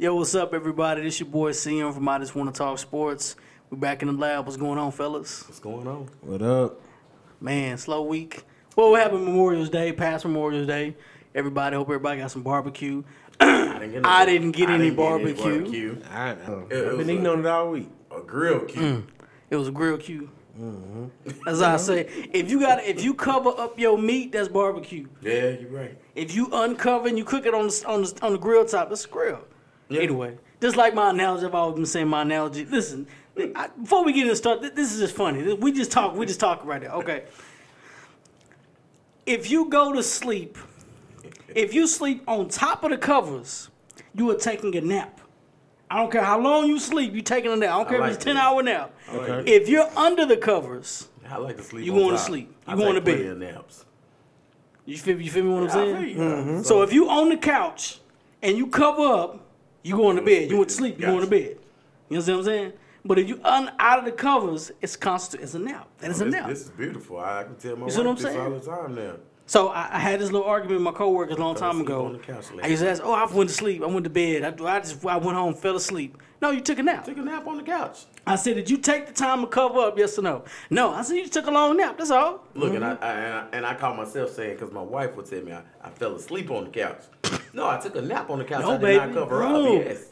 Yo, what's up, everybody? This your boy CM from I Just Want to Talk Sports. We're back in the lab. What's going on, fellas? What's going on? What up? Man, slow week. Well, we happened Memorial's Day, past Memorial's Day. Everybody, hope everybody got some barbecue. I didn't get, I didn't get I any didn't get barbecue. barbecue. I, It I've was been eating on it all week. A grill cue. Mm. It was a grill cue. Mm-hmm. As I say, if you got, if you cover up your meat, that's barbecue. Yeah, you're right. If you uncover and you cook it on the on the, on the grill top, it's a grill. Yeah. Anyway, just like my analogy, I've always been saying my analogy. Listen, I, before we get into start, th- this is just funny. We just talk. We just talk right there. Okay. If you go to sleep, if you sleep on top of the covers, you are taking a nap. I don't care how long you sleep, you taking a nap. I don't I care like if it's ten that. hour nap. Okay. If you're under the covers, I like to sleep. You on going to sleep. You I going to bed. plenty naps. you feel you feel me what I'm Yeah, I saying? feel you. Mm-hmm. So if you on the couch and you cover up, you going to bed. You went to sleep. You going to Gotcha. bed. You know what I'm saying? But if you un out of the covers, it's constant. It's a nap. That is a nap. This is beautiful. I can tell my You see what I'm saying? all the time now. So I, I had this little argument with my coworkers a long time ago. on the couch last I used to ask, "Oh, I went to sleep. I went to bed. I, I just I went home, fell asleep." No, you took a nap. Take a nap on the couch. I said, "Did you take the time to cover up? Yes or no?" No. I said, "You took a long nap. That's all." Look, and, I, Mm-hmm. I, and I and I caught myself saying because my wife would tell me I, I fell asleep on the couch. No, I took a nap on the couch. No, I did baby. not cover no. up. Yes.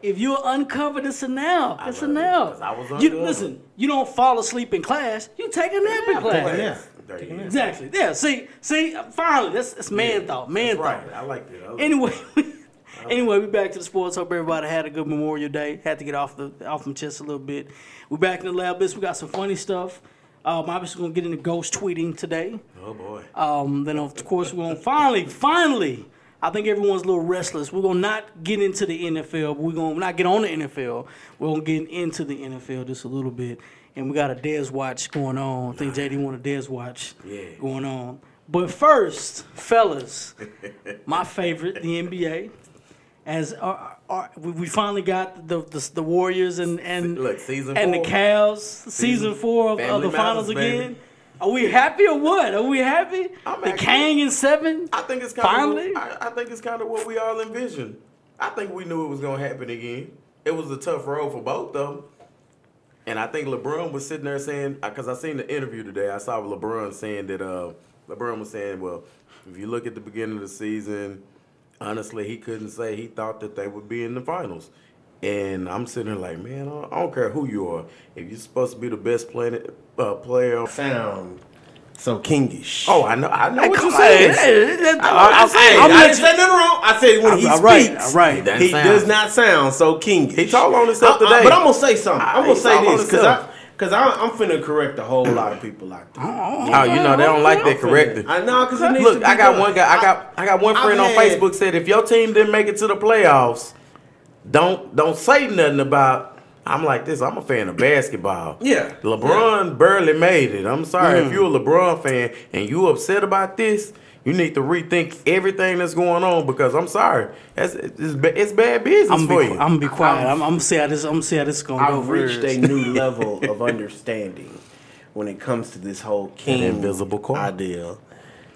If you're uncovered, it's a nap. I It's a love it, nap. 'cause I was you, listen, you don't fall asleep in class. You take a nap in class. Yeah. There you go. Exactly. Yeah. See, see. Finally, that's, that's man thought. Man That's thought. right. I like that. I Anyway, anyway, we back to the sports. Hope everybody had a good Memorial Day. Had to get off the off my chest a little bit. We're back in the lab. This we got some funny stuff. Um, obviously, gonna get into ghost tweeting today. Oh boy. Um, then of course we're gonna finally, finally. I think everyone's a little restless. We're gonna not get into the NFL, but we're gonna not get on the NFL. We're gonna get into the NFL just a little bit, and we got a Dez watch going on. I think JD want a Dez watch Yeah. going on. But first, fellas, my favorite, the NBA. As our, our, we we finally got the the, the Warriors and and Look, and the Cavs, season, four of, of the finals matters, baby. again. Are we happy or what? Are we happy? I'm the actually- Kang in seven. I think it's kind Finally? of. I, I think it's kind of what we all envisioned. I think we knew it was gonna happen again. It was a tough road for both of them. And I think LeBron was sitting there saying, uh, because I seen the interview today, I saw LeBron saying that uh, LeBron was saying, well, if you look at the beginning of the season, honestly, he couldn't say he thought that they would be in the finals. And I'm sitting there like, man, I I don't care who you are. If you're supposed to be the best planet, uh, player, Sound so kingish. oh, I know, I know what you're saying. hey, that- I know saying. I, I'm I didn't you- say nothing wrong. I said when he All right, speaks, all right. He doesn't he sound- does not sound so kingish. He told on himself I- I- today. but I'm gonna say something. I'm gonna say this because I himself. because I'm finna correct a whole lot of people out there. Oh, you know they don't like that correcting. I know because it needs to Look, be I got done. one guy. I got I got one I've friend on had- Facebook said if your team didn't make it to the playoffs, don't don't say nothing about. I'm like this. I'm a fan of basketball. Yeah. LeBron barely made it. I'm sorry Mm. if you're a LeBron fan and you upset about this. You need to rethink everything that's going on because I'm sorry, that's it's, it's bad business I'm for be, you. I'm gonna be quiet. I'm, I'm gonna see how this. I'm gonna see how this is gonna go. I've reached a new level of understanding when it comes to this whole king invisible cord. ideal.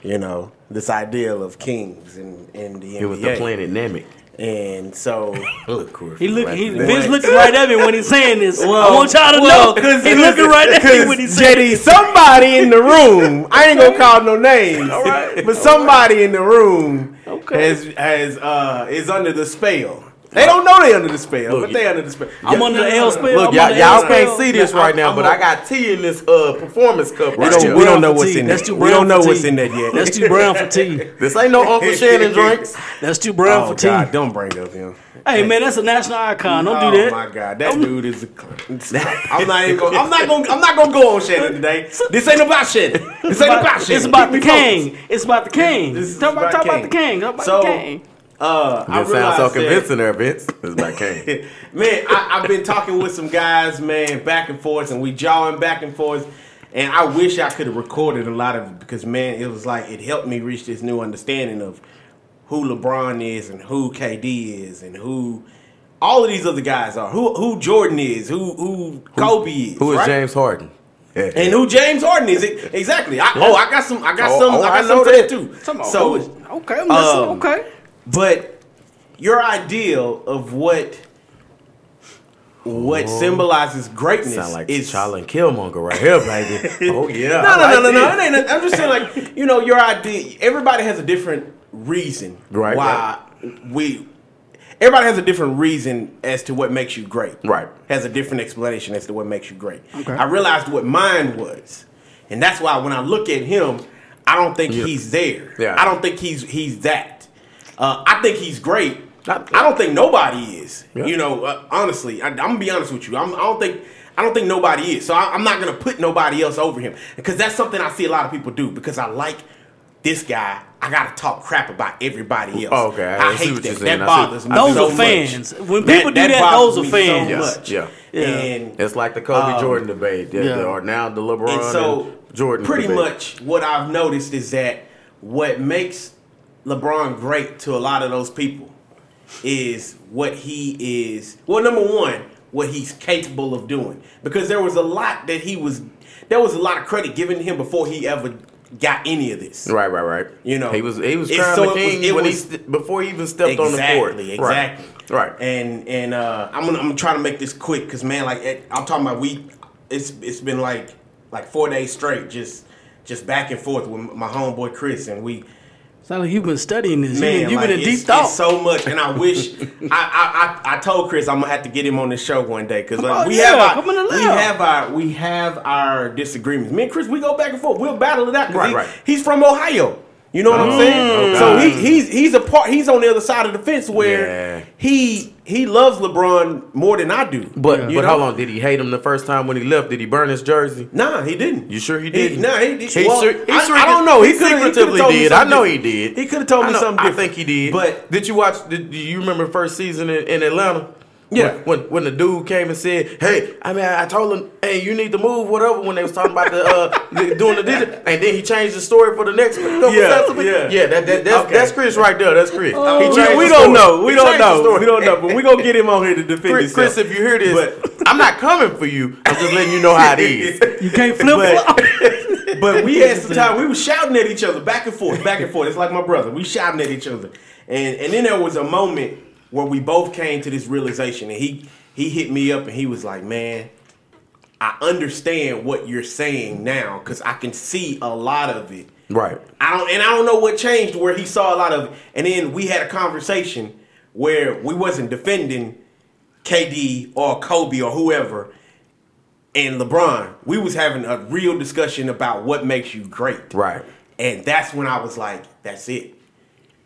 You know, this ideal of kings in, in the it was the planet Namek. And so Look, Corey, He look. right He, there. Vince looking right at me when he's saying this. I want y'all to well, know. 'cause- He looking right at me when he's saying. JD, somebody in the room, I ain't gonna call no names, All right. but somebody in the room Okay. has has uh is under the spell. They don't know they under the spell, Look, but they under the spell. I'm under the L spell. Look, y'all, y'all L can't see this Yeah, right I'm- now, I'm but a- I got tea in this uh performance cup right We don't, too we don't know what's tea. in That's that. too We don't know what's tea. in that yet. That's too brown for tea. This ain't no Uncle Shannon drinks. That's too brown Oh for tea. God, don't bring up him. Hey man, that's a national icon. Don't oh do that. Oh my God, that dude is. A, I'm not even. Gonna, I'm not gonna. I'm not gonna go on Shannon today. This ain't about Shannon. This ain't about Shannon. It's about the king. It's about the king. Talk about, about about the king. Talk about So, the king. Uh, I That sounds so realized that- convincing there, Vince. It's about Kane. man, I, I've been talking with some guys, man, back and forth, and we jawing back and forth. And I wish I could have recorded a lot of it because, man, it was like it helped me reach this new understanding of who LeBron is and who KD is and who all of these other guys are. Who who Jordan is, who who Kobe is, Who is right? James Harden? and who James Harden is. Exactly. I, Oh, I got some. I got Oh, some. oh, I I got know some to that. that too. Talking about So, who is- okay, I'm listening. um, okay. But your ideal of what what symbolizes greatness Sound like is Charlie and Killmonger right here, baby. oh yeah. No, no, like no, no, no. this. It ain't. I'm just saying, like you know, your idea. Everybody has a different reason Right, why we. Everybody has a different reason as to what makes you great. Right. Has a different explanation as to what makes you great. Okay. I realized what mine was, and that's why when I look at him, I don't think Yeah. he's there. Yeah. I don't think he's he's that. Uh, I think he's great. I, I don't think nobody is. Yeah. You know, uh, honestly, I, I'm gonna be honest with you. I'm, I don't think I don't think nobody is. So I, I'm not gonna put nobody else over him because that's something I see a lot of people do. Because I like this guy, I gotta talk crap about everybody else. Oh, okay, I I, hate what you're that. saying. That bothers me. Those so are fans. Much. When people do that, bothers those are fans. So Yeah, much. yeah. Yeah. And It's like the Kobe Um, Jordan debate, yeah, yeah. or now the LeBron and so and Jordan. pretty debate. much what I've noticed is that what makes LeBron great to a lot of those people is what he is. Well, number one, what he's capable of doing, because there was a lot that he was. There was a lot of credit given to him before he ever got any of this. Right, right, right. You know, he was he was crowned so the it was- it when was- he st- before he even stepped on the court. Exactly, Right, exactly. Right. And and uh, I'm gonna I'm gonna try to make this quick because man, like it, I'm talking about we, it's it's been like like four days straight, just just back and forth with my homeboy Chris, and we Sound like you've been studying this. man, you've been, like, been in deep thought. it's so much, and I wish I, I I I told Chris I'm gonna have to get him on the show one day because like, on, we yeah, have our we have our we have our disagreements. Me and Chris, we go back and forth. We'll battle it out. Right, he- right. He's from Ohio. You know what I'm Oh, saying? Mm. okay. So he he's he's a part. He's on the other side of the fence where Yeah. he he loves LeBron more than I do. But You but know? hold on, did he hate him the first time when he left? Did he burn his jersey? Nah, he didn't. You sure he didn't? nah, he, he, He well, ser- he I, ser- I don't know. He, he could have secretively did. I know he did. He could have told me know- something I different. think he did. But did you watch? Did, do you remember the first season in, in Atlanta? Yeah. When, when when the dude came and said, "Hey, I mean, I told him, hey, you need to move, whatever." When they was talking about the uh, doing the digital, and then he changed the story for the next couple Yeah, yeah. yeah. That, that that's, Okay. that's Chris right there. That's Chris. Oh. He we, changed we the don't know. We He don't know. We don't know. But we gonna get him on here to defend Chris, himself. Chris, if you hear this, But- I'm not coming for you. I'm just letting you know how it is. you can't flip flop. but, but we had some time. We were shouting at each other back and forth, back and forth. It's like my brother. We shouting at each other, and and then there was a moment where we both came to this realization, and he he hit me up and he was like, "Man, I understand what you're saying now because I can see a lot of it." Right. I don't, and I don't know what changed where he saw a lot of, it. and then we had a conversation where we wasn't defending KD or Kobe or whoever, and LeBron. We was having a real discussion about what makes you great, Right. and that's when I was like, "That's it."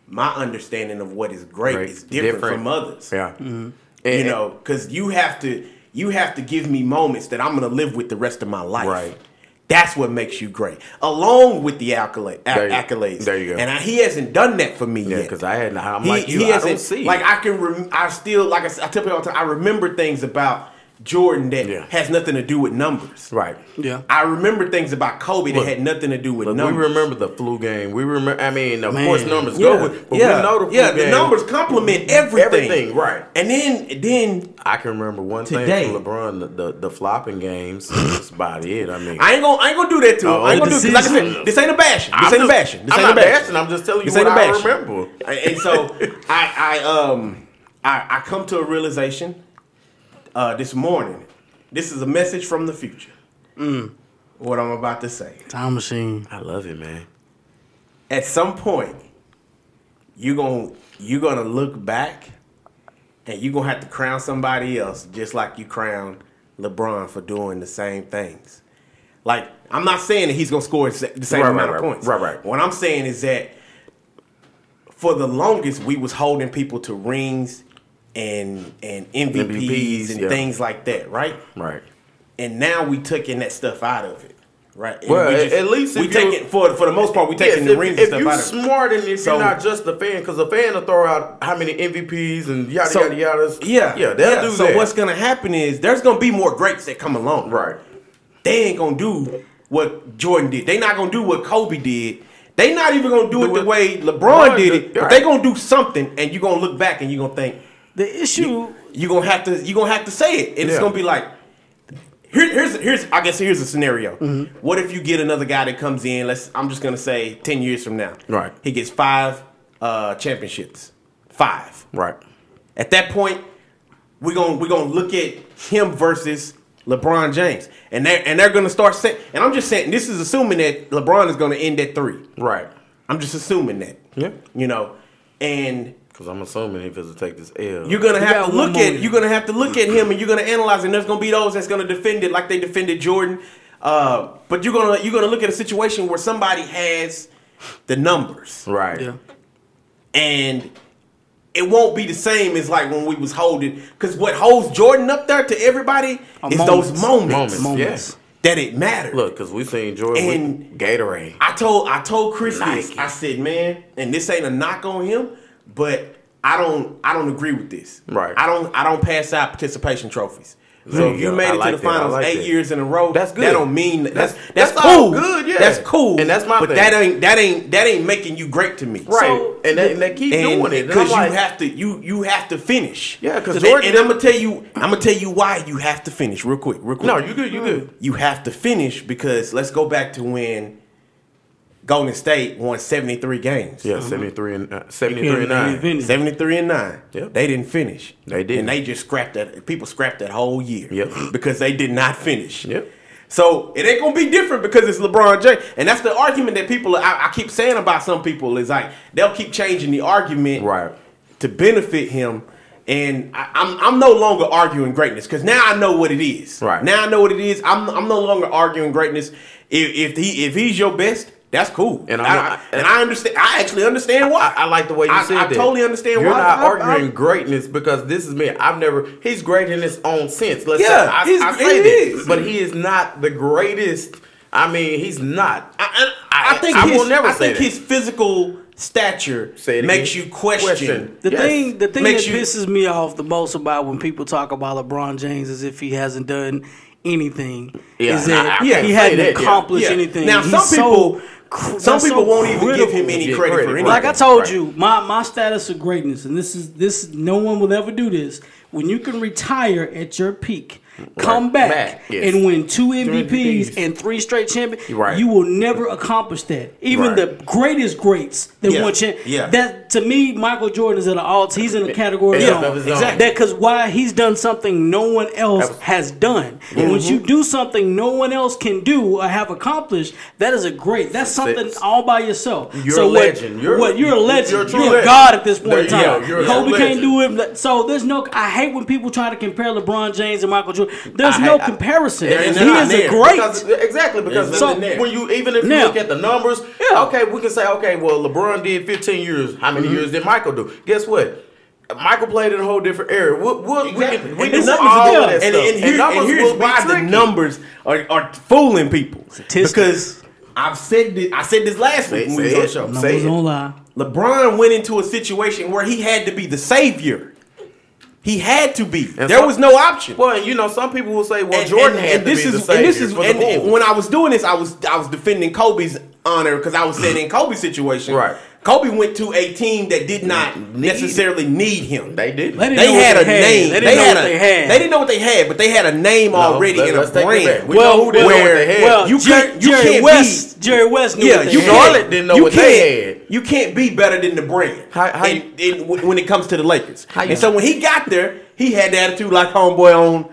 My understanding of what is great, Great. is different, Different. from others. Yeah. Mm-hmm. You And- know, because you have to, you have to give me moments that I'm gonna live with the rest of my life. Right. That's what makes you great, along with the accolade, a- There you- accolades. there you go. And I, he hasn't done that for me Yeah, yet. because I had. I'm he, like you. he I hasn't. don't see. like I can. Rem- I still like I tell people all the time. I remember things about Jordan that Yeah. has nothing to do with numbers. right. yeah. I remember things about Kobe Look, that had nothing to do with Look, numbers. we remember the flu game. We remember. I mean, of Man. course, numbers yeah, go with, but yeah, we know the flu yeah. game. The numbers complement everything. Everything, right. And then, then I can remember one Today. thing from LeBron: the, the, the flopping games. That's about it. I mean, I ain't gonna, I ain't gonna do that to him. Oh, I ain't gonna do because like I decision. said, this ain't a bashing. This I'm ain't a bashing. This I'm ain't not a bashing. bashing. I'm just telling you This what ain't a I remember. And so I, I um I, I come to a realization uh, this morning. This is a message from the future. What I'm about to say. Time machine. I love it, man. At some point, you're gonna you're gonna look back and you're gonna have to crown somebody else just like you crowned LeBron for doing the same things. Like I'm not saying that he's gonna score the the same Right, amount right, of right. points. Right, right. What I'm saying is that for the longest we was holding people to rings and and MVPs, MVPs, and yeah. things like that, right? Right. And now we taking that stuff out of it, right? And Well, we at- at least we you- taking for for the most part we taking Yes, the if, rings if and stuff out of it. smart and if So- you're not just a fan, because a fan will throw out how many MVPs and yada So- yada yada. Yeah, yeah, they'll do so that. what's gonna happen is there's gonna be more greats that come along. right? They ain't gonna do what Jordan did. They not gonna do what Kobe did. They not even gonna do, Do it the way LeBron LeBron did it. But they gonna do something, and you are gonna look back and you are gonna think The issue. you gonna have to you gonna have to say it, and it's gonna be like. Here, here's here's I guess here's a scenario. Mm-hmm. What if you get another guy that comes in? Let's I'm just gonna say ten years from now. Right. He gets five uh, championships, five. Right. At that point, we're gonna we're gonna look at him versus LeBron James, and they're and they're gonna start saying. And I'm just saying this is assuming that LeBron is gonna end at three. Right. I'm just assuming that. Yeah. You know, and Because I'm assuming he to take this L. you're gonna have to look at you're gonna have to look at him, and you're gonna analyze. And there's gonna be those that's gonna defend it like they defended Jordan. Uh, but you're gonna you're gonna look at a situation where somebody has the numbers, right. Yeah. and it won't be the same as like when we was holding. Because what holds Jordan up there to everybody Are is moments. those moments, Moments. Moments. that it mattered. Look, because we seen Jordan And- with Gatorade. I told I told Chris this. I said, man, and this ain't a knock on him, but I don't I don't agree with this. Right. I don't I don't pass out participation trophies. So you if you go. made it like to the that. Finals like eight that. years in a row, That's good. That don't mean that's That's- that's, that's cool. all good, yeah. That's cool. And that's my But thing. that ain't that ain't that ain't making you great to me. right. So, and, they, and they keep And doing it. And because I'm you like, have to you you have to finish. Yeah. Because Jordan- and I'm gonna tell you I'm gonna tell you why you have to finish real quick, real quick. no, you good, you good. you have to finish because let's go back to when Golden State won 73 games. Yeah, 73 and uh, 73 and 9. he didn't finish. 73 and 9. Yep. They didn't finish. They didn't. And they just scrapped that. People scrapped that whole year. Yep. Because they did not finish. Yep. So it ain't gonna be different because it's LeBron James, and that's the argument that people I, I keep saying about some people is like they'll keep changing the argument Right. to benefit him, and I, I'm I'm no longer arguing greatness because now I know what it is. Right. now I know what it is. I'm I'm no longer arguing greatness. If if he if he's your best, that's cool, And and I'm I, not- and I understand. I actually understand why. I, I like the way you I- said I that. totally understand You're why. not I- arguing I- greatness because this is me. I've never. He's great in his own sense. Let's Yeah, say, I, I say he this, is. but he is not the greatest. I mean, he's not. I, I, I think I his, will never I say think that. his physical stature Say makes again. you question. Question. The Yes. thing, the thing that you- pisses me off the most about when people talk about LeBron James as if he hasn't done anything Yeah, is that I- I he can't hadn't that, accomplished Yeah. anything. Now, He's some so people- cr- Some people so won't even give him any credit, credit, for anything. Like I told Right. you, my my status of greatness, and this is this no one will ever do this. When you can retire at your peak, come back Back, yes. and win two MVPs MVPs. and three straight champions, Right. you will never accomplish that. Even Right. the greatest greats that Yeah, won champ, yeah. that to me, Michael Jordan is at an alt. He's in a category Yeah, of of his his own. own. That because why he's done something no one else Abs- has done. And when you mm-hmm. do something no one else can do or have accomplished, that is a great. That's something It's- all by yourself. You're so a what- legend. You're- what you're a legend. you're You're a a, legend. god at this point in There- yeah, time. you're Kobe true can't do it. So there's no. I hate when people try to compare LeBron James and Michael Jordan. There's I no I- comparison. There is he is there. a great. Because, exactly because so, when you even if you Now- look at the numbers, Yeah. okay, we can say okay, well LeBron did 15 years. How many Mm-hmm. years did Michael do? Guess what? Michael played in a whole different area. What, what, Exactly. We can, we And can do numbers all are of that and, stuff. and, here- and numbers here's will be why the numbers are, are fooling people. Statistics. Because I've said this, I said this last Say- week when say was it. the show. Say Numbers it. don't lie. LeBron went into a situation where he had to be the savior. He had to be. And there some- was no option. Well, you know, some people will say, well, And- Jordan and- had and to this be is, the and this is for the Bulls. and when I was doing this, I was I was defending Kobe's honor because I was saying in Kobe's situation, Right. Kobe went to a team that did not Need- necessarily need him. they did. They didn't They know what had a they had. name. They didn't know had what a, they had. They didn't know what they had, but they had a name already let- in a let's take it brand. back. We know who didn't know what they had. Well, You Jer- can't- you Jerry can't be- West. Jerry West knew Yeah, what they you had. Charlotte didn't know you what they had. You can't be better than the brand. How- how in- in- when it comes to the Lakers. How you- and so when he got there, he had the attitude like homeboy on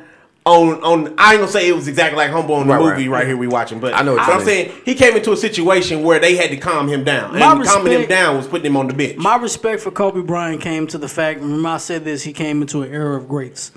on on. I ain't gonna say it was exactly like homeboy on the Right, movie right. right, here we watching, but I know what But you I'm mean. saying he came into a situation where they had to calm him down, My and calming him respect- down was putting him on the bench. My respect for Kobe Bryant came to the fact. Remember, I said this. He came into an era of greats.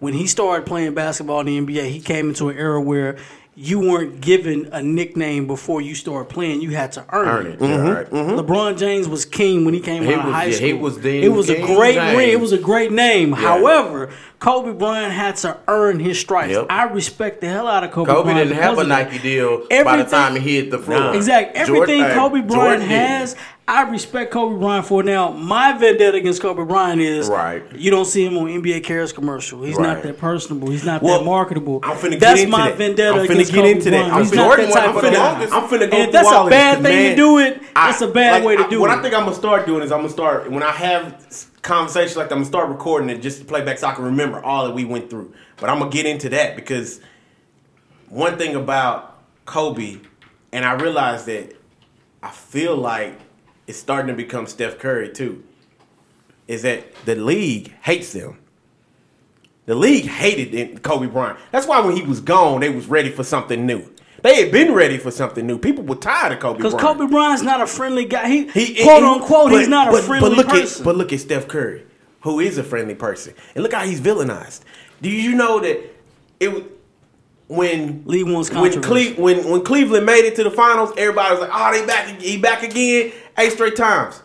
When he started playing basketball in the NBA, he came into an era where you weren't given a nickname before you started playing. You had to earn, Earn it. it. Yeah, mm-hmm, right. Mm-hmm. LeBron James was king when he came He out of was- high yeah, school. he was the it was a great ring. It was a great name. However, Kobe Bryant had to earn his stripes. Yep. I respect the hell out of Kobe. Bryant. Kobe Bryant didn't have a. Nike deal by the time he hit the floor. Exactly. Everything hey, Kobe Bryant Jordan has, I respect Kobe Bryant for. Now, my vendetta against Kobe Bryant is Right. you don't see him on NBA Cares commercial. He's not that personable. He's not Well, that marketable. I'm finna get that's into my that. vendetta I'm finna against get Kobe into that. Bryant. I'm He's finna- not Jordan that type of longest. I'm finna go And if that's a bad thing to do it, that's a bad like, way to I- it. what. I think I'm gonna start doing is I'm gonna start when I have conversations like that, I'm gonna start recording it just to play back so I can remember all that we went through. But I'm gonna get into that because one thing about Kobe, and I realized that I feel like it's starting to become Steph Curry too. is that the league hates them. The league hated Kobe Bryant. That's why when he was gone, they was ready for something new. They had been ready for something new. People were tired of Kobe Because Bryant. Kobe Bryant's not a friendly guy. He, He quote he- unquote, he's but- not a but- friendly but look person. At, but look at Steph Curry, who is a friendly person, and look how he's villainized. Do you know that it when Lee wants when. Cle- when when Cleveland made it to the finals, everybody was like, "Oh, they back, he back again, eight straight times."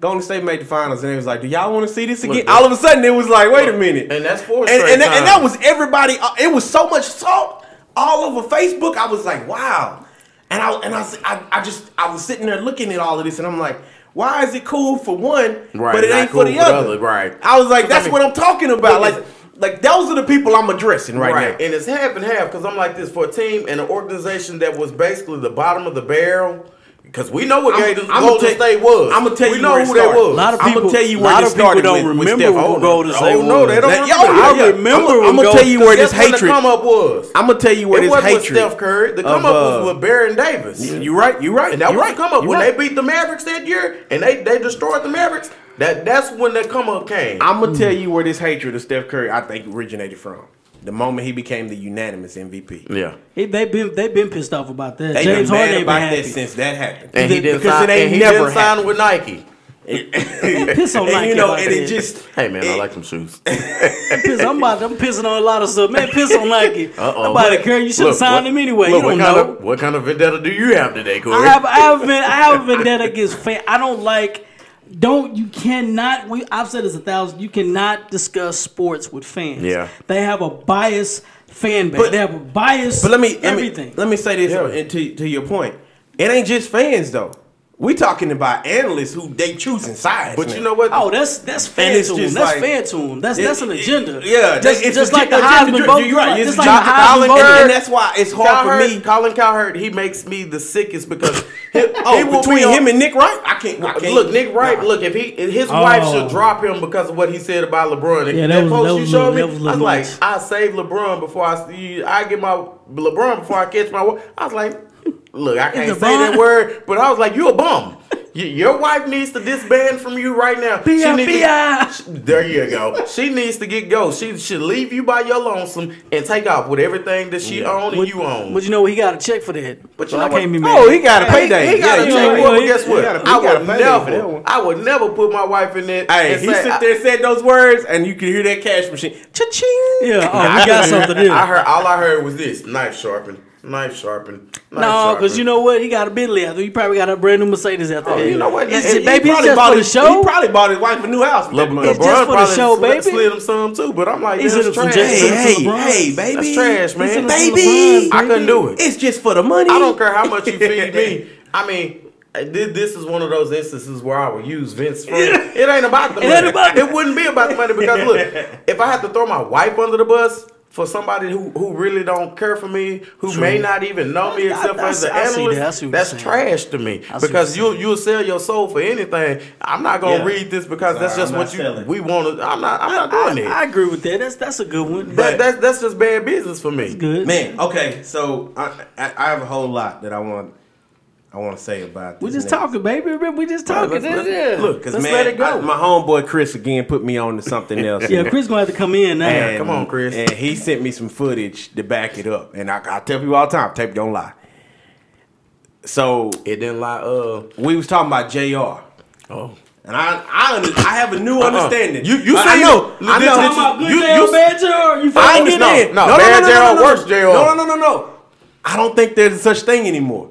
Golden State made the finals, and it was like, "Do y'all want to see this again?" Look, All of a sudden, it was like, "Wait a minute!" And that's four and, straight and, that- and that was everybody. uh, It was so much salt all over Facebook. I was like, "Wow!" And I and I, s- I, I just I was sitting there looking at all of this, and I'm like, "Why is it cool for one, Right, but it ain't cool for the other?" other, right. I was like, I "That's mean, what I'm talking about." Like, like those are the people I'm addressing right, Right, now. and it's half and half because I'm like this for a team and an organization that was basically the bottom of the barrel. Because we know what I'm- Golden, I'ma Golden tell- State was. I'ma tell we you know where it who they was. a lot of people, I'ma people, tell you where lot this started don't with- with remember Steph what Curry. Golden State Oh no, they don't. That- remember. yo, that. I yeah. remember I'm, I'm gonna tell you where this hatred. the come up was. I'm gonna tell you where it this wasn't hatred. with Steph Curry. The of, come up uh, was with Baron Davis. You right. You right. And that was right. come up when they beat the Mavericks that year and they, they destroyed the Mavericks. That that's when that come up came. I'm gonna tell you where this hatred of Steph Curry I think originated from. The moment he became the unanimous MVP. yeah, He, they've been they've been pissed off about that. They've James been Harden mad ain't been about happy. that since that happened. and he didn't because sign. it ain't and he never didn't sign with Nike. Piss on and Nike you know, about and that. it just Hey man, I like them shoes. Piss, I'm about. I'm pissing on a lot of stuff. Man, piss on Nike. Uh-oh. I'm care. You should have signed what- him anyway. look, you don't what kind know. Of, what kind of vendetta do you have today, Corey? I have I have been I have a vendetta against fan. I don't like. Don't you cannot? We I've said this a thousand. You cannot discuss sports with fans. Yeah. they have a bias fan base. But- they have a bias. But let me let everything. me let me say this Yeah. to to your point. It ain't just fans though. We talking about analysts who they choosing sides. but now. you know what? Oh, that's that's And it's to him. That's like- fair to him. That's It- that's an it- agenda. yeah, just, it's just a- like the agenda Heisman vote. You're right. It's Just like John- the Heisman Colin vote. Cowherd, and that's why it's hard Cowherd, for me. Colin Cowherd, he makes me the sickest because he, Oh, he between be on- him and Nick Wright, I can't. I can't Look, Nick Wright. Nah. Look, if he if his wife Oh. should drop him because of what he said about LeBron. Yeah, that, that was- post that you was showed little- me, that was I was like. I save LeBron before I see. I get my LeBron before I catch my. I was like, look, I can't say that word, but I was like, you a bum. Your wife needs to disband from you right now. She P.I. need to- there you go. She needs to get go. She should leave you by your lonesome and take off with everything that she own and you own. But you know he got a check for that. But you So know I what? can't be oh, mad. Oh, he got a payday. He, got yeah, a check right. for but he- guess what? got a- I would that never. I would never put my wife in that. Hey, he say, sit there and said those words, and you can hear that cash machine. Cha-ching. Yeah, oh, we got something there. I heard all I heard was this: knife sharpen, knife sharpen. Knife No, because you know what? He got a Bentley after. He probably got a brand new Mercedes after Oh, that. you know what? It's And- just, and baby, he it's probably just bought for the his, show. He probably bought his wife a new house. with Le- that. It's just for the show, slid- baby. Slid him some too, but I'm like, He that's slid him some trash. Hey, hey, hey, baby. That's trash, man. Listen to Baby. I couldn't do it. It's just for the money. I don't care how much you feed me. I mean. This is one of those instances where I would use Vince For It ain't about the money. ain't about it wouldn't be about the money because look, if I had to throw my wife under the bus for somebody who, who really don't care for me, who may not even know me except I for as an see- I see analyst, that. I see what that's you're saying. trash to me. Because you you're you'll sell your soul for anything. I'm not gonna Yeah. read this because that's just what you selling. we want to. I'm not. I'm not doing I, it. I agree with that. That's that's a good one. that, that's that's just bad business for me. good. Man, okay, so I, I, I have a whole lot that I want I want to say about this. we just next. talking, baby. We just talking. let's- let's- yeah. look, Because let's man, let it go. I- my homeboy Chris again put me on to something else. yeah, Chris gonna have to come in now. And- come on, Chris. And he sent me some footage to back it up. And I, I tell people all the time, tape don't lie. So It didn't lie. Uh we was talking about Jr. oh. And I I, under, I have a new Uh-uh. understanding. You- you I, seen know. it. I This- know. this Talking about good you- J.R. you- bad J.R. You I fucking understand. No, no, bad JR, worse JR. No, no, no, no, no. I don't think there's such thing anymore.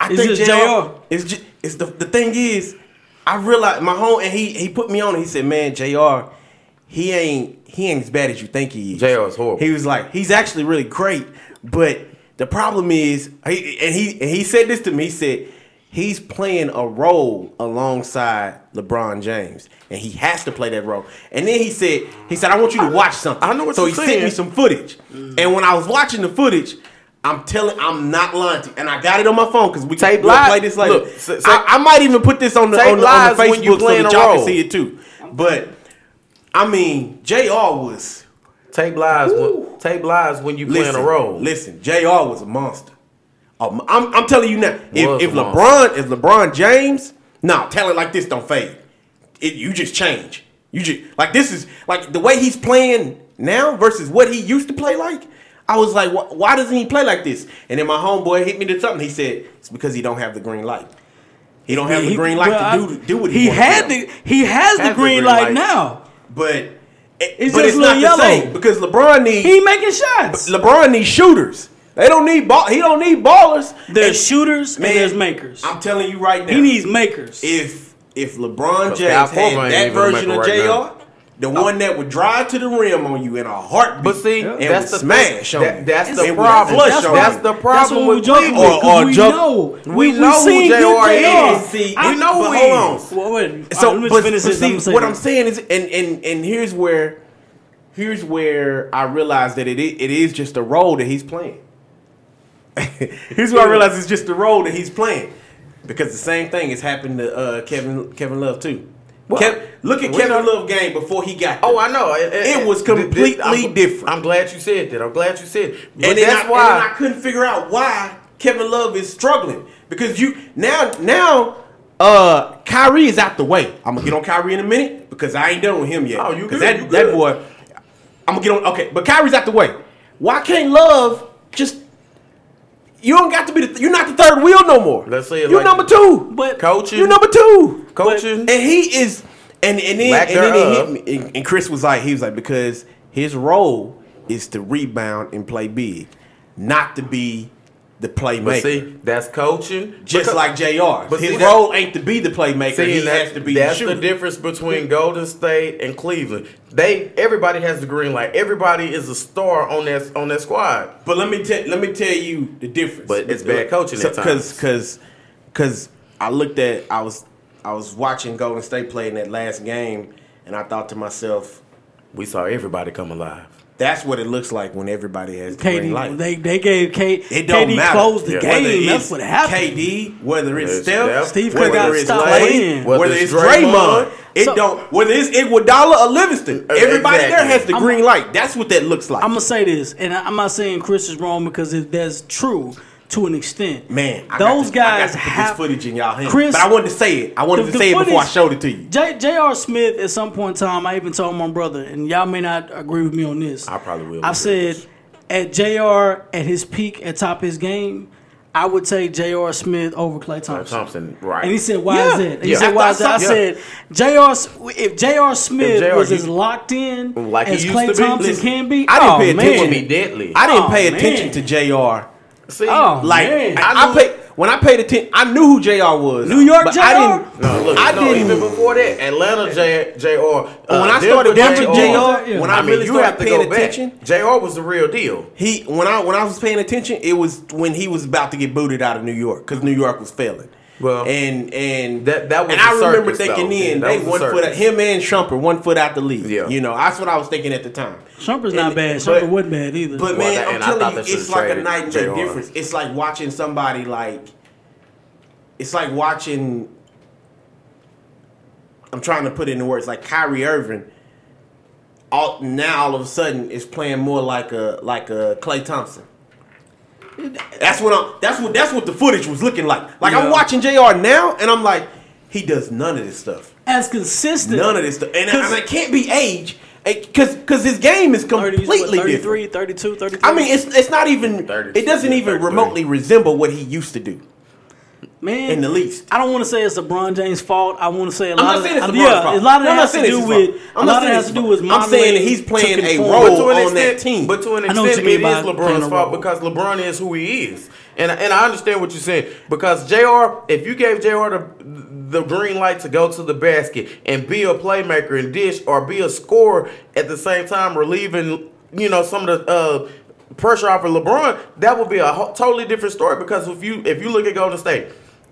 I It's think just JR. It's just it's the the thing is, I realized my home and he he put me on. And He said, "Man, Jr. He ain't he ain't as bad as you think he is. JR is horrible. He was like, he's actually really great, but the problem is, he, and he and he said this to me. He said he's playing a role alongside LeBron James, and he has to play that role. And then he said, he said, I want you to watch something. I know what so he sent me some footage, and when I was watching the footage. I'm telling, I'm not lying to you, and I got it on my phone because we Tape can play this later. look, say- I, I might even put this on the on the, on the Facebook so that y'all can see it too. But I mean, Jr. was Tape lies. When, tape lies when you playing a role. Listen, Jr. was a monster. Um, I'm, I'm telling you now. If, if. LeBron, if LeBron James, no, talent like this don't fade. It, you just change. You just like this is like the way he's playing now versus what he used to play like. I was like, why, why doesn't he play like this? And then my homeboy hit me to something. He said it's because he don't have the green light. He don't have the green light well, to I- do do what he, he wants had to the he has, the Has the green green light, light. now. but it, It's but just it's not little the same because LeBron needs He making shots. LeBron needs shooters. They don't need ball. He don't need ballers. There's And- shooters man, and there's makers. I'm telling you right now. he needs makers. if if LeBron James had that version of maker right Jr. now. The one that would drive to the rim on you in a heartbeat. But see, and that's would the smash thing. on That- that's the would problem. flush That's on why- that's the That's problem what we with joking Cleveland. Or- or we jump- know. we know who seen JR is. JR. See, We know who but he hold is. on. Well, wait, So, all right, but, but see, I'm what. I'm saying is, and and and here's where, here's where I realize that it it is just a role that he's playing. here's where I realize it's just a role that he's playing, because the same thing has happened to uh, Kevin Kevin Love too. Well, Kev, look at Kevin Love game before he got. Oh. I know. It, It was completely I'm, different. I'm glad you said that. I'm glad you said. It. But and that's I, why. and I couldn't figure out why Kevin Love is struggling because you now now uh Kyrie is out the way. I'm gonna get on Kyrie in a minute because I ain't done with him yet. Oh, you good, that you that boy. I'm gonna get on. Okay, but Kyrie's out the way. Why can't Love just? You don't got to be the. You're not the third wheel no more. Let's say it you're like number two. But coaching, You're number two. coaching. And he is, and and then, and then thereof. he hit me, and, and Chris was like, he was like, because his role is to rebound and play big, not to be the playmaker. but see, that's coaching. just Because- like Jr. But his see, role ain't to be the playmaker. See, he has to be that's the the difference between Golden State and Cleveland. They everybody has the green light. Everybody is a star on that on that squad. But let me tell let me tell you the difference. But it's bad coaching at Because times. because because I looked at I was I was watching Golden State play in that last game, and I thought to myself, We saw everybody come alive. That's what it looks like when everybody has the green light. They they gave K, It don't KD matter. closed the Yeah. game. Whether That's what happened. KD, whether it's It's Steph, Steph, Steve whether got it's stopped Klay, playing. whether, Whether it's it's Draymond, Draymond. it So- don't. Whether it's Iguodala or Livingston, everybody there has the I'm- green light. That's what that looks like. I'm gonna say this, and I- I'm not saying Chris is wrong because it, that's true to an extent. Man, I those got to, I got guys to have this footage in y'all hands. Chris- but I wanted to say it. I wanted The- to say it before I showed it to you. J- J.R. Smith at some point in time, I even told my brother, and y'all may not agree with me on this. I probably will I said at J.R. at his peak, at top of his game, I would take J.R. Smith over Klay Thompson. Thompson, right? And he said, "Why Yeah. is that?" And he Yeah. said, "Why is that?" I said, "J.R. If J.R. Smith J.R. was as locked in Like as Klay to be. Thompson Listen, can be, I didn't oh, pay man. attention be oh, deadly. I didn't Oh, pay man. attention to Jr. See, Oh, Like man. I, I I, knew- paid when I paid attention. I knew who Jr. was. New York but JR? I didn't. no, look, I no, didn't. even before that, Atlanta J, Jr. Uh, when I started Denver JR, Jr. yeah. When I, I, mean, really you started have to paying go attention, back. Jr. was the real deal. he when I when I was paying attention, it was when he was about to get booted out of New York because New York was failing. Well, and and that- that was and a I remember circus, thinking though. then That they was a one foot circus. him and Shumpert one foot out the league. Yeah. you know that's what I was thinking at the time. Shumpert's not And- bad. but- Shumpert wasn't bad either. But Well, man, that- I'm telling you, it's should've like a night and day difference. It's like watching somebody like. It's like watching. I'm trying to put it in words like Kyrie Irving. All now, all of a sudden, is playing more like a like a Klay Thompson. That's what I'm. That's what that's what the footage was looking like. Like Yeah. I'm watching Jr. now, and I'm like, he does none of this stuff. as consistent. None of this stuff, and I, 'Cause- I mean, it can't be age, eh, because because his game is 30, completely what, different. 33, 32, 33. I mean, it's it's not even. 32, It doesn't even remotely resemble what he used to do man, in the least. I don't want to say it's LeBron James' fault. I want to say a I'm lot not of it's LeBron's yeah, fault. a lot of No, that I'm not has to do with fault. a I'm lot of saying that it's has to do with. I'm saying that he's playing a role But to an on that team. But to an I know what extent, you mean is by playing LeBron's fault because LeBron is who he is, and and I understand what you're saying because Jr. If you gave Jr. the the green light to go to the basket and be a playmaker and dish or be a scorer at the same time, relieving you know some of the. Uh, Pressure off of LeBron, that would be a ho- totally different story because if you if you look at Golden State,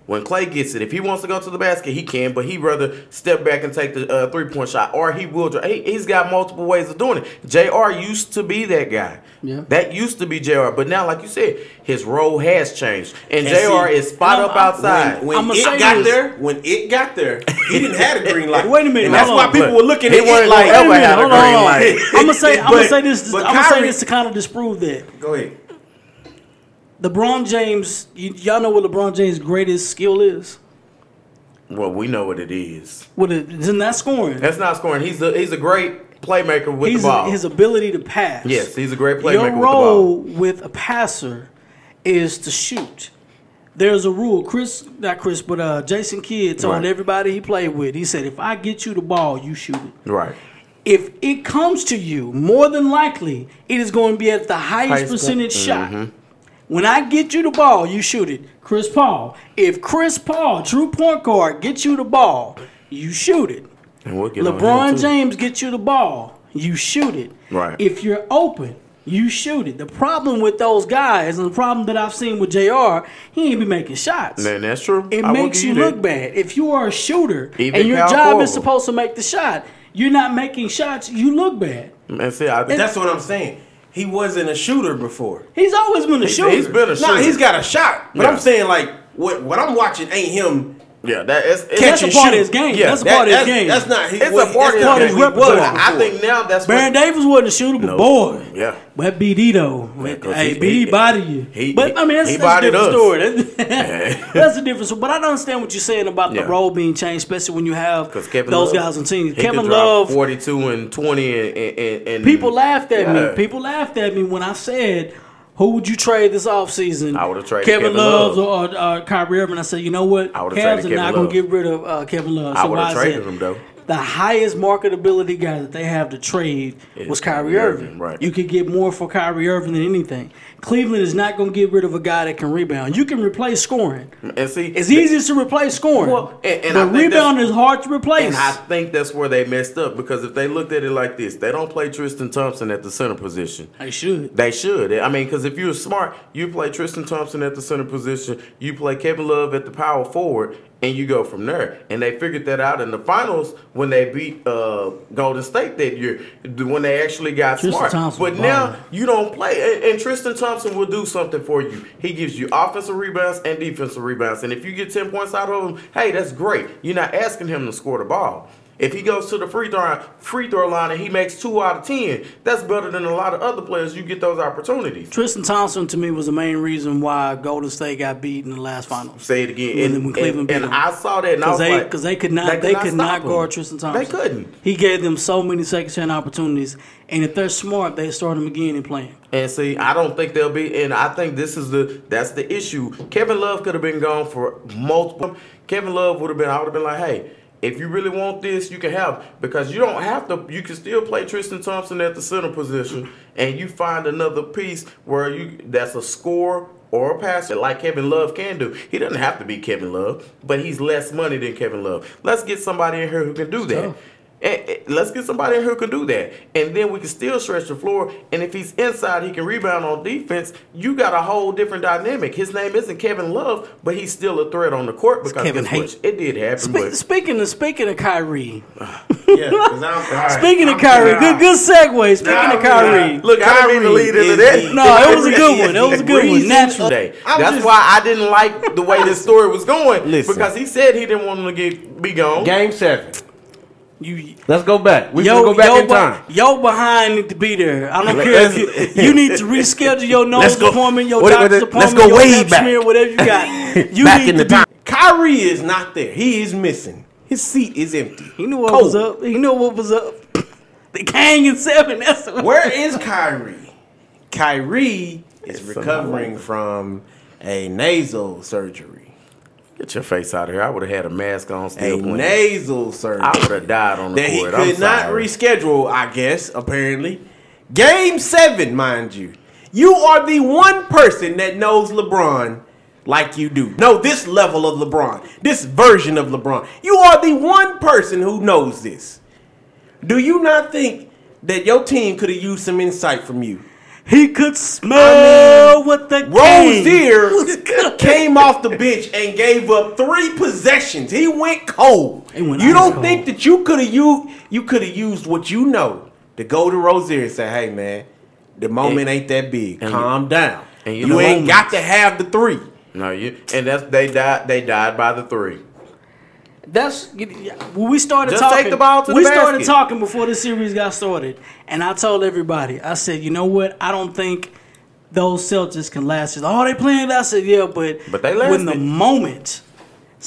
when Klay gets it, if he wants to go to the basket, he can, but he'd rather step back and take the uh, three point shot, or he will. dri- He, he's got multiple ways of doing it. Jr. used to be that guy. Yeah. That used to be Jr. But now, like you said, his role has changed, and, And Jr. see, is spot no, up I'm- outside. When, I'ma when it got this. there, when it got there, he didn't have a green light. Wait a minute, and that's hold why on. people were looking He at wasn't it like, gonna ever Wait a have a minute, hold green on. light. I'm gonna say, I'm gonna say this. but I'm gonna say Kyrie- this to kind of disprove that. Go ahead. LeBron James, you, y'all know what LeBron James' greatest skill is? Well, we know what it is. What it, isn't that scoring? That's not scoring. He's a he's a great playmaker with He's the ball. his ability to pass. yes, he's a great playmaker Your with the role ball. with a passer is to shoot. There's a rule. Chris, not Chris, but uh, Jason Kidd told Right. everybody he played with. He said, "If I get you the ball, you shoot it. Right. If it comes to you, more than likely, it is going to be at the highest Highest- percentage shot. When I get you the ball, you shoot it. Chris Paul. If Chris Paul, true point guard, gets you the ball, you shoot it. And we'll get LeBron. James gets you the ball, you shoot it. Right. If you're open, you shoot it. The problem with those guys, and the problem that I've seen with Jr., he ain't be making shots. Man, that's true. It I makes give you that. look bad. If you are a shooter Even and your Kyle job is supposed to make the shot, you're not making shots, you look bad. Man, see, I, That's what I'm saying. He wasn't a shooter before. He's always been a shooter. he's been a No, shooter. he's got a shot. But Yeah. I'm saying like what what I'm watching ain't him. Yeah, that is it's, That's a and part of his game. Yeah, that's a That- part of his that's, game. that's not. He, it's what- a part that's of his what repertoire. I think now that's Baron what, Davis wasn't a shooter, but No. boy, Yeah. that BD though, Yeah, 'cause hey, he- BD he- body you. he- but I mean, that's, he that's a different us. story. That's, that's a different story. But I don't understand what you're saying about the role being changed, especially when you have Kevin those Love, guys on teams. he Kevin Love, 42 and 20 and, and, and people laughed at Yeah. me. People laughed at me when I said. Who would you trade this offseason? I would've traded Kevin, Kevin Love Love. or uh, Kyrie Irving. I said, you know what? I would've traded are Kevin not going to get rid of uh, Kevin Love. I would've traded said him, though. The highest marketability guy that they have to trade Is was Kyrie Kyrie Irving. Irving, right. You could get more for Kyrie Irving than anything. Cleveland is not going to get rid of a guy that can rebound. You can replace scoring. and see It's easy to replace scoring. Well, and- and but rebound is hard to replace. And I think that's where they messed up because if they looked at it like this, they don't play Tristan Thompson at the center position. they should. They should. I mean, because if you're smart, you play Tristan Thompson at the center position, you play Kevin Love at the power forward, and you go from there. And they figured that out in the finals when they beat uh, Golden State that year, when they actually got Tristan smart. Thompson but now you don't play, and, and Tristan Thompson will do something for you. He gives you offensive rebounds and defensive rebounds, and if you get ten points out of him, hey, that's great. You're not asking him to score the ball. If he goes to the free throw free throw line and he makes two out of ten, that's better than a lot of other players. You get those opportunities. Tristan Thompson to me was the main reason why Golden State got beat in the last finals. Say it again. And, when Cleveland and, and. I saw that and I Because was they, like, cause they could not, they, could not him. guard Tristan Thompson. They couldn't. He gave them so many second chance opportunities, and if they're smart, they start him again and play him. And see, I don't think they'll be. And I think this is the that's the issue. Kevin Love could have been gone for multiple. Kevin Love would have been. I would have been like, hey, if you really want this, you can have because you don't have to. You can still play Tristan Thompson at the center position, and you find another piece where you that's a score or a passer like Kevin Love can do. He doesn't have to be Kevin Love, but he's less money than Kevin Love. Let's get somebody in here who can do that. And, and let's get somebody in here who can do that. And then we can still stretch the floor. And if he's inside, he can rebound on defense. You got a whole different dynamic. His name isn't Kevin Love, but he's still a threat on the court because Kevin? Hate. It did happen. Spe- but speaking of speaking of Kyrie, yeah, I'm- speaking of I'm- Kyrie, good good segue. Speaking Nah, of Kyrie, Look, I didn't mean to lead into is that. No, it was a good one. It was a good one. Natural. Day. That's just- why I didn't like the way this story was going Listen. because he said he didn't want him to get be gone. Game seven. You Let's go back. We yo, can go back yo, in time. yo behind need to be there. I don't care if you, you need to reschedule your nose go- appointment, your what- what- doctor's let's appointment, go your way pap back. smear, whatever you got. You back need in to the be. time. Kyrie is not there. He is missing. His seat is empty. He knew what Cold. was up. He knew what was up. The Kang in seven. That's what Where is Kyrie? Kyrie is It's recovering from a nasal surgery. Get your face out of here. I would have had a mask on A playing. nasal surgery. I would have died on the that he court. could I'm not sorry. reschedule, I guess, apparently. Game seven, mind you. You are the one person that knows LeBron like you do. No, this level of LeBron, this version of LeBron. You are the one person who knows this. Do you not think that your team could have used some insight from you? He could smell what the Kang was Rozier came off the bench and gave up three possessions. He went cold. He went you don't cold. think that you could have you you could have used what you know to go to Rozier and say, "Hey, man, the moment ain't that big. Calm down. and you you ain't moments. got to have the three. No, you and that's they died. They died by the three. That's when we started Just talking. take the ball to the we started basket. talking before the series got started, and I told everybody. I said, you know what? I don't think those Celtics can last. Oh, they playing. I said, yeah, but But they when the moment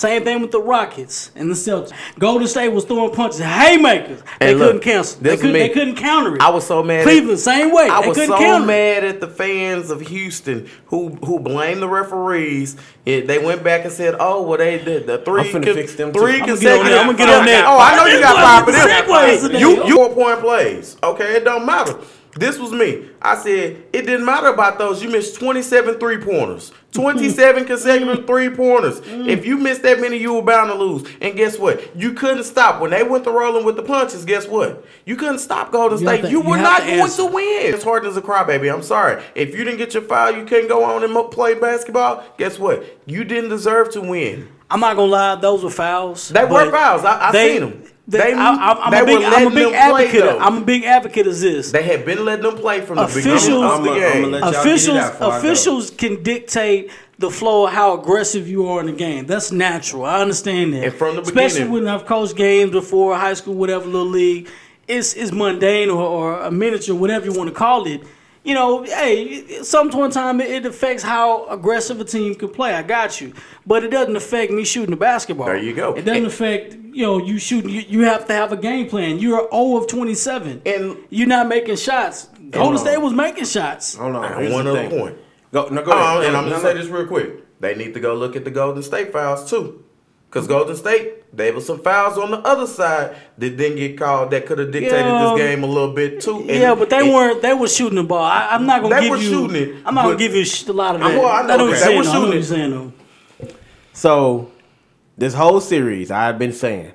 Same thing with the Rockets and the Celtics. Golden State was throwing punches, haymakers. They And look, couldn't cancel. They couldn't, they couldn't counter it. I was so mad at- Cleveland, same way. I they was couldn't so counter mad at the fans of Houston who who blamed the referees. It, they went back and said, "Oh, well, they did the 3 I'm con- fix them three I'ma get on consecutive." I'ma get on that. Oh, I know you got five for Segues them. You you four point plays. Okay, it don't matter. This was me. I said it didn't matter about those. You missed 27 three pointers, 27 consecutive three pointers. Mm. If you missed that many, you were bound to lose. And guess what? You couldn't stop when they went to rolling with the punches. Guess what? You couldn't stop Golden You State. to- you you were not to going answer. to win. It's hard as a crybaby. I'm sorry. If you didn't get your foul, you couldn't go on and play basketball. Guess what? You didn't deserve to win. I'm not gonna lie, those were fouls. They were fouls. I, I they- seen them. They, They, I, I'm, I'm they a big, I'm a big them play, advocate. I'm a big advocate of this. They had been letting them play from the Officials- beginning of I'ma- the I'ma game. let y'all get officials out before I go. officials can dictate the flow of how aggressive you are in the game. That's natural. I understand that. And from the especially beginning- when I've coached games before, high school, whatever little league, it's it's mundane or, or a miniature, whatever you want to call it. You know, hey, some point in time it, it affects how aggressive a team can play. I got you, but it doesn't affect me shooting the basketball. There you go. It doesn't affect you know you shooting. You, you have to have a game plan. You're 0 of 27, And- you're not making shots. Golden on. State was making shots. Hold on. Here's one the other point. Go, no, go Oh, ahead. and I'm gonna say this real quick. They need to go look at the Golden State files too, because Golden State there was some fouls on the other side that didn't get called that could have dictated Yeah. this game a little bit too. And- yeah, but they and- weren't. They were shooting the ball. I, I'm not gonna They give were you. shooting it, I'm not gonna give you a lot of I'm- that. well, I know, what okay, you're they saying. were though. I know what shooting you're it. saying. So, this whole series, I've been saying,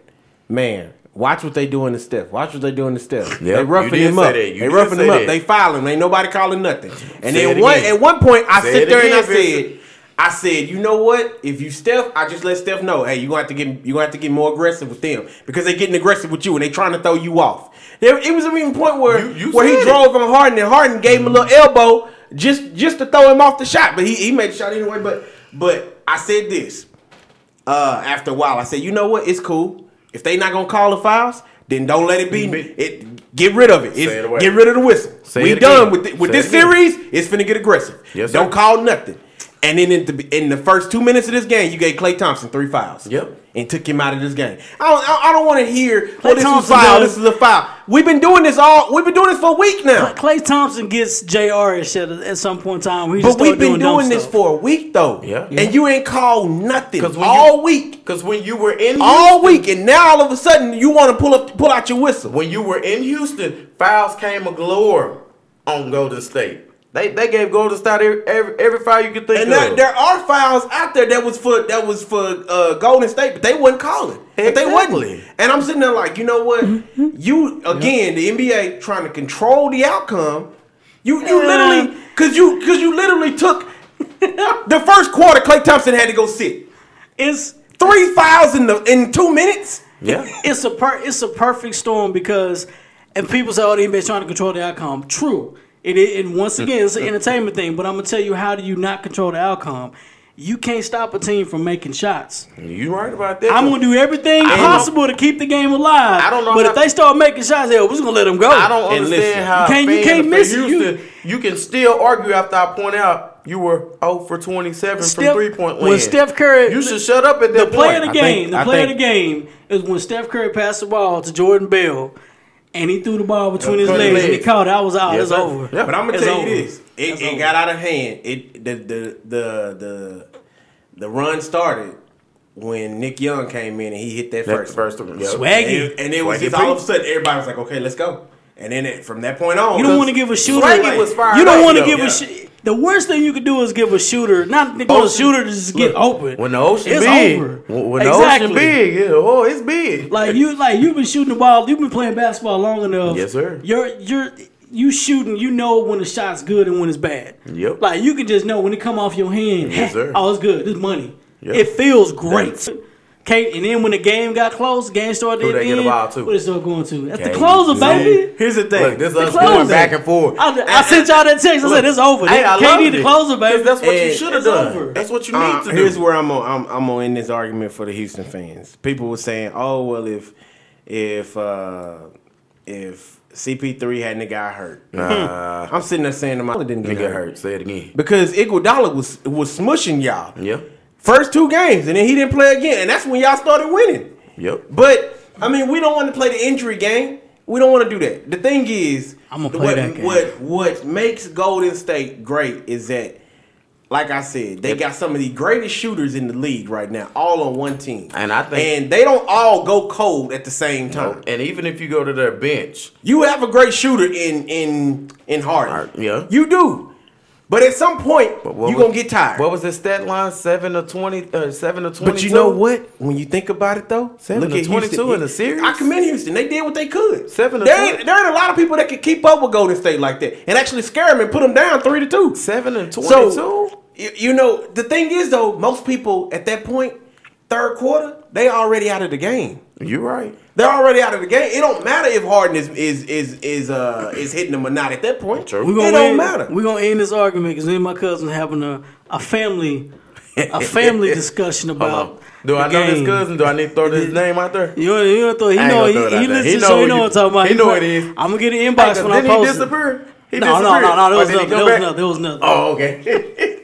man, watch what they doing to Steph. Watch what they doing to Steph. Yep, they roughing you him up. They did roughing say him up. that. They fouling. Ain't nobody calling nothing. And Say then one at one point, I Say sit there again, and I Vincent. said, I said, you know what? If you Steph, I just let Steph know, hey, you gonna have to get you gonna have to get more aggressive with them because they're getting aggressive with you and they're trying to throw you off. There, it was even a point where You- you where he it. drove on Harden and Harden gave him a little elbow just just to throw him off the shot, but he, he made the shot anyway. But but I said this uh, after a while. I said, you know what? It's cool. If they not gonna call the fouls, then don't let it be. It get rid of it. It get rid of the whistle. Say we done with it. with Say this series. It's finna get aggressive. Yes, don't call nothing. And then in the in the first two minutes of this game, you gave Klay Thompson three fouls. Yep. And took him out of this game. I don't, I I don't want to hear. Oh, well, this Thompson was foul. does- This is a foul. We've been doing this all. We've been doing this for a week now. Klay Thompson gets Jr. at, at some point in time. We But just we've been doing, doing this stuff. for a week though. Yeah. And you ain't called nothing 'Cause when all you- week. Because when you were in All Houston- week, and now all of a sudden you want to pull up, pull out your whistle. when you were in Houston, fouls came a galore on Golden State. They they gave Golden State every every, every foul you could think And of. there, there are fouls out there that was for that was for uh, Golden State, but they wasn't calling. But they Exactly. wasn't. And I'm sitting there like, you know what? You again, the NBA trying to control the outcome. You you Yeah. literally because you because you literally took the first quarter. Klay Thompson had to go sit It's three fouls in the in two minutes. yeah. it's a per, it's a perfect storm because and people say oh the NBA trying to control the outcome. True. It, it and once again it's an entertainment thing, but I'm gonna tell you how do you not control the outcome? You can't stop a team from making shots. You right about that. I'm gonna do everything possible to keep the game alive. I don't know But how- if they start making shots, hell, we're just gonna let them go. I don't understand listen, how you can't- you can't for miss it. You- you, can still argue after I point out you were 0 for 27 Steph- from three point land. when Steph Curry- you should shut up at that. The that play of the game, think- the I play of the game is when Steph Curry passed the ball to Jordan Bell, and he threw the ball between his Between legs, and he legs. caught it. I was out. Yes, it's sir. over. Yeah. But I'm gonna It's tell over. you this: it, it got out of hand. It the the the the the run started when Nick Young came in and he hit that That first. first one, yeah. Swaggy. And, and it was Swaggy just all of a sudden everybody was like, okay, let's go. And then it, from that point on, You don't want to give a shooter. Swaggy like- was fired you don't want to give Yeah. a. Sh- the worst thing you could do is give a shooter, not go a shooter to just get Look, open. When the ocean it's big, over. when when the Exactly. ocean big, yeah, oh, it's big. Like you, like you've been shooting the ball. You've been playing basketball long enough. Yes, sir. You're you're you shooting. You know when the shot's good and when it's bad. Yep. Like you can just know when it come off your hand. Yes, sir. Oh, it's good. It's money. Yep. It feels great. That's- Okay, and then when the game got close, game started. Who they to get a end, ball to? What it started going to? That's the KD. closer, baby. Here's the thing. Look, this is us closer. going back and forth. I, I sent y'all that text. I said it's over. Hey, I KD loved the it. closer, baby. 'Cause That's what you should have done. over. That's what you need Uh, to here's do. Here's where I'm on. I'm, I'm on in this argument for the Houston fans. People were saying, "Oh well, if if uh, if CP3 hadn't got hurt, Nah, I'm sitting there saying to myself, didn't get nigga hurt hurt. Say it again. because Iguodala was was smushing y'all. Yeah. First two games, and then he didn't play again, and that's when y'all started winning. Yep. But I mean, we don't want to play the injury game. We don't want to do that. The thing is, I'm gonna play what, that game. What what makes Golden State great is that, like I said, they got some of the greatest shooters in the league right now, all on one team. And I think- and they don't all go cold at the same time. And even if you go to their bench, You have a great shooter in in in Harden. Harden, yeah. you do. But at some point, you're gonna get tired. What was the stat line? Seven to twenty. Uh, seven to twenty. But you know what? When you think about it, though, Seven to 22 in the series? I commend Houston. They did what they could. Seven to there 20. ain't, there ain't a lot of people that could keep up with Golden State like that and actually scare them and put them down three to two. Seven and twenty-two. So you, you know the thing is though, most people at that point, third quarter, they already out of the game. You're right. They're already out of the game. It don't matter if Harden is is is is uh is hitting them or not at that point. True. It don't end, matter. We're gonna end this argument because me and my cousin having a, a family a family discussion about. on. Do the I know this cousin? Do I need to throw his name out there? You know, you know, throw, he know gonna he, throw it he listens, He so he know what I'm talking about. he know it is. I'm gonna get an inbox Hey, when I didn't he post it. disappear? He No, no, disappeared. no, no, there Or was nothing. There was nothing. There was nothing. Oh, okay.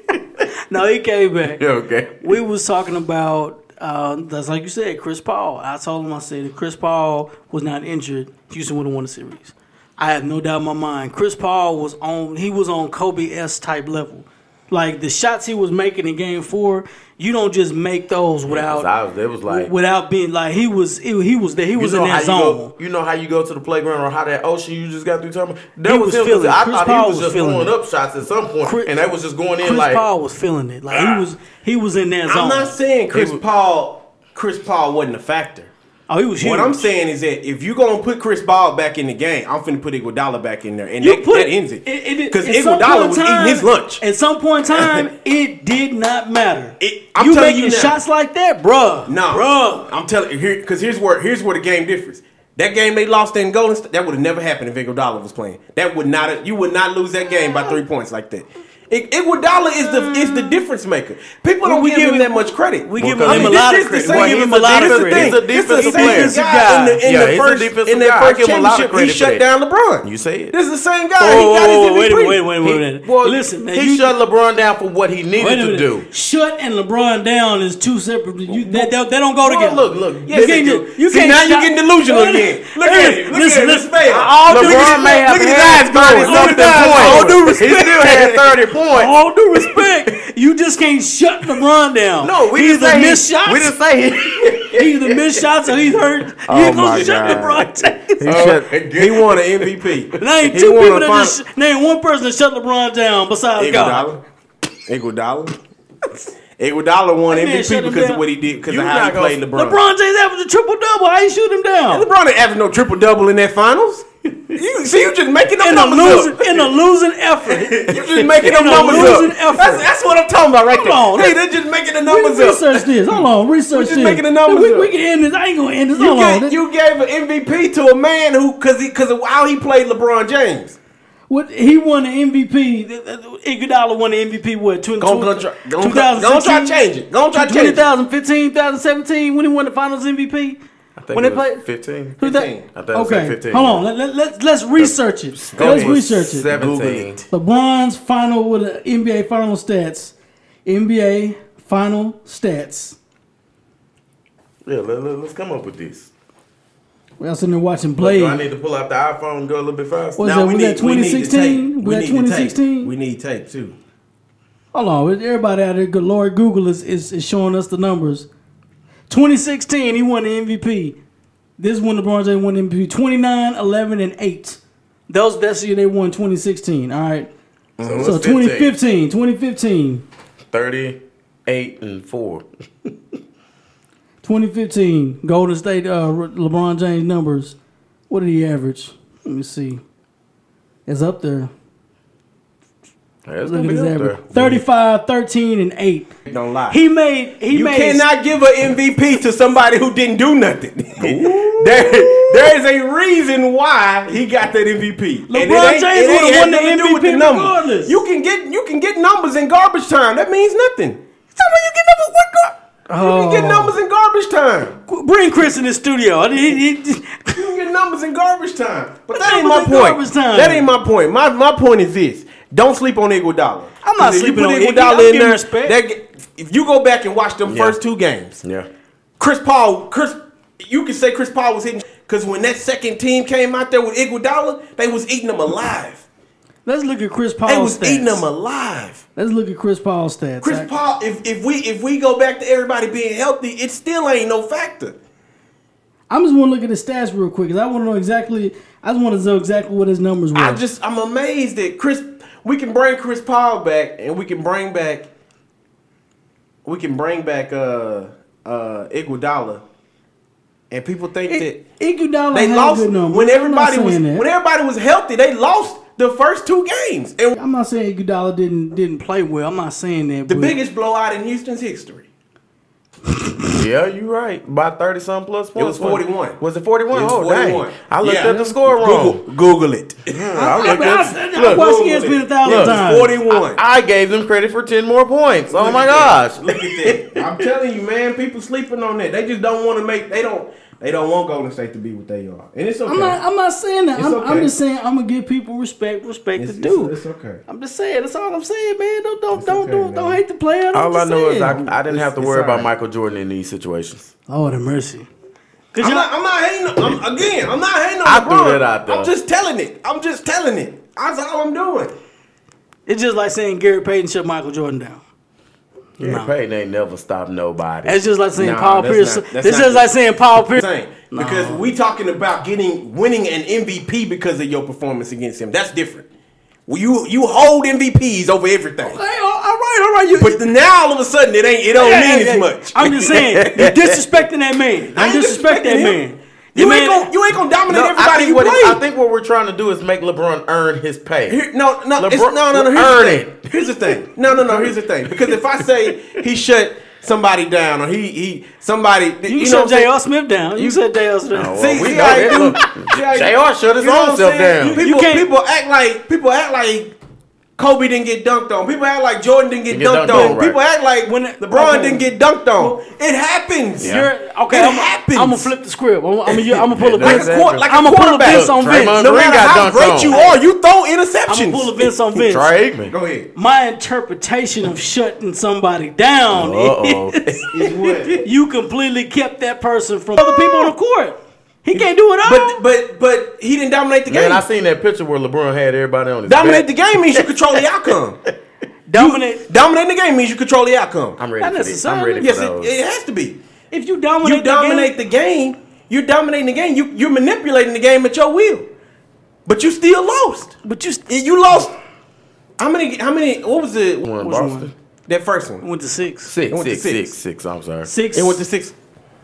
No, he came back. yeah, okay. we was talking about uh, that's like you said, Chris Paul. I told him I said if Chris Paul was not injured, Houston would have won the series. I have no doubt in my mind. Chris Paul was on he was on Kobe S type level. Like the shots he was making in game four, you don't just make those without 'cause I was- it was like- without being like he was he, he was there he was you know in how that you zone. go, you know how you go to the playground or how that ocean you just got through talking about? That He was, was him 'cause feeling it. I Chris thought Paul he was was just feeling throwing it. up shots at some point, Chris- and that was just going in Chris like Paul was feeling it. Like he ah. was he was in that zone. I'm not saying Chris was- Paul Chris Paul wasn't a factor. Oh, he was huge. What I'm saying is that if you're gonna put Chris Paul back in the game, I'm finna put Iguodala back in there, and You that, put that ends it. Because Iguodala was time- eating his lunch. At some point in time, it did not matter. It- I'm you making you now. shots like that, bruh. No, bruh. I'm telling you here because here's where here's where the game differs. That game they lost in Golden State, that would have never happened if Iguodala was playing. That would not you would not lose that game by three points like that. I- Iguodala is the is the mm. difference maker. People don't we give him give that much credit. we give him a he- lot this of is the credit. same- We give him a this lot is of the credit. thing. He's a This is defensive the same player. guy in the, in Yeah, the he's a first, defensive in that guy. First give him a lot of championship, he shut down LeBron. You say it. This is the same guy. Oh, he got his wait MVP. minute, wait a minute, wait. Well, Listen, now he you- shut LeBron down for what he needed to do. Shut and LeBron down is two separate. You, they, they, they don't go Well, together. look, look. You can't do. You See, can't now you're getting delusional again. Look at him. Look listen, listen. This fail. All Look at LeBron may have look at his had eyes going. 30 something his points. All due He respect. still had 30 points. All due respect, you just can't shut LeBron down. No, we he didn't either say miss shots. We didn't say he. he either miss shots or he's hurt. Oh you Oh ain't gonna shut God. LeBron down. He, shut, he won an MVP. Name He two won people a that final- just name one person that shut LeBron down besides God. Iguodala. Iguodala. Iguodala won That man MVP shut him because down. of what he did, because You of how not he gonna- played LeBron. LeBron James averaged a triple double. How you shoot him down? LeBron didn't average no triple double in that finals. You see, you just making them In a numbers losing up. in a losing effort. You just making them a numbers losing up. effort. That's, that's what I'm talking about right there. Hold on. Hey, they're just making the We numbers up. research this. Hold on, research just this. making the numbers we, up. we can end this. I ain't gonna end this. You, Hold on. gave, you gave an MVP to a man who, because he, because of how he played LeBron James. What he won the MVP. Iguodala won the MVP. What? 20, Go, go, try, go, go, go try to change it. Go try to change it. 2015, 2017 when he won the Finals MVP. Think when it they was played 15. Who that? I thought it said Okay, 15. hold on. Let, let, let's let's research it. Let's research it. 17. LeBron's final with the NBA final stats. NBA final stats. Yeah, let, let, us come up with this. We all sitting there watching Do Blade. I need to pull out the iPhone and go a little bit faster? What's Now that? We, need- we the 2016. We, got need 2016. We need tape too. Hold on, everybody out there, good Lord, Google is, is, is showing us the numbers. 2016, he won the MVP. This one, LeBron James won the MVP. 29, 11, and 8. Those that's the year they won 2016. All right. So, So 2015, 15? 2015, 38 and 4. 2015, Golden State, uh, LeBron James numbers. What did he average? Let me see. It's up there. That's Look at his average. 35, 13, and 8. Don't lie. He made, he you made. cannot give an MVP to somebody who didn't do nothing. there, there is a reason why he got that MVP. LeBron ain't- James would've won the nothing with MVP number. regardless. You can get you can get numbers in garbage time. That means nothing. Somebody you get numbers what gar- You can get Oh. numbers in garbage time. Bring Chris in the studio. He- he- he- You can get numbers in garbage time. But that ain't my point. That ain't my point. My my point is this. Don't sleep on Iguodala. I'm not sleeping on put Iguodala in there. respect. that if you go back and watch them Yeah. first two games, Yeah. Chris Paul, Chris, you can say Chris Paul was hitting because when that second team came out there with Iguodala, they was eating them alive. Let's look at Chris Paul. They was stats. eating them alive. Let's look at Chris Paul's stats. Chris Paul, if, if we if we go back to everybody being healthy, it still ain't no factor. I'm just want to look at his stats real quick because I want to know exactly. I just want to know exactly what his numbers were. I just I'm amazed that Chris we can bring Chris Paul back and we can bring back we can bring back uh uh Iguodala and people think that Iguodala they lost good when everybody was that. when everybody was healthy they lost the first two games and I'm not saying Iguodala didn't didn't play well. I'm not saying that. the biggest blowout in Houston's history. Yeah, you're right. By thirty some plus points. It was 41. Was it forty one? It was Oh 41. dang! I looked Yeah. at the score wrong. Google, Google it. I I, looked I, at- I, I look, watched Google ESPN a it. thousand Look, times. 41. I gave them credit for ten more points. Oh Look my gosh! that. Look at that. I'm telling you, man, people sleeping on that. They just don't want to make. They don't. They don't want Golden State to be what they are, and it's okay. I'm not. I'm not saying that. It's I'm, I'm just saying I'm gonna give people respect. Respect it's, to do. it's, it's okay. I'm just saying. That's all I'm saying, man. Don't don't It's don't okay, don't, man. don't hate the player. I'm All I just know is I. I didn't have to worry it's about. Michael Jordan in these situations. Oh, the mercy. Cause I'm y'all- not. I'm not hating. I'm, again, I'm not hating on I LeBron. threw that out there. I'm just telling it. I'm just telling it. That's all I'm doing. it's just like saying Gary Payton shut Michael Jordan down. Gary No. Payton ain't never stopped nobody. It's just like saying Nah, Paul that's Pierce. not- that's It's not just the- like saying Paul Pierce. Saying because we talking about getting winning an MVP because of your performance against him. That's different. Well, you you hold MVPs over everything. Hey, all right, all right. You, But the, now all of a sudden it ain't. It don't Yeah, mean yeah, as yeah. much. I'm just saying, you're disrespecting that man. I I'm ain't disrespecting that disrespecting man. Him. The You man- ain't gonna you ain't gonna dominate No, I everybody think, you what play. it- I think what we're trying to do is make LeBron earn his pay. Here, no, no, it's, LeBron- no, no, no. Here's earn the thing. it. Here's the thing. No, no, no. Here's the thing. Because if I say he shut somebody down or he he somebody, You, you, shut what I'm saying? J.R. Smith down. You, said J.R. Smith. Oh, well, See, we see know how that. he do- Look, see how he- JR shut his you own self saying? down. People, You people act like people act like Kobe didn't get dunked on. People act like Jordan didn't get Didn't get dunked, dunked on. on, right. People act like When- LeBron okay. didn't get dunked on. It happens. Yeah. You're, okay, It I'm, happens. I'm gonna flip the script. I'm, I'm, gonna, I'm gonna pull a Like Vince. a quar- like a I'm gonna pull a. Vince on Vince. No matter how great on. you are, you throw I'm interceptions. gonna pull a Vince on Vince. Troy Aikman. Go ahead. My interpretation of shutting somebody down Uh-oh. is Is what? you completely kept that person from other people on the court. He can't do it all. But but but he didn't dominate the game. Man, I seen that picture where LeBron had everybody on his Dominate the back. game means you control the outcome. dominate. Dominating the game means you control the outcome. I'm ready Not for this. I'm ready yes, for it, those. it has to be. If you dominate, You dominate the the game. You're dominating the game. You you're manipulating the game at your will. But you still lost. but you st- You lost. How many? How many? What was it? One Boston. one? That first one. went to six. Six, It went to six, six. six, six. I'm sorry. Six. It went to six.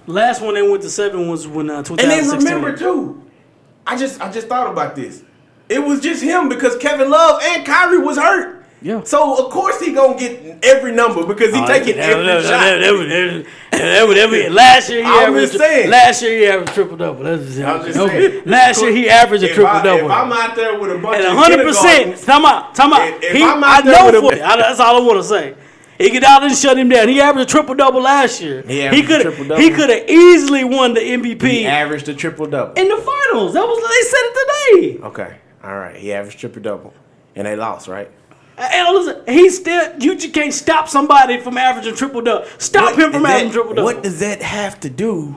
Last one they went to seven was when uh, And then remember too. I just I just thought about this. It was just him because Kevin Love and Kyrie was hurt. Yeah. So of course he gonna get every number because he Oh, taking that- every that- shot. that- that that was- that that Last year he I'm averaged. just saying. Last year he averaged triple double. That's just, I'm just okay. saying. Last year he averaged a triple double. If I'm out there with a bunch And of hundred percent. kindergartens- Time out. Time out. If- if He, I'm out there know with a- for it. I- That's all I want to say. Iguodala didn't shut him down. He averaged a triple double last year. He He could he could have easily won the MVP He averaged a triple double. in the finals. That was they said it today. Okay, all right. He averaged triple double, and they lost, right? Uh, and listen, he still you just can't stop somebody from averaging triple double. Stop him from averaging that- triple double. What does that have to do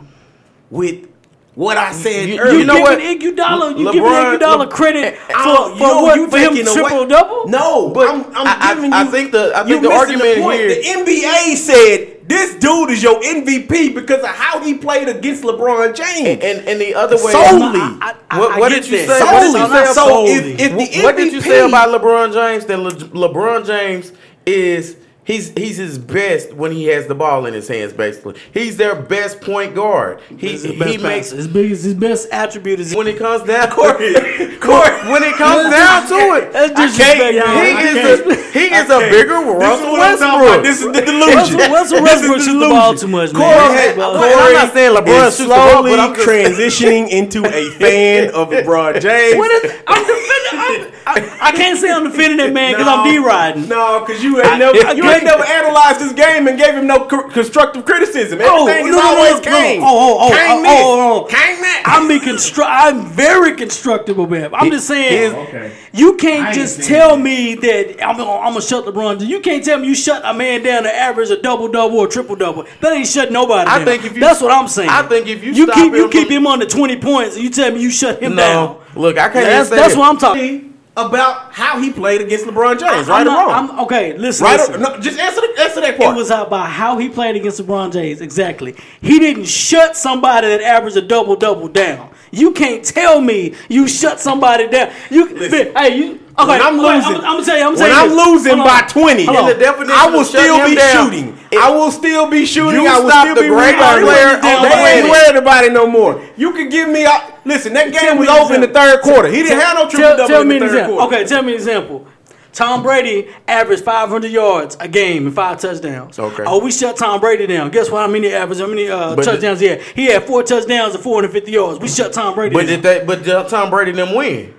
with what I said You- earlier? You, You know what? giving Iguodala, you LeBron- giving Iguodala Le- credit for, for yo, what? you For him taking away- triple double? No, But I'm, I'm I- I- giving I you. think the- I you think the missing argument point. here- The NBA said this dude is your MVP because of how he played against LeBron James. And, and and the other way. Solely. I- I- what I what get did you say? What did Solely. you say So if, if the what did you MVP say about LeBron James? That Le- LeBron James is he's he's his best when he has the ball in his hands. Basically, he's their best point guard. He he best makes his biggest his best attribute is when it comes down. Corey, when it comes down to it, That's I disrespect, can't, y'all. y'all. he is a he is a bigger Russell. Westbrook. This is the Russell, delusion. Russell is Westbrook shoots the ball too much, man. Corey, Corey I'm not saying LeBron is ball, slowly but I'm transitioning into a fan of LeBron James. What is, I'm defending. I'm, I, I can't say I'm defending that man because I'm No. D riding. No, because you ain't never I you ain't never analyzed this game and gave him no co- constructive criticism. Oh, Everything is no, no, no, always no. Kane. Oh, oh, oh, Kane oh, this. oh, oh. Kane that. I'm be constru- I'm very constructive about it. I'm just saying his- Okay. you I can't ain't just saying tell that. me that I'm gonna, I'm gonna shut LeBron. down. You can't tell me you shut a man down to average a double double or triple double. That ain't shut nobody I down. think if you- that's what I'm saying. I think if you you stop keep you him keep from- him under 20 points and you tell me you shut him down. Look, I can't. That's say that's what I'm talking. About how he played against LeBron James, I'm right not- or wrong? I'm, okay, listen. right listen. or no? Just answer the, answer that part. It was about how he played against LeBron James. Exactly. He didn't shut somebody that averaged a double double down. You can't tell me you shut somebody down. You hey you. Okay, when I'm wait, losing, I'm, I'm gonna you. I'm when saying I'm losing Hold by on. 20, In the definition I will still be down, shooting. it- I will still be shooting. You I will stop still the be great rebounding. player on They the ain't way. worried about it no more. You can give me. A, listen, that game was over in the third quarter. He didn't have no triple double tell in me the third example. quarter. Okay, tell me an example. Tom Brady averaged 500 yards a game and five touchdowns. Okay. Oh, we shut Tom Brady down. Guess what? How many average? How many uh, touchdowns he had? He had four touchdowns and 450 yards. We shut Tom Brady But down. did they? But did Tom Brady them win?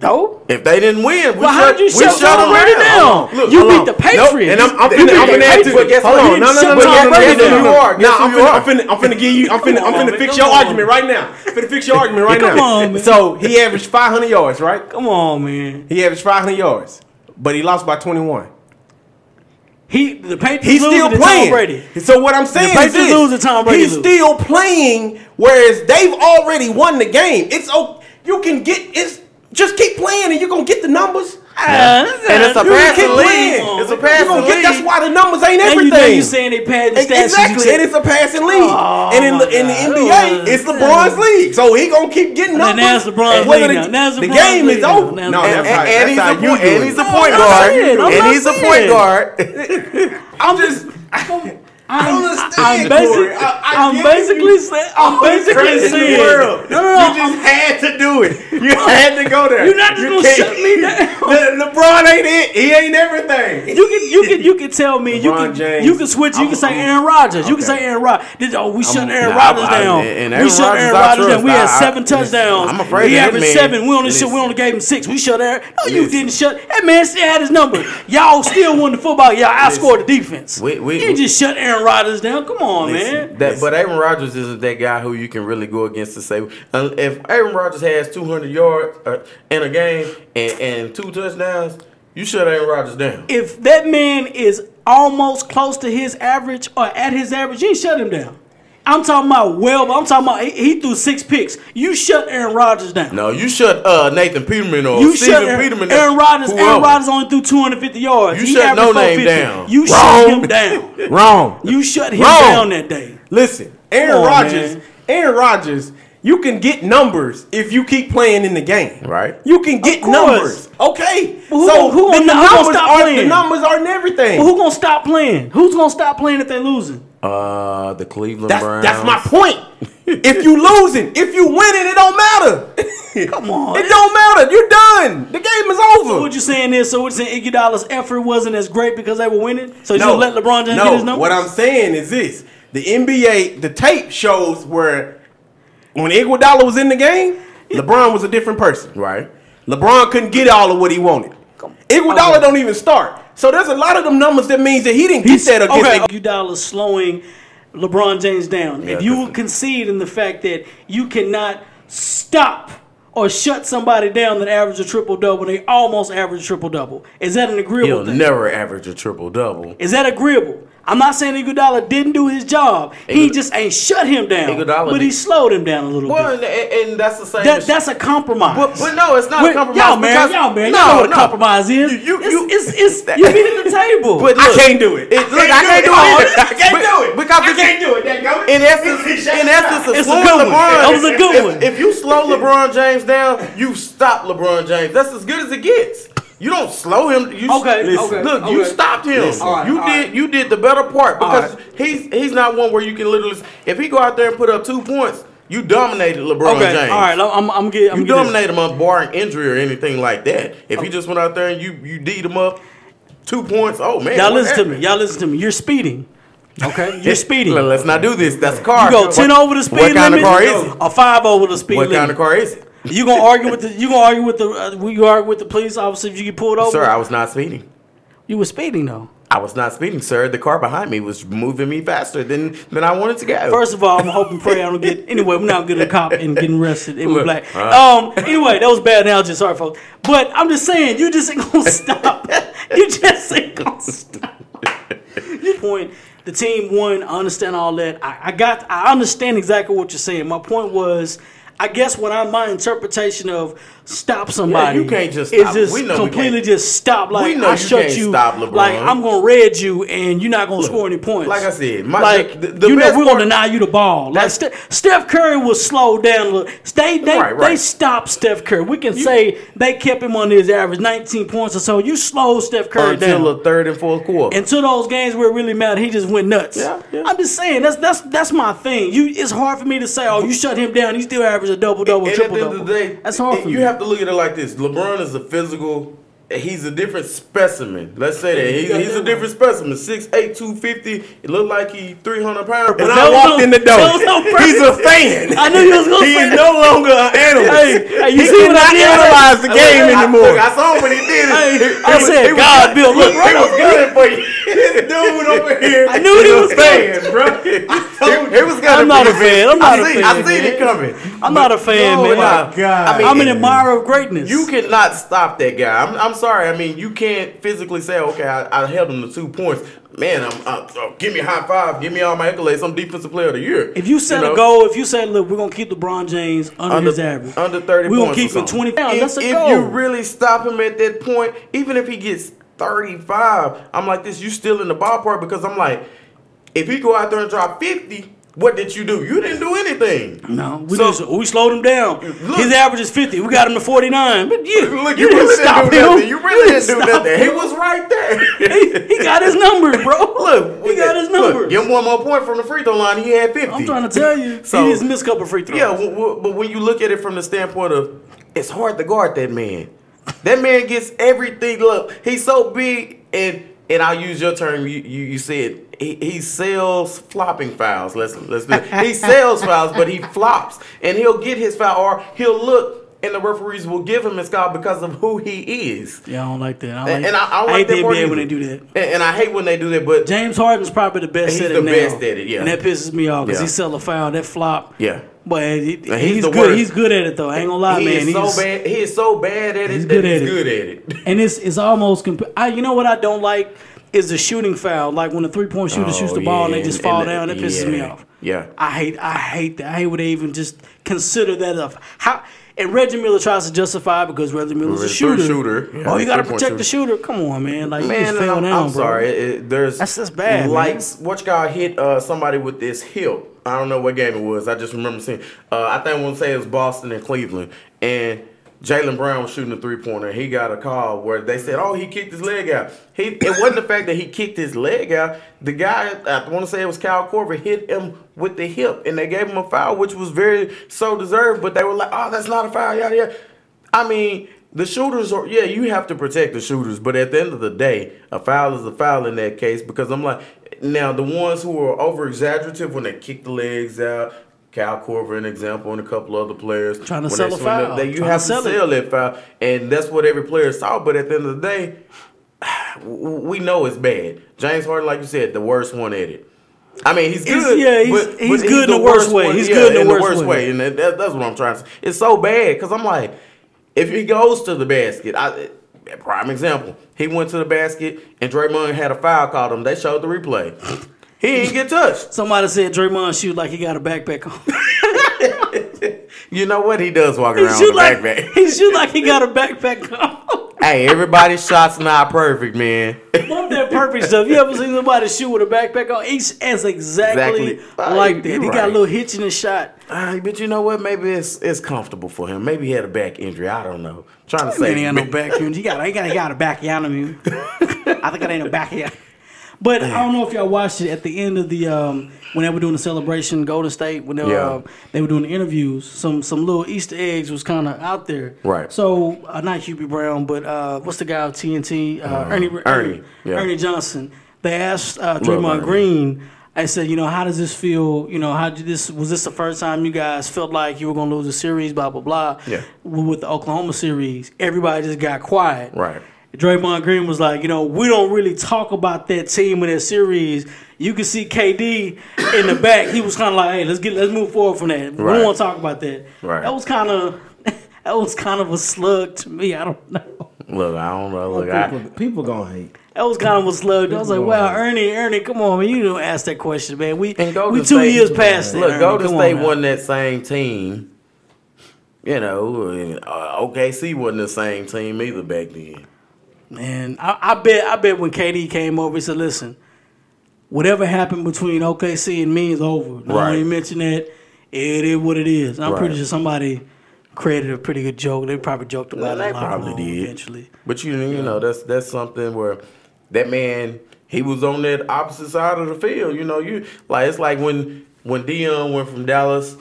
No. If they didn't win, we Well, how shut, you we shut Tom them Brady down. down? Look, you beat on. the Nope, Patriots. and I'm, I'm You finna, I'm finna add to it. Hold on, no, didn't no, no, no, no, Brady Guess who you are? Guess No, who I'm you finna, are? I'm finna, I'm finna give you, I'm finna, I'm finna fix your argument right now. Finna fix your argument right now. Come on, man. So he averaged 500 yards, right? Come on, man. He averaged 500 yards, but he lost by 21. He the Patriots He's still playing. Tom Brady. So what I'm saying is Patriots this, lose to Tom Brady he's lose. still playing, whereas they've already won the game. It's oh, you can get it's just keep playing and you're gonna get the numbers. And And it's a You passing keep league. playing. It's a You passing gonna get, that's why the numbers ain't everything. And you everything. know you saying they padding Ex- stats. Exactly, and it's a passing league, Oh, and in the my in the NBA, it's LeBron's league, so he gonna keep getting And numbers. that's LeBron's whether league the, now. That's the LeBron's game league is now. over. Now- No, And- that's And, and he's a point. do And he's a No, point I'm not guard. saying, I'm And not he's a point guard. I'm just. I'm, understand, I'm basically. I- I I'm basically you. saying, I'm basically saying, no, no, no, You just had to do it. You had to go there. You're not just You gonna shut me down. Le- LeBron ain't it. He ain't everything. You can you can you can tell me you can James. you can switch you I'm- can say Aaron Rodgers. You can say Aaron Rodgers oh we shut Aaron Rodgers down. we shut Aaron Rodgers down. We had seven touchdowns. I'm afraid he averaged seven. We only shut, we only gave him six. We shut Aaron. No you didn't shut. That man still had his number. Y'all still won the football. Y'all outscored the defense. We- we- you just shut Aaron Rodgers down come on man That, but Aaron Rodgers isn't that guy who you can really go against to say. uh, If Aaron Rodgers has 200 yards uh, in a game and, and two touchdowns, you shut Aaron Rodgers down. if that man is almost close to his average or at his average you shut him down. I'm talking about well. I'm talking about he, he threw six picks. You shut Aaron Rodgers down. No, you shut uh, Nathan Peterman or You Steven shut Aaron, Peterman Aaron Rodgers. Aaron. Rodgers only threw 250 yards. You He shut No Name down. You shut him down. Wrong. You shut him Wrong. down that day. Listen, Aaron Come Rodgers. Aaron Rodgers. You can get numbers if you keep playing in the game. Right. You can get numbers. Okay. Well, who so gon- who then the gon- who gonna numbers stop are the numbers aren't everything. But who gonna stop playing? Who's gonna stop playing if they're losing? Uh, the Cleveland That's Browns. that's my point. if you losing, if you winning, it don't matter. Come on. It don't matter. You're done. The game is over. So what you saying is, so what you saying Iguodala's effort wasn't as great because they were winning? So you no, just let LeBron James no, get his number? What I'm saying is this: the NBA, the tape shows where when Iguodala was in the game, LeBron was a different person. Right. LeBron couldn't get all of what he wanted. Iguodala Okay. don't even start. So there's a lot of them numbers that means that he didn't get that against. okay. Ig- Iguodala's slowing LeBron James down. Yeah, if you 'cause- will concede in the fact that you cannot stop or shut somebody down that average a triple double, and they almost average a triple double. Is that an agreeable He'll thing? never average a triple double. Is that agreeable? I'm not saying Iguodala didn't do his job. He just ain't shut him down, Iguodala but he slowed him down a little Well, bit. and, and that's the same. That, that's a compromise. But, but no, it's not Wait, a compromise. Y'all man, because- y'all man, no, y'all know what a compromise is. You- you- it's, you- it's, it's, you meet at the table. But I can't do it. It- I look, can't I do can't it do it. I can't do it because I can't do it. In essence, in essence, It's one. LeBron. That was a good one. If you slow LeBron James down, you stop LeBron James. That's as good as it gets. You don't slow him. You Okay, listen, okay, Look, you stopped him. All right, you did. right. You did the better part because right. he's he's not one where you can literally. If he go out there and put up two points, you dominated LeBron okay, James. all right, I'm, I'm getting. I'm You getting dominate him on barring injury or anything like that. If he oh. just went out there and you you D'd him up two points, oh man. Y'all what listen to me. Y'all listen to me. You're speeding. Okay, you're speeding. Let- Let's not do this. That's a car. You go ten What- over the speed limit. What kind limit, of car is it? or five over the speed What limit. kind of car is it? You gonna argue with the? You gonna argue with the? Uh, you argue with the police officer if you get pulled over? Sir, I was not speeding. you were speeding though. I was not speeding, sir. The car behind me was moving me faster than than I wanted to go. First of all, I'm hoping pray I don't get anyway. We're not getting a cop and getting arrested. It was black. uh. Um. Anyway, that was bad analogy. Sorry, folks. But I'm just saying, you just ain't gonna stop. you just ain't gonna stop. Your point. The team won. I understand all that. I, I got. I understand exactly what you're saying. My point was. I guess what I'm my interpretation of stop somebody you can't just is stop. just We know we completely just stop like We know I you shut you stop LeBron. like I'm gonna red you and you're not gonna score any points. like I said, my- like the- the you know we're part- gonna deny you the ball. Like Ste- Steph Curry was slowed down. They they, Right, they stopped Steph Curry. We can say they kept him on his average 19 points or so. You slowed Steph Curry until down. the third and fourth quarter. Until those games where it really mattered, he just went nuts. Yeah, yeah. I'm just saying that's that's that's my thing. You it's hard for me to say, oh, you shut him down. He still averaged a double double, and triple the end double. of the day, that's hard for you me. have to look at it like this: LeBron is a physical. He's a different specimen. Let's say that he's, he's a different specimen. 6'8", 250. It looked like he three hundred pounds. And That I walked on- in the door. that was on purpose. He's a fan. I knew you was gonna he say is no longer an animal. Hey, hey, you he see what I did? analyze the game I, anymore. Look, I saw him when he did it. Hey, He- I he was- said, he was God. Bill, look, he was good for you. this dude over here. I knew he was a fan, bro. He, he was good. I'm not a fan. I'm not I a fan, I seen it coming. I'm not a fan, Oh man. my I- God. I mean, I'm an admirer of greatness. You cannot stop that guy. I'm, I'm sorry. I mean, you can't physically say, okay, I, I held him to two points. Man, I'm, uh, uh, give me a high five. Give me all my accolades. I'm defensive player of the year. If you set know? a goal, if you say, look, we're gonna keep LeBron James under, under, his average, under 30 we're gonna keep him 20 pounds. If, That's a if goal. you really stop him at that point, even if he gets 35, I'm like this, you still in the ballpark because I'm like, if he go out there and drop 50, what did you do? You didn't do anything. no, we, So- just, we slowed him down. Look- his average is 50. We got him to 49. But you, Look, you, you, really didn't stop didn't do him. nothing. You really didn't, do stop nothing. He was right there. he, he got his numbers, bro. Look, he got his look, numbers. give him one more point from the free throw line. He had 50. I'm trying to tell you, So- he just missed a couple free throws. Yeah, w- w- but when you look at it from the standpoint of, it's hard to guard that man. That man gets everything. Look, he's so big, and and I'll use your term. You you, you said he, he sells flopping fouls. Let's let's do it. He sells fouls, but he flops, and he'll get his foul, or he'll look, and the referees will give him his foul because of who he is. Yeah, I don't like that. I, like, And, I, I don't I like hate that when they do that. And, and I hate when they do that, but James Harden's probably the best He's at the now. best at it, yeah. And that pisses me off because Yeah. he sell a foul, that flop. yeah. But he, he's, he's good. worst. He's good at it though. I ain't gonna lie, he man. is so He's- bad. He is so bad at it. He's good he's at it. good at it. And it's it's almost. Comp- I, you know what I don't like is a shooting foul. Like when a three point shooter shoots the Oh, ball and they just fall and down. it pisses me off. yeah. I hate. I hate that. I hate when they even just consider that a how. And Reggie Miller tries to justify because Reggie Miller's a shooter. shooter. Yeah, oh, you got to three-point protect the shooter. Come on, man. Like you Man, just fell I'm, down, I'm bro. sorry. It- there's That's- that's bad, man. Lights. What guy hit uh, somebody with this hip? I don't know what game it was. I just remember seeing. Uh, I think I want to say it was Boston and Cleveland, and Jaylen Brown was shooting a three pointer. He got a call where they said, "Oh, he kicked his leg out." He it wasn't the fact that he kicked his leg out. The guy, I want to say it was Kyle Korver, hit him with the hip, and they gave him a foul, which was very so deserved. But they were like, "Oh, that's not a foul." Yada yada. I mean, the shooters are yeah, you have to protect the shooters, but at the end of the day, a foul is a foul in that case because I'm like, now the ones who are over exaggerative when they kick the legs out. Cal Korver, an example, and a couple other players Trying to when sell a foul. up, They, you Trying to have to sell sell, it. that foul, and that's what every player saw. But at the end of the day, we know it's bad. James Harden, like you said, the worst one at it. I mean, he's He's- good. yeah, he's- but, he's but good in the worst way. one- He's yeah, good in the worst way. way, and that, that- that's what I'm trying to say. It's so bad because I'm like, if he goes to the basket, I, prime example, he went to the basket and Draymond had a foul called him. They showed the replay. He didn't get touched. Somebody said Draymond shoot like he got a backpack on. You know what? He does walk around with a like backpack. he shoot like he got a backpack on. hey, everybody's shots not perfect, man. Love that perfect stuff. You ever seen somebody shoot with a backpack on? He's as exactly, Exactly. Like that. He got a little hitch in his shot. Uh, but you know what? Maybe it's it's comfortable for him. Maybe he had a back injury. I don't know. trying to Man, say he ain't got no back here. He got, he got, he got a back out of me. I think it ain't a back here. But I don't know if y'all watched it at the end of the um, when they were doing the celebration, Golden State, when they were, Yeah. uh, they were doing the interviews. Some some little Easter eggs was kind of out there. Right. So uh, not Hubie Brown, but uh, what's the guy of TNT? Uh, Ernie, Ernie, yeah. Ernie Johnson. They asked uh, Draymond Green I said, you know, how does this feel? You know, how did this was this the first time you guys felt like you were gonna lose a series? Blah blah blah. Yeah. With the Oklahoma series, everybody just got quiet. Right. Draymond Green was like, you know, we don't really talk about that team in that series. You can see KD in the back. He was kind of like, hey, let's get let's move forward from that. We Right. don't want to talk about that. Right. That was kind of that was kind of a slug to me. I don't know. Look, I don't know. Look, I, people, people gonna hate. That was kind of a slug. I was like, wow, Ernie, Ernie, come on, man. You don't ask that question, man. We And Golden we two State- years past that. Look, Ernie. Golden Come on State wasn't that same team. You know, and, uh, OKC wasn't the same team either back then. Man, I, I bet I bet when KD came over, he said, "Listen, whatever happened between OKC and me is over." Now, Right. When he mentioned that, it is what it is. And I'm pretty sure somebody created a pretty good joke. They probably joked about they it. in the locker probably did. eventually. But you you know that's that's something where that man he was on that opposite side of the field. You know you like it's like when when Deion went from Dallas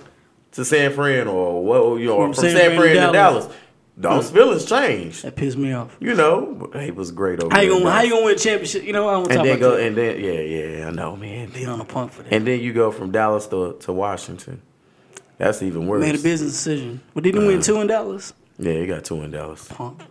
to San Fran or what you know From from, San San, Fran Fran, to to Dallas. Dallas. Those hmm. feelings changed. That pissed me off. You know, he was great over How you there gonna how you gonna win a championship? You know I don't and talk then about go that. and then yeah yeah I know man. Be on a punk for that. And then you go from Dallas to, to Washington. That's even worse. Made a business decision. But didn't he win uh-huh. two in Dallas? Yeah, he got two in Dallas. Punk.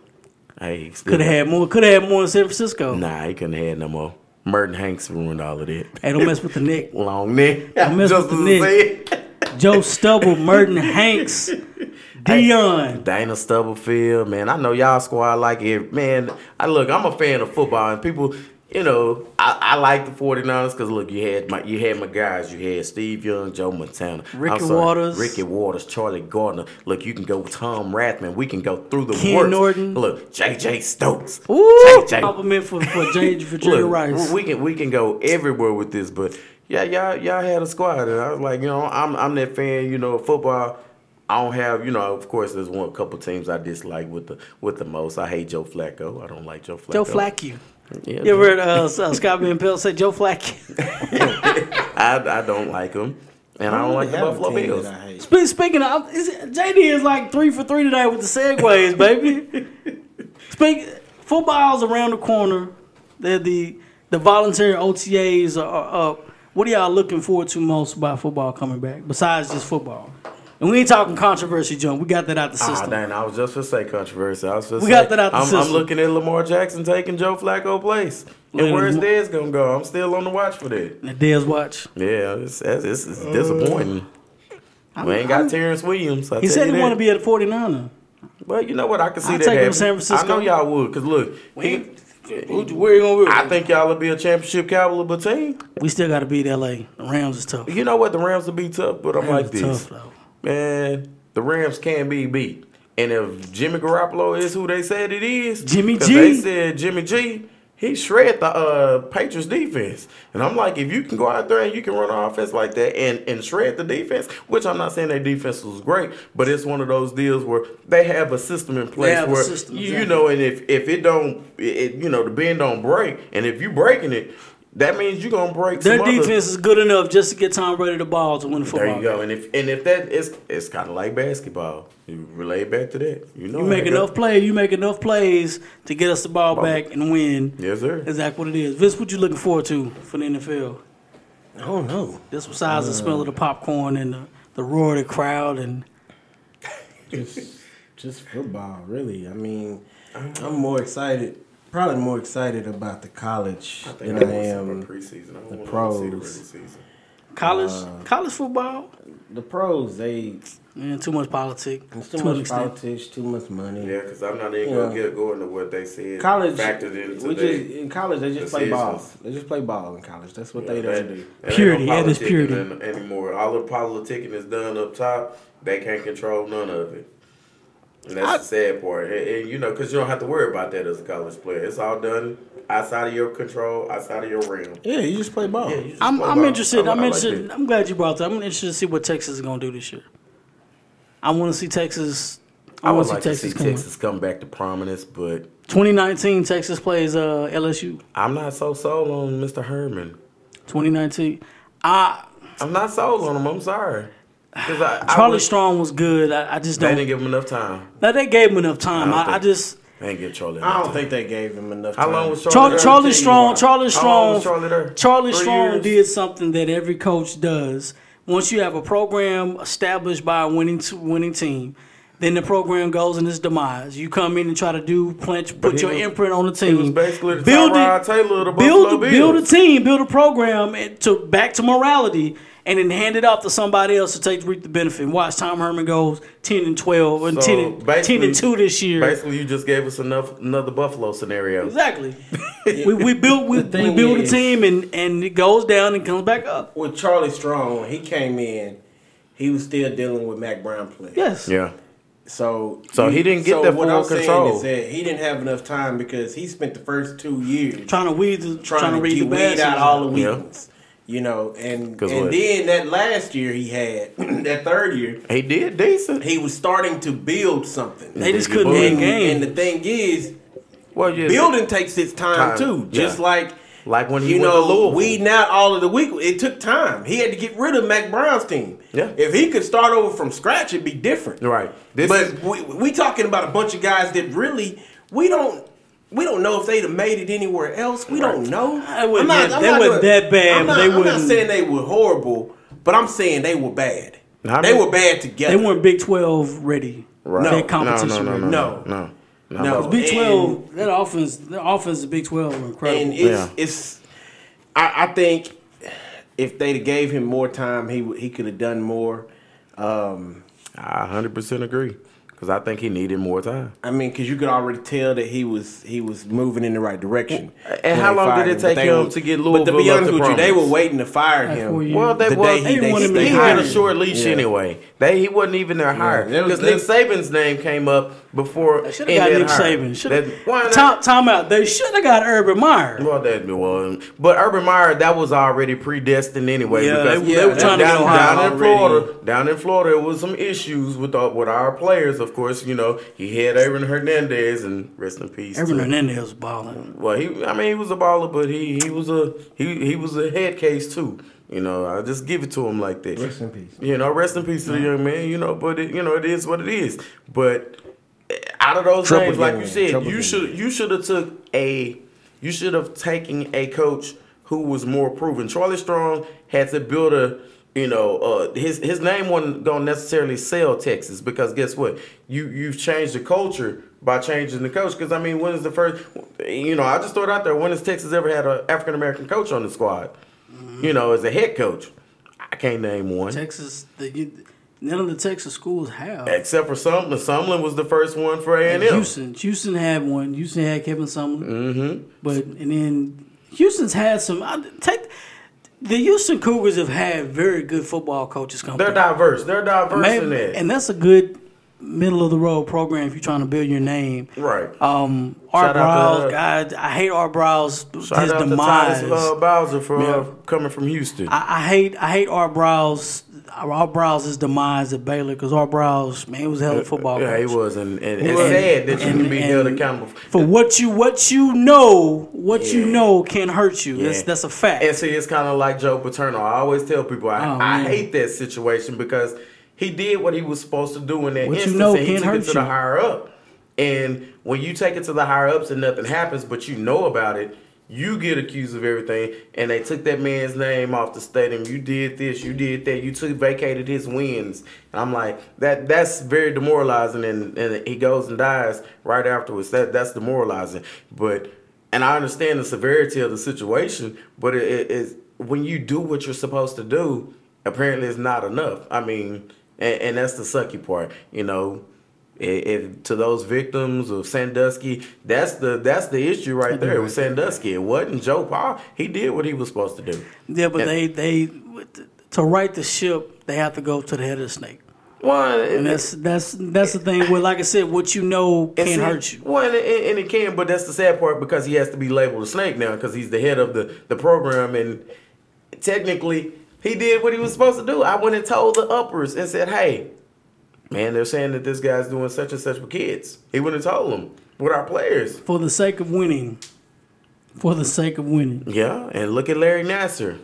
Hey, Could have had more. Could have had more in San Francisco. Nah, he couldn't have had no more. Merton Hanks ruined all of that. Hey, don't mess with the Nick. Long neck. mess Just with the it. Joe Stubble, Merton Hanks, Deion. Dana Stubblefield, man. I know y'all squad like it. Man, I look, I'm a fan of football and people, you know, I, I like the 49ers because look, you had my you had my guys. You had Steve Young, Joe Montana. Ricky sorry, Watters. Ricky Watters, Charlie Garner. Look, you can go Tom Rathman. We can go through the Ken works. Norton. Look, JJ Stokes. Ooh, JJ. compliment for for J for Jerry Look, Rice. we can we can go everywhere with this, but yeah, y'all y'all had a squad, and I was like, you know, I'm I'm that fan, you know, of football. I don't have, you know, of course, there's one couple teams I dislike with the with the most. I hate Joe Flacco. I don't like Joe Flacco. Joe Flacco. Yeah, You ever heard uh, uh, Scott Van Pelt say Joe Flacco? I I don't like him, and I don't like the Buffalo Bills. that I hate. Spe- Speaking of, is it- JD is like three for three today with the segues, baby. Speak football's around the corner. They're the the voluntary OTAs are, are up. What are y'all looking forward to most about football coming back besides just football? And we ain't talking controversy, John. We got that out the system. Ah, system. dang, I was just gonna say controversy. I was just We got that out the I'm, I'm looking at Lamar Jackson taking Joe Flacco place. And where's. Dez gonna go? I'm still on the watch for that. the Dez watch. Yeah, it's, it's, it's, disappointing. we ain't got Terrance Williams. I He said he want to be at 49er. But you know what? I can see I'll that take him to. San Francisco. I know y'all would, cause look, he, Who- Where you gonna be? I think y'all will be a championship caliber team. we still got to beat LA. The Rams is tough. You know what? The Rams will be tough, but I'm like this, tough though. Man. The Rams can be beat, and if Jimmy Garoppolo is who they said it is, Jimmy G. they said Jimmy G. He shred the uh, Patriots defense, and I'm like, if you can go out there and you can run an offense like that and, and shred the defense, which I'm not saying their defense was great, but it's one of those deals where they have a system in place where system, you, exactly. you know, and if if it don't, it, you know, the bend don't break, and if you breaking it, that means you're gonna break. Their some other- defense is good enough just to get Tom Brady the ball to win the football. there you go. And if and if that is it's kind of like basketball. You relay back to that. You know You make enough plays, you make enough plays to get us the ball Ball. back and win. Yes, sir. Exactly what it is. Vince, what you looking forward to for the NFL? I don't know. Just besides the smell of the uh. popcorn and the, the roar of the crowd and Just, just football, really. I mean, I'm more excited. Probably more excited about the college I think than I I am preseason. I the don't to see the regular pros. season. college Uh, college football. the pros. They Man, too much politics. it's too to an much extent. politics, too much money. Yeah, because I'm not even Yeah. gonna get going to what they said. College, factored into we their- just in college they just play ball. They just play ball in college. That's what Yeah, they that- don't do. Purity, no that is politicking purity. anymore. All the politicking is done up top. They can't control none of it. And that's I- the sad part. And, and, you know, because you don't have to worry about that as a college player. It's all done outside of your control, outside of your realm. Yeah, you just play ball. Yeah, you just I'm, play I'm ball. interested. I- I'm I like interested. that. I'm glad you brought that. I'm interested to see what Texas is gonna do this year. I want to see Texas. I, I want would to see to Texas see come. Texas come back to prominence, but 2019, Texas plays uh, LSU. I'm not so sold on Mr. Herman. 2019. I I'm not sold on him. I'm sorry. 'Cause I, I Charlie would- Strong was good. I, I just don't. They didn't give him enough time. No, they gave him enough time. I don't I, I think- just They ain't get Charlie. I don't time. think they gave him enough. How long was Charlie? Charlie, there? Charlie Strong. Charlie How long Strong, was Charlie there? Charlie Three Strong years? did something that every coach does. Once you have a program established by a winning t- winning team, then the program goes in its demise. You come in and try to do plant, put he your was- imprint on the He team. was basically the build Tyrod it, Taylor of the build, Buffalo build a team, build a program and to back to morality, and then hand it off to somebody else to take reap the benefit. And watch Tom Herman goes ten and twelve and So, 10, and, 10 and two this year. Basically, you just gave us enough another Buffalo scenario. Exactly. we, we built we, we thing build a team and and it goes down and comes back up. with Charlie Strong, he came in, he was still dealing with Mack Brown play. Yes. Yeah. So So he didn't get so that what full I'm saying control. is that he didn't have enough time because he spent the first two years Trying to weed the, trying, trying, to read the weed out all the Yeah. You know, and 'Cause and what? then that last year he had that third year, He did decent. he was starting to build something. They just couldn't boy. win and, games. and the thing is, Well, yeah. building takes its Time, time, too. Just yeah. like Like when he you know, Louisville. weeding out all of the weak. It took time. He had to get rid of Mack Brown's team. Yeah. If he could start over from scratch, it'd be different. Right. This but is- we we talking about a bunch of guys that really we don't. We don't know if they'd have made it anywhere else. We don't know. I wouldn't get- they weren't that bad, I'm not, they I'm not wouldn't- saying they were horrible, but I'm saying they were bad. How they were bad together. They weren't Big Twelve ready. Right. That No, competition no, no, ready. no, No. no, no, No. no. Big And- Twelve, that offense, that offense of Big Twelve incredible. and it's Yeah. it's. I, I think if they'd gave him more time, he he could have done more. Um, I 100% agree because I think he needed more time. I mean, because you could already tell that he was he was moving in the right direction. And how long did fired it him. take But they him were- to get But to Louisville be honest to with you, they were waiting to fire him. Well, they, the well, day he, they they, wanted him they to he had a short leash Yeah. anyway. They he wasn't even their hire that was- because Nick Saban's name came up before. They should have got Nick hire. Saban. Should have time, time out. They should have got Urban Meyer. Well, that was, but Urban Meyer that was already predestined anyway. Yeah, because they- they were trying to down, get down in. Florida. Down in Florida, there was some issues with uh, with our players. Of course, you know he had Aaron Hernandez and rest in peace. Urban to- Hernandez was balling. Well, he I mean he was a baller, but he he was a he he was a head case too. You know, I just give it to him like that. Rest in peace. You know, rest in peace to the young man. You know, but it, you know it is what it is. But out of those Trouble names, like you said, trouble you should you should have took a you should have taken a coach who was more proven. Charlie Strong had to build a you know uh, his his name wasn't gonna necessarily sell Texas because guess what you you've changed the culture by changing the coach because I mean when is the first you know I just throw it out there when has Texas ever had an African American coach on the squad you know as a head coach I can't name one Texas, the, you, none of the Texas schools have. except for Sumlin Sumlin was the first one for A and M Houston, Houston had one. Houston had Kevin Sumlin. mm-hmm. But and then Houston's had some. I, take the Houston Cougars have had very good football coaches come. they're diverse they're diverse Maybe- in that and that's a good middle of the road program if you're trying to build your name. right Um, Art Shout out to, Briles, uh, God, I hate Art Briles. Shout his out demise. to Titus uh, Bowser for uh, coming from Houston. I, I hate I hate Art Briles. Art Briles's demise at Baylor because Art Briles, man, he was a hell of a football yeah, coach. he was, and, and He it's was. sad that you And- can be held accountable. For what you what you know, what you know can hurt you. That's Yeah. that's a fact. And see, it's kind of like Joe Paterno. I always tell people I, Oh, I hate that situation because he did what he was supposed to do in that What you instance, know and he took it to the higher up. And when you take it to the higher ups and nothing happens, but you know about it, you get accused of everything. And they took that man's name off the stadium. You did this, you did that. You took vacated his wins. And I'm like, that that's very demoralizing. And, and he goes and dies right afterwards. That that's demoralizing. But and I understand the severity of the situation, but it, it is when you do what you're supposed to do. Apparently, it's not enough. I mean, and, and that's the sucky part. You know, if, if to those victims of Sandusky, that's the that's the issue right there with Sandusky. It wasn't Joe Paul. He did what he was supposed to do. yeah, but and- they they to right the ship, they have to go to the head of the snake. Well, And that's that's that's the thing. Where, like I said, what you know can't see, hurt you. Well, and, and and it can, but that's the sad part because he has to be labeled a snake now because he's the head of the, the program, and technically he did what he was supposed to do. I went and told the uppers and said, "Hey, man, they're saying that this guy's doing such and such with kids." He went and told them with our players. For the sake of winning, for the sake of winning, Yeah, and look at Larry Nassar.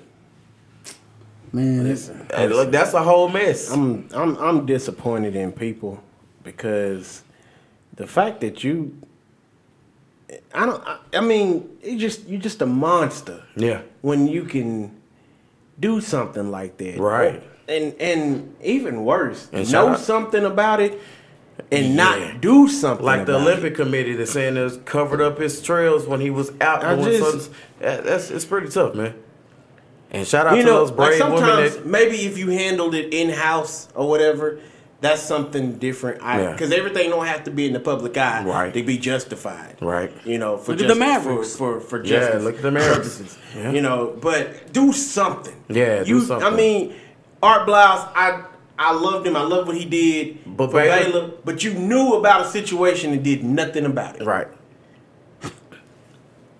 man. It's, And look, that's a whole mess. I'm I'm I'm disappointed in people because the fact that you I don't. I, I mean, it just you're just a monster. Yeah. When you can do something like that, Right. And and even worse, And know something about it and Yeah. not do something Like the Olympic committee that's saying there's covered up his trails when he was out I doing just- something. That's it's pretty tough, man. And shout It. out You to know, those like brave women sometimes that maybe if you handled it in house or whatever. That's something different, Yeah. because everything don't have to be in the public eye Right. to be justified. Right. You know, for Look at just, the Mavericks. for for, for Yeah, look at the Mavericks. Yeah. You know, but do something. Yeah, do you, something. I mean, Art Briles, I I loved him. I love what he did But for Baylor- Baylor. But you knew about a situation and did nothing about it. right.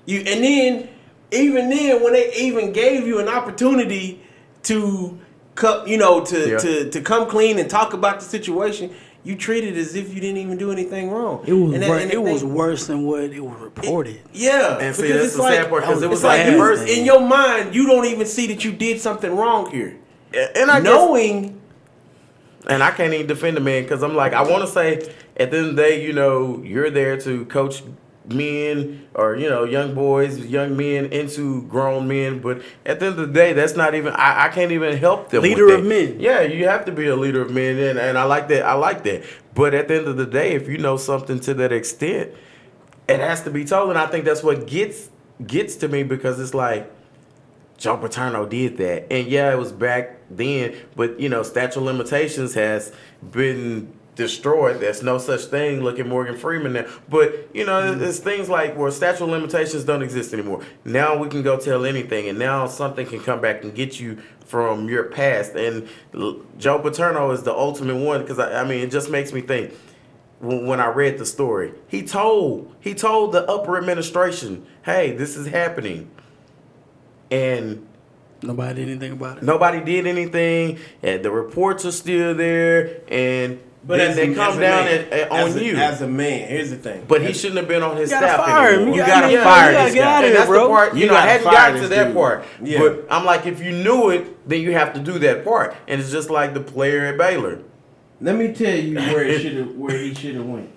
You and then even then when they even gave you an opportunity to come, you know, to Yeah. to to come clean and talk about the situation, you treat it as if you didn't even do anything wrong. It was And that- wor- and it the was worse than what it was reported. Yeah, And see, because that's it's the like, sad part, 'cause it was like like you, first- in your mind, you don't even see that you did something wrong here. And I guess, Knowing and I can't even defend the man because I'm like, I want to say at the end of the day, you know, you're there to coach men or you know young boys, young men into grown men. But at the end of the day, that's not even. I, I can't even help them. Leader of men. Yeah, you have to be a leader of men, and, and I like that. I like that. But at the end of the day, if you know something to that extent, it has to be told, and I think that's what gets gets to me because it's like. Joe Paterno did that. And yeah, it was back then, but you know, statute of limitations has been destroyed. There's no such thing. Look at Morgan Freeman now. But you know, mm-hmm. there's things like where statute of limitations don't exist anymore. Now we can go tell anything, and now something can come back and get you from your past. And Joe Paterno is the ultimate one because I, I mean, it just makes me think when when I read the story. He told he told the upper administration, "Hey, this is happening," and Nobody did anything about it. nobody did anything. And the reports are still there, and then as they a- come as down man, at, at- as on a- you. as a man. Here's the thing, but he shouldn't have been on his staff. You gotta staff fire him. anymore. You You gotta gotta- fire you gotta this get guy. out of And here, that's bro. the part. You, You know, I gotta hadn't fire gotten to this that dude. part. Yeah. But I'm like, if you knew it, then you have to do that part. And it's just like the player at Baylor. Let me tell you where it should have where he should have went.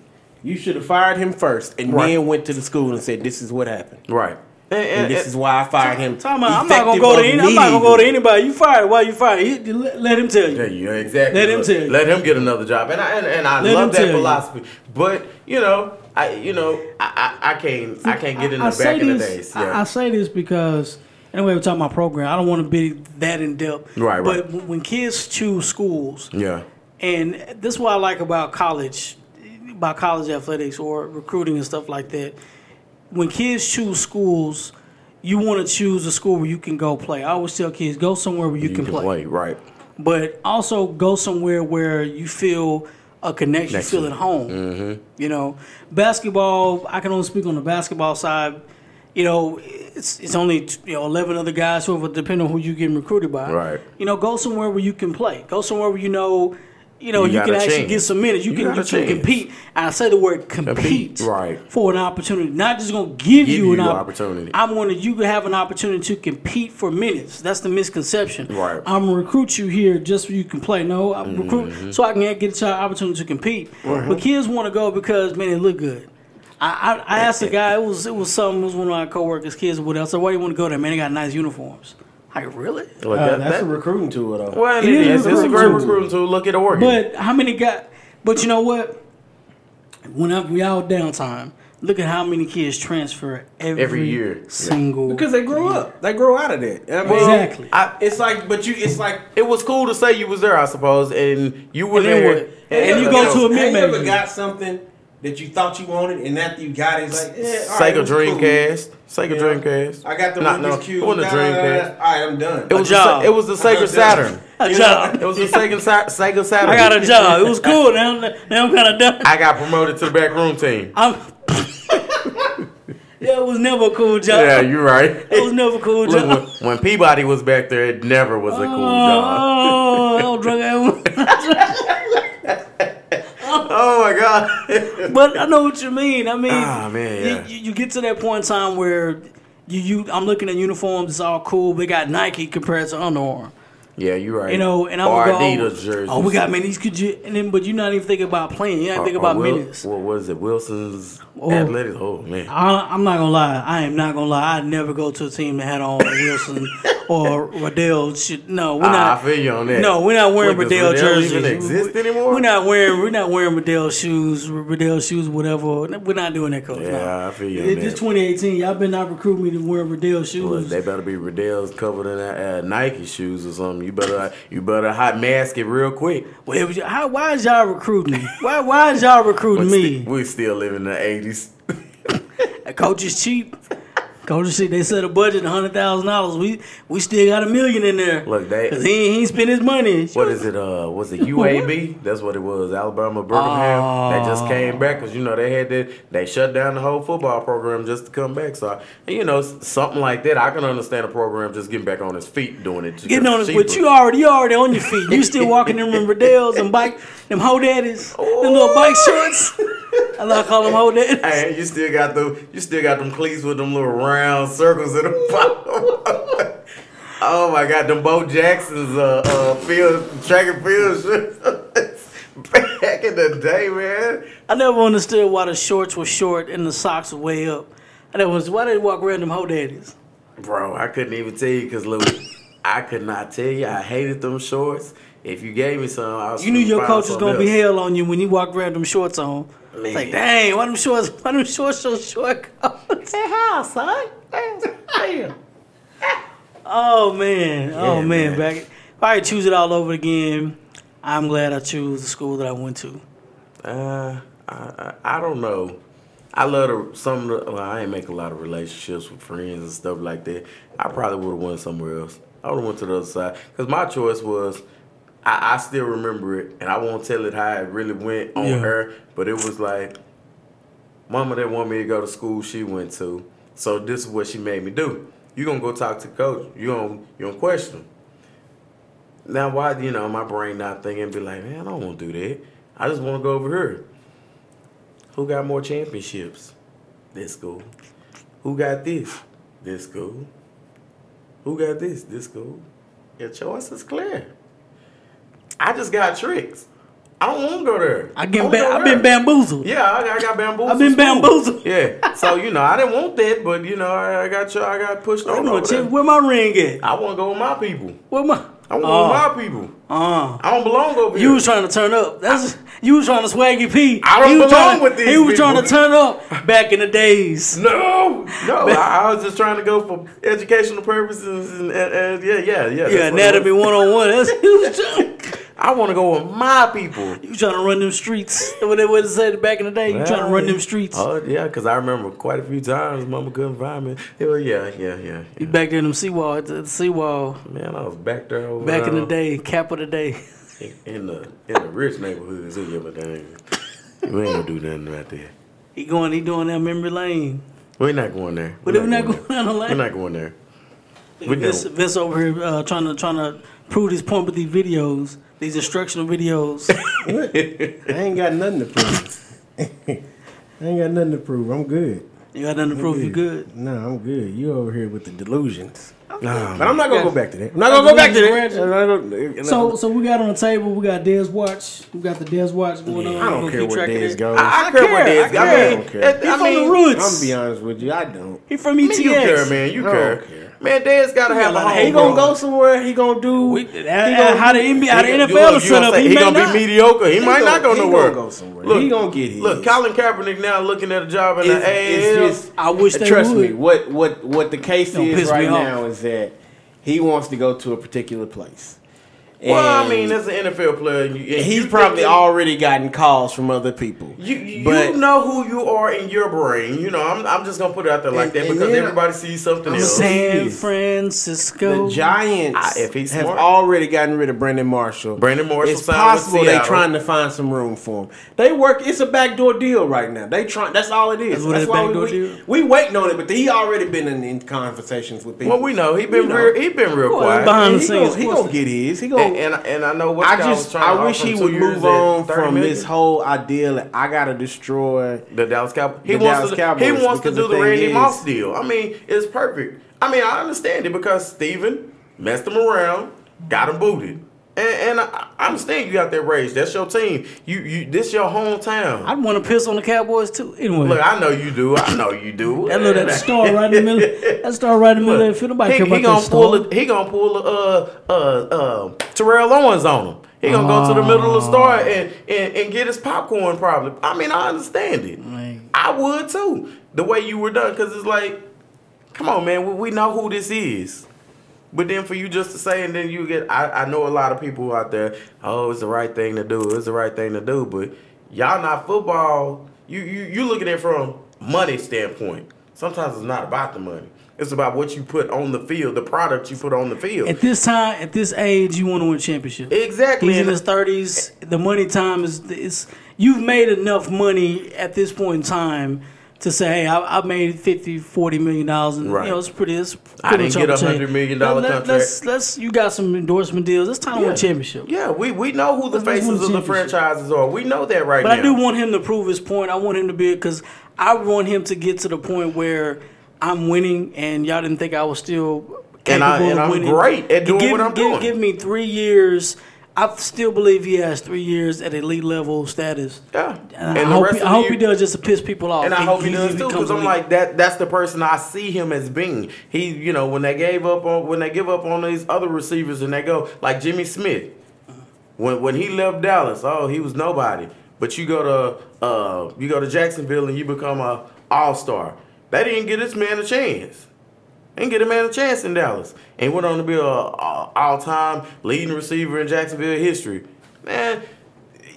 You should have fired him first, and Right. then went to the school and said, "This is what happened, Right. And, and and- this is why I fired him." About, I'm not gonna go to any, I'm not gonna go to anybody. You fired. Why you fired? He, let, him tell you. Yeah, you exactly. Let him tell you. Let him get another job, and I and, and I Let love that tell you. philosophy. But you know, I you know, I I, I can't I can't get in the say back in the this- days. I, Yeah. I say this because anyway, we're talking about program. I don't want to be that in depth. Right, But right. when kids choose schools, yeah. and this is what I like about college, about college athletics or recruiting and stuff like that. When kids choose schools, you want to choose a school where you can go play. I always tell kids, go somewhere where you, can, play. right? but also go somewhere where you feel a connection, you feel at home. Mm-hmm. You know, basketball. I can only speak on the basketball side. You know, it's it's only you know eleven other guys, whoever, depending on who you getting recruited by. Right. You know, go somewhere where you can play. Go somewhere where you know. You know, You you, can actually get some minutes. You, You can you can compete. And I say the word compete, Compete, right. for an opportunity. Not just gonna give, Give you an you the op- opportunity. I'm going to you can have an opportunity to compete for minutes. That's the misconception. Right. I'm gonna recruit you here just so you can play. No, I'm Mm-hmm. recruit so I can get an opportunity to compete. But kids want to go because man, it look good. I, I, I asked the guy. It was it was some. It was one of my coworkers' kids or whatever. I said, "Why do you want to go there, man? They got nice uniforms." Like really? Look, Uh, that- that's that- a recruiting tool, though. well, it It is is. It's a great recruiting tool. Look at Oregon. But how many got? But you know what? When I, we out downtime, look at how many kids transfer every, Every year. Yeah. Single because they grow up, they grow out of that. I mean, Exactly. I, It's like, but you, it's like, it was cool to say you was there, I suppose, and you were And there. what? And you go to a have you mid-major. ever got something that you thought you wanted, and after you got it, it's like, yeah, all right, Sega it was cool. Dreamcast. Sega You know, Dreamcast. I got the Not- Rubik's no, Cube. It wasn't a. Dreamcast. All right, I'm done. It was, A the, job. Sa- it was the Sega. Saturn. A job. It was the Sega, Sa- Sega Saturn. I got a job. It was cool. Now, now I'm kind of done. I got promoted to the back room team. I'm. yeah, it was never a cool job. Yeah, you're right. it was never a cool Look, job. when, when Peabody was back there, it never was a cool oh, job. Oh, hell, drug Oh my god. But I know what you mean. I mean, Ah, man, you- yeah. you, you get to that point in time where you, you I'm looking at uniforms. It's all cool. They got Nike compared to Under Armour. Yeah, you're right. You know, and I'm or gonna go, Adidas jerseys. oh, we got minutes. Could you? And then, but you're not even thinking about playing. You're not thinking about Wil- minutes. What was it? Wilson's Oh. Athletics. Oh man. I, I'm not gonna lie. I am not gonna lie. I'd never go to a team that had on Wilson or Riddell. Shit. No, we're not. I feel you on that. No, we're not wearing Wait, Riddell Riddell jerseys. even exist anymore? We're not wearing. We're not wearing Riddell shoes. Riddell shoes, whatever. We're not doing that, coach. Yeah, no. I feel you It- It's 2018. Y'all been not recruiting me to wear Riddell shoes. they better be Riddell's covered in uh, Nike shoes or something. You better you better hot mask it real quick. Well, it was- how, why is y'all recruiting me? Why why is y'all recruiting We, me? sti- we still living in the eighties. Coach is cheap. Coach cheap. They set a budget hundred thousand dollars. We we still got a million in there. Look, they- because he ain't, he ain't spent his money. What is it? Uh, was it UAB? That's what it was. Alabama Birmingham. They just came back because you know they had to. They shut down the whole football program just to come back. So you know something like that. I can understand a program just getting back on its feet doing it. Getting on it, but you already you already on your feet. You still walking them Riddell's and bike them hoe daddies, them little bike shorts. I like to call them hoe daddies. Hey, you still got the you still got them cleats with them little round circles in the bottom. oh my God, them Bo Jackson's uh, uh field track and field shirts. Back in the day, man. I never understood why the shorts were short and the socks were way up. I never was why they walk them hoe daddies. Bro, I couldn't even tell you because look, I could not tell you. I hated them shorts. If you gave me some, I was You knew your coach was gonna be hell on you when you walked around them shorts on. It's like, dang, why them shorts? Why them shorts so short? Say how, son? Damn. oh man, oh Yeah, man, man. back. If I choose it all over again, I'm glad I chose the school that I went to. Uh, I, I, I don't know. I love the, some of the, well, I ain't make a lot of relationships with friends and stuff like that. I probably would have went somewhere else. I would have went to the other side because my choice was. I, I still remember it, and I won't tell it how it really went on Yeah. her, but it was like, Mama didn't want me to go to school she went to, so this is what she made me do. You gonna go talk to coach. You gonna you gonna question him. Now why you know my brain not thinking be like, man, I don't want to do that. I just want to go over here. Who got more championships? This school. Who got this? This school. Who got this? This school. Your choice is clear. I just got tricks. I don't want to go there. I get ba- I've been bamboozled. Yeah, I, I got bamboozled. I've been bamboozled. Yeah. So you know, I didn't want that, but you know, I, I got I got pushed over there. where my ring at? I want to go with my people. Where my? I want to Oh. go with my people. Uh, I don't belong over here. you was trying to turn up. That's you was trying to swaggy P. I don't he belong trying, with these He was trying to turn up back in the days. No, no. I, I was just trying to go for educational purposes, and, and, and yeah, yeah, yeah. Yeah, that's what it anatomy one on one. That's he was trying. I want to go with my people. You trying to run them streets? What they would have said back in the day. You trying to run them streets? Oh yeah, because I remember quite a few times Mama couldn't find me. Yeah, well, yeah, yeah, yeah. You back there in them seawall, at the seawall. Man, I was back there over Back in the day, cap of the day. in, in the in the rich neighborhoods. Yeah, but dang, we ain't gonna do nothing right there. He going, he doing that memory lane. We're not going there. But we're not going down the lane. We're not going there. We Vince. Vince over here uh, trying to trying to prove his point with these videos, these instructional videos. I ain't got nothing to prove. I ain't got nothing to prove. I'm good. you got nothing to prove you good. No, I'm good. You over here with the delusions. Nah, But I'm not gonna go back to that. I'm not gonna go back to that. Delusions, I'm not gonna- eh, So so we got on the table. We got Dez Watch. We got the Dez Watch going on. I don't care keep what track of days it. goes. I, I I care what care, days. I I, care. mean, I don't care. He I from the roots. I'm gonna be honest with you. I don't. He from I mean, you care, man. You I care. don't care. Man, Dad's gotta have a got a home. He gonna go somewhere. He gonna do. We, he gonna, uh, how the NBA, how the NFL is set up, he, he gonna not. be mediocre. He, might gonna- not go he nowhere. gonna go somewhere. Look, He gonna get his. Look, Colin Kaepernick now looking at a job in it's, the AAL. just. I wish they trust would. me. What what what the case Don't is right now is that he wants to go to a particular place. Well, I mean, as an NFL player, and you, and he's you probably think- already gotten calls from other people. You, you But- know who you are in your brain. You know, I'm, I'm just gonna put it out there like And- that because then- everybody sees something I'm else. San Francisco. The Giants Ah, if he's have smart. already gotten rid of Brandon Marshall. Brandon Marshall It's possible they're trying to find some room for him. They work. It's a backdoor deal right now. They try. That's all it is. That's what it is, why backdoor we, deal? we waiting on it, but he already been in, in conversations with people. Well, we know he been You know. real. He been real quiet. behind the he scenes, he gonna get his. He gonna. And, and and I know what I just trying to I wish he would move on from million. this whole idea that I gotta destroy. The Dallas Cowboys. He Dallas to. Cowboys, he wants to do the the Randy is- Moss deal. I mean, it's perfect. I mean, I understand it because Steven messed him around. got him booted. And, and I, I understand you got that rage. That's your team. You you this your hometown. I'd want to piss on the Cowboys too. Anyway, Look, I know you do. I know you do. that little that star right in the middle. That star right in the middle. of the field. Nobody he, care he gonna that pull star. a, he gonna pull a, uh uh uh Terrell Owens on him. He gonna go to the middle of the star and, and and get his popcorn probably. I mean, I understand it. Man. I would too. The way you were done, because it's like, come on, man. We, we know who this is. But then for you just to say, and then you get, I, I know a lot of people out there. Oh, it's the right thing to do. It's the right thing to do. But y'all not football. You you you looking at it from money standpoint. Sometimes it's not about the money. It's about what you put on the field, the product you put on the field. At this time, at this age, you want to win championship. exactly. He's in his thirties. The money time is is you've made enough money at this point in time to say, hey, I, I made 50, 40 million dollars, and Right. you know it's pretty. It's pretty I didn't much get a $100 million Let- contract. Let's let's you got some endorsement deals. It's time to win a championship. yeah, we, we know who the Let's faces of the franchises are. We know that right now. But now. I do want him to prove his point. I want him to be because I want him to get to the point where I'm winning, and y'all didn't think I was still capable And I- and of I'm winning. great at doing give, what I'm give, doing. Give me three years. I still believe he has three years at elite level status. Yeah. And, And I hope, he, I hope he does just to piss people off. And I hope he does too, because I'm like that. That's the person I see him as being. He, you know, when they gave up on when they give up on these other receivers and they go like Jimmy Smith, when when he left Dallas, oh, he was nobody. But you go to uh, you go to Jacksonville and you become a All Star. They didn't get this man a chance. Didn't get a man a chance in Dallas, and went on to be a, a all time leading receiver in Jacksonville history. Man,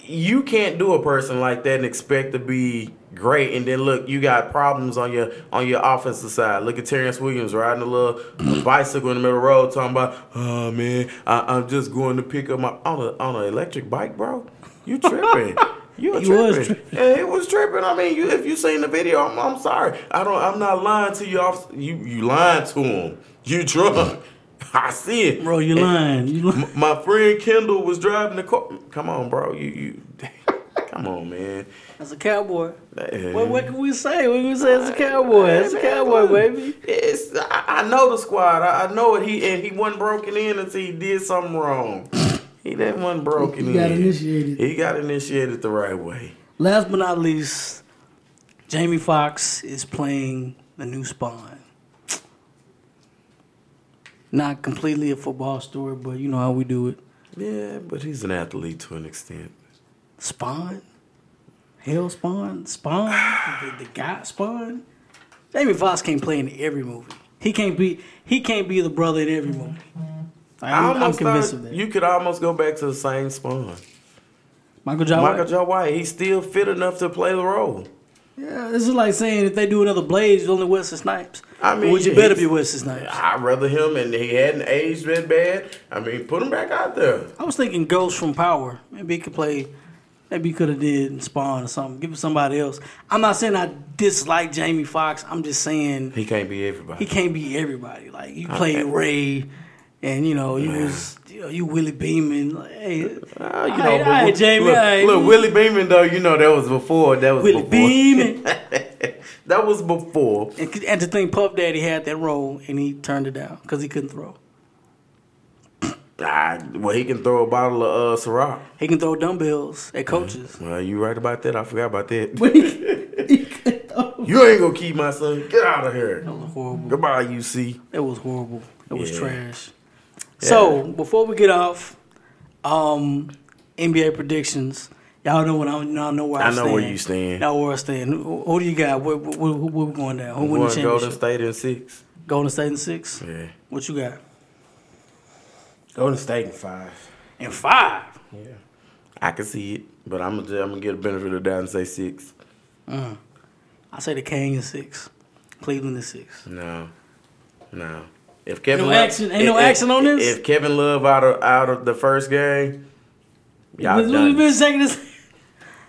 you can't do a person like that and expect to be great. And then look you got problems on your on your offensive side. Look at Terrance Williams riding a little bicycle in the middle of the road talking about oh man I, I'm just going to pick up my on a on an electric bike bro? You tripping you He was tripping yeah it was tripping I mean you if you seen the video I'm, I'm sorry I don't I'm not lying to you off you you lying to him you drunk I see it bro, you lying. You lying. My friend Kendall was driving the car. Come on, bro. You you. Come on, man. As a cowboy, Man. what, what can we say? What can we say as a cowboy? As a Man, cowboy, look, baby. It's I, I know the squad. I, I know it. He and he wasn't broken in until he did something wrong. He that wasn't broken He got in. initiated. He got initiated the right way. Last but not least, Jamie Foxx is playing the new Spawn. Not completely a football story, but you know how we do it. Yeah, but he's an athlete to an extent. Spawn? Hell Spawn? Spawn? the, the guy Spawn? Jamie Foxx can't play in every movie. He can't be he can't be the brother in every movie. I I'm, I'm convinced of that. You could almost go back to the same spawn. Michael John Michael White? White. He's still fit enough to play the role. Yeah, this is like saying if they do another Blades, only Wesley Snipes. I mean, would you better he's- be Wesley Snipes? I'd rather him, and he hadn't aged that bad. I mean, put him back out there. I was thinking Ghost from Power. Maybe he could play. Maybe he could have did Spawn or something. Give it somebody else. I'm not saying I dislike Jamie Foxx. I'm just saying He can't be everybody. he can't be everybody. Like you played Ray, and you know you was you, know, you Willie Beamen. Like, hey, Ah, you know, right, but all right, look, Jamie. Look, right. look, Willie Beamen though, you know that was before. That was before. Willie before. Beamen. that was before. and, and to think Puff Daddy had that role and he turned it down because he couldn't throw. Ah, well, he can throw a bottle of uh. He can throw dumbbells at coaches. Well, you right about that. I forgot about that. You ain't gonna keep my son. Get out of here. That was horrible. Goodbye, UC. It was horrible. It was Yeah. So before we get off, um, NBA predictions. Y'all know what I y'all know where I, stand. I know stand. where you stand. Y'all where I stand. Who, who do you got? Where, where, where, where we going down? Who win the Going Golden? State in six. Golden State in six. Yeah. What you got? Golden State in five. In five. Yeah. I can see it, but I'm gonna I'm gonna get a benefit of the doubt and say six. I say the King is six. Cleveland is six. No, no. If Kevin no Love- action- ain't if- no if- action on this? If Kevin Love out of out of the first game, y'all We've done. been saying this.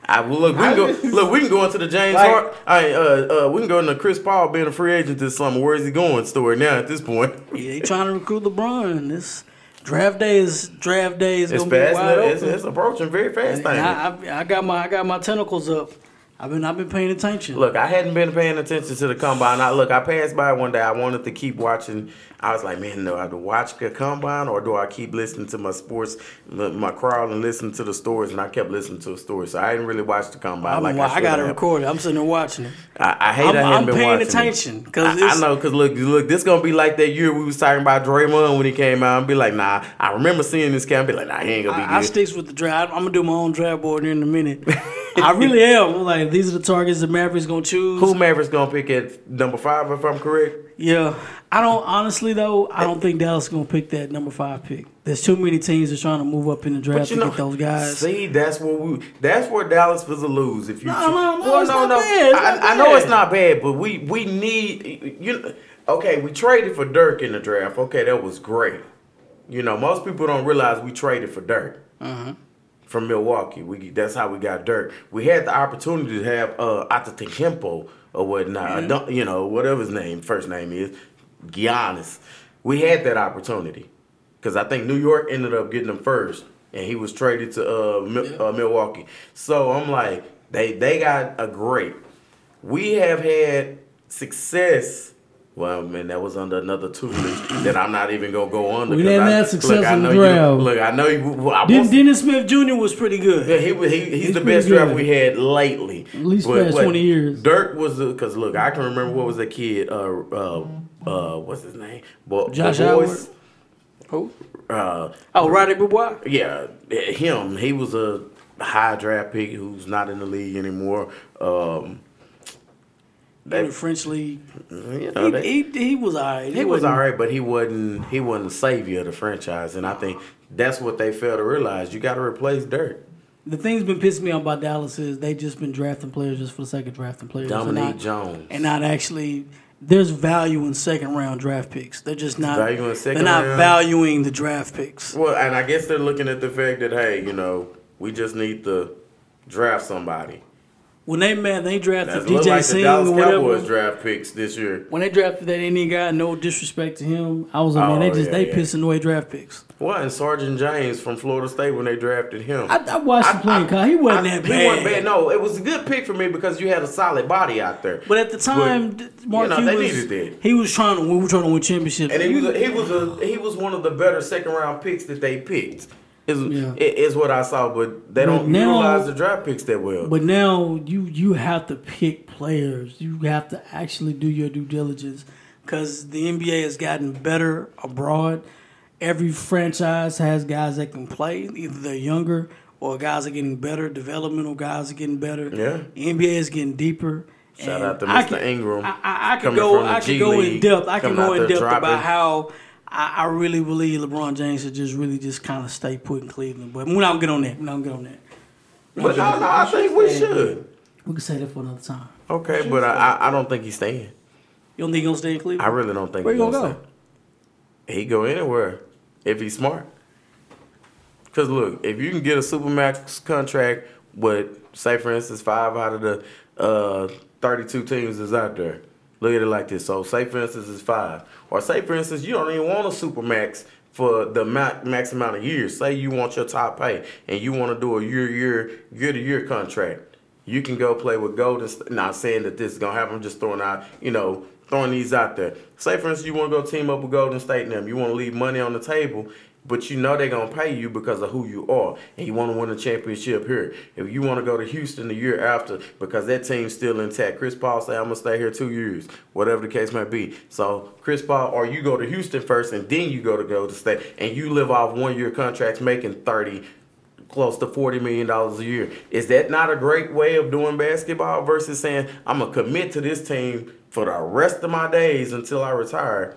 I, well, look, we can go. Look, we can go into the James Like- Hart. I uh, uh, we can go into Chris Paul being a free agent this summer. Where is he going? Story now at this point. Yeah, they trying to recruit LeBron. This draft day is draft day is It's gonna be fast. wide enough. It's, open. it's approaching very fast. Thing. I, I, I got my I got my tentacles up. I've been I've been paying attention. Look, I hadn't been paying attention to the combine. I look, I passed by one day. I wanted to keep watching. I was like, man, do I watch the combine or do I keep listening to my sports, my, crowd, and listen to the stories? And I kept listening to the stories, so I didn't really watch the combine. I'm like I, I, got it should have. recorded. I'm sitting there watching it. I, I hate I'm- I I'm been paying watching it. attention, 'cause I, I know because look, look, this gonna be like that year we was talking about Draymond when he came out and be like, nah, I remember seeing this camp. be like, nah, he ain't gonna be I, I sticks with the draft. I'm gonna do my own draft board in a minute. I really am. I'm like these are the targets the Mavericks gonna choose. Who Mavericks gonna pick at number five if I'm correct? Yeah, I don't honestly though. I don't think Dallas is gonna pick that number five pick. There's too many teams that's trying to move up in the draft to get those guys. See, that's what we. That's where Dallas was a lose. If you, No, no, no, well, it's not I, I know it's not bad, but we we need you. Okay, we traded for Dirk in the draft. Okay, that was great. You know, most people don't realize we traded for Dirk Uh-huh. from Milwaukee. We that's how we got Dirk. We had the opportunity to have uh Antetokounmpo or whatnot. Don't, you know, whatever his name, first name is, Giannis. We had that opportunity because I think New York ended up getting him first, and he was traded to uh, Mil- uh, Milwaukee. So I'm like, they they got a great. We have had success. Well, man, that was under another tutelage that I'm not even gonna go under. We 'cause didn't I- have success look, I in the know you- draft. Look, I know you. I Den- Dennis Smith Jr. was pretty good. yeah, he, was- he he's, He's the pretty best draft good. we had lately. At least past 20 years. Dirk was because look, I can remember what was that kid. Uh, uh, uh, what's his name? Bo- Josh Howard? Who? Uh, Oh, Roddy Beaubois. yeah, him. He was a high draft pick who's not in the league anymore. Um, In they, the French league. Mm-hmm, you know, He, they, he, he was alright. He was wasn't- all right, but he wasn't he wasn't the savior of the franchise, and I think that's what they failed to realize. You got to replace Dirk. The thing's been pissing me off about Dallas is they just been drafting players just for the sake of drafting players. and Dominique not- Jones. and not actually there's value in second round draft picks. They're just not Value in second they're not round? valuing the draft picks. Well, and I guess they're looking at the fact that hey, you know, we just need to draft somebody. When they man they drafted DJ like the Singh or whatever. Cowboys draft picks this year. When they drafted that Indian guy, no disrespect to him, I was like, man, Oh, they just yeah, they yeah. pissing away draft picks. Well, and Sergeant James from Florida State when they drafted him. I, I watched him playing. Kyle. He wasn't I- that he bad. wasn't bad. No, it was a good pick for me because you had a solid body out there. But at the time, But, Mark, you know, he they was needed that. he was trying to we were trying to win championships. And he was a, he was a he was one of the better second round picks that they picked. Is Yeah. is what I saw, but they But don't now- utilize the draft picks that well. But now you you have to pick players. You have to actually do your due diligence because the NBA has gotten better abroad. Every franchise has guys that can play. Either they're younger or guys are getting better. Developmental guys are getting better. Yeah. The NBA is getting deeper. Shout And out to I Mr. can- Ingram I, I, I could go. the could go in depth. I can go in depth about how. I, I really believe LeBron James should just really just kind of stay put in Cleveland, but we're not gonna get on that. We're not gonna get on that. But no, no, I think we should. We can say that for another time. Okay, but I, I I don't think he's staying. You don't think he's gonna stay in Cleveland? I really don't think Where he's you gonna stay. He go anywhere if he's smart. Cause look, if you can get a supermax contract with, say for instance, five out of the uh, thirty-two teams is out there. Look at it like this. So, say for instance, it's five, or say for instance, you don't even want a supermax for the max amount of years. Say you want your top pay, and you want to do a year, year, year to year contract. You can go play with Golden. State. Not saying that this is gonna happen. I'm just throwing out, you know, throwing these out there. Say for instance, you want to go team up with Golden State and them. You want to leave money on the table, but you know they're gonna pay you because of who you are, and you want to win a championship here. If you want to go to Houston the year after because that team's still intact, Chris Paul say I'm gonna stay here two years, whatever the case may be. So Chris Paul, or you go to Houston first and then you go to Golden State, and you live off one year contracts making thirty close to forty million dollars a year. Is that not a great way of doing basketball versus saying I'm gonna commit to this team for the rest of my days until I retire?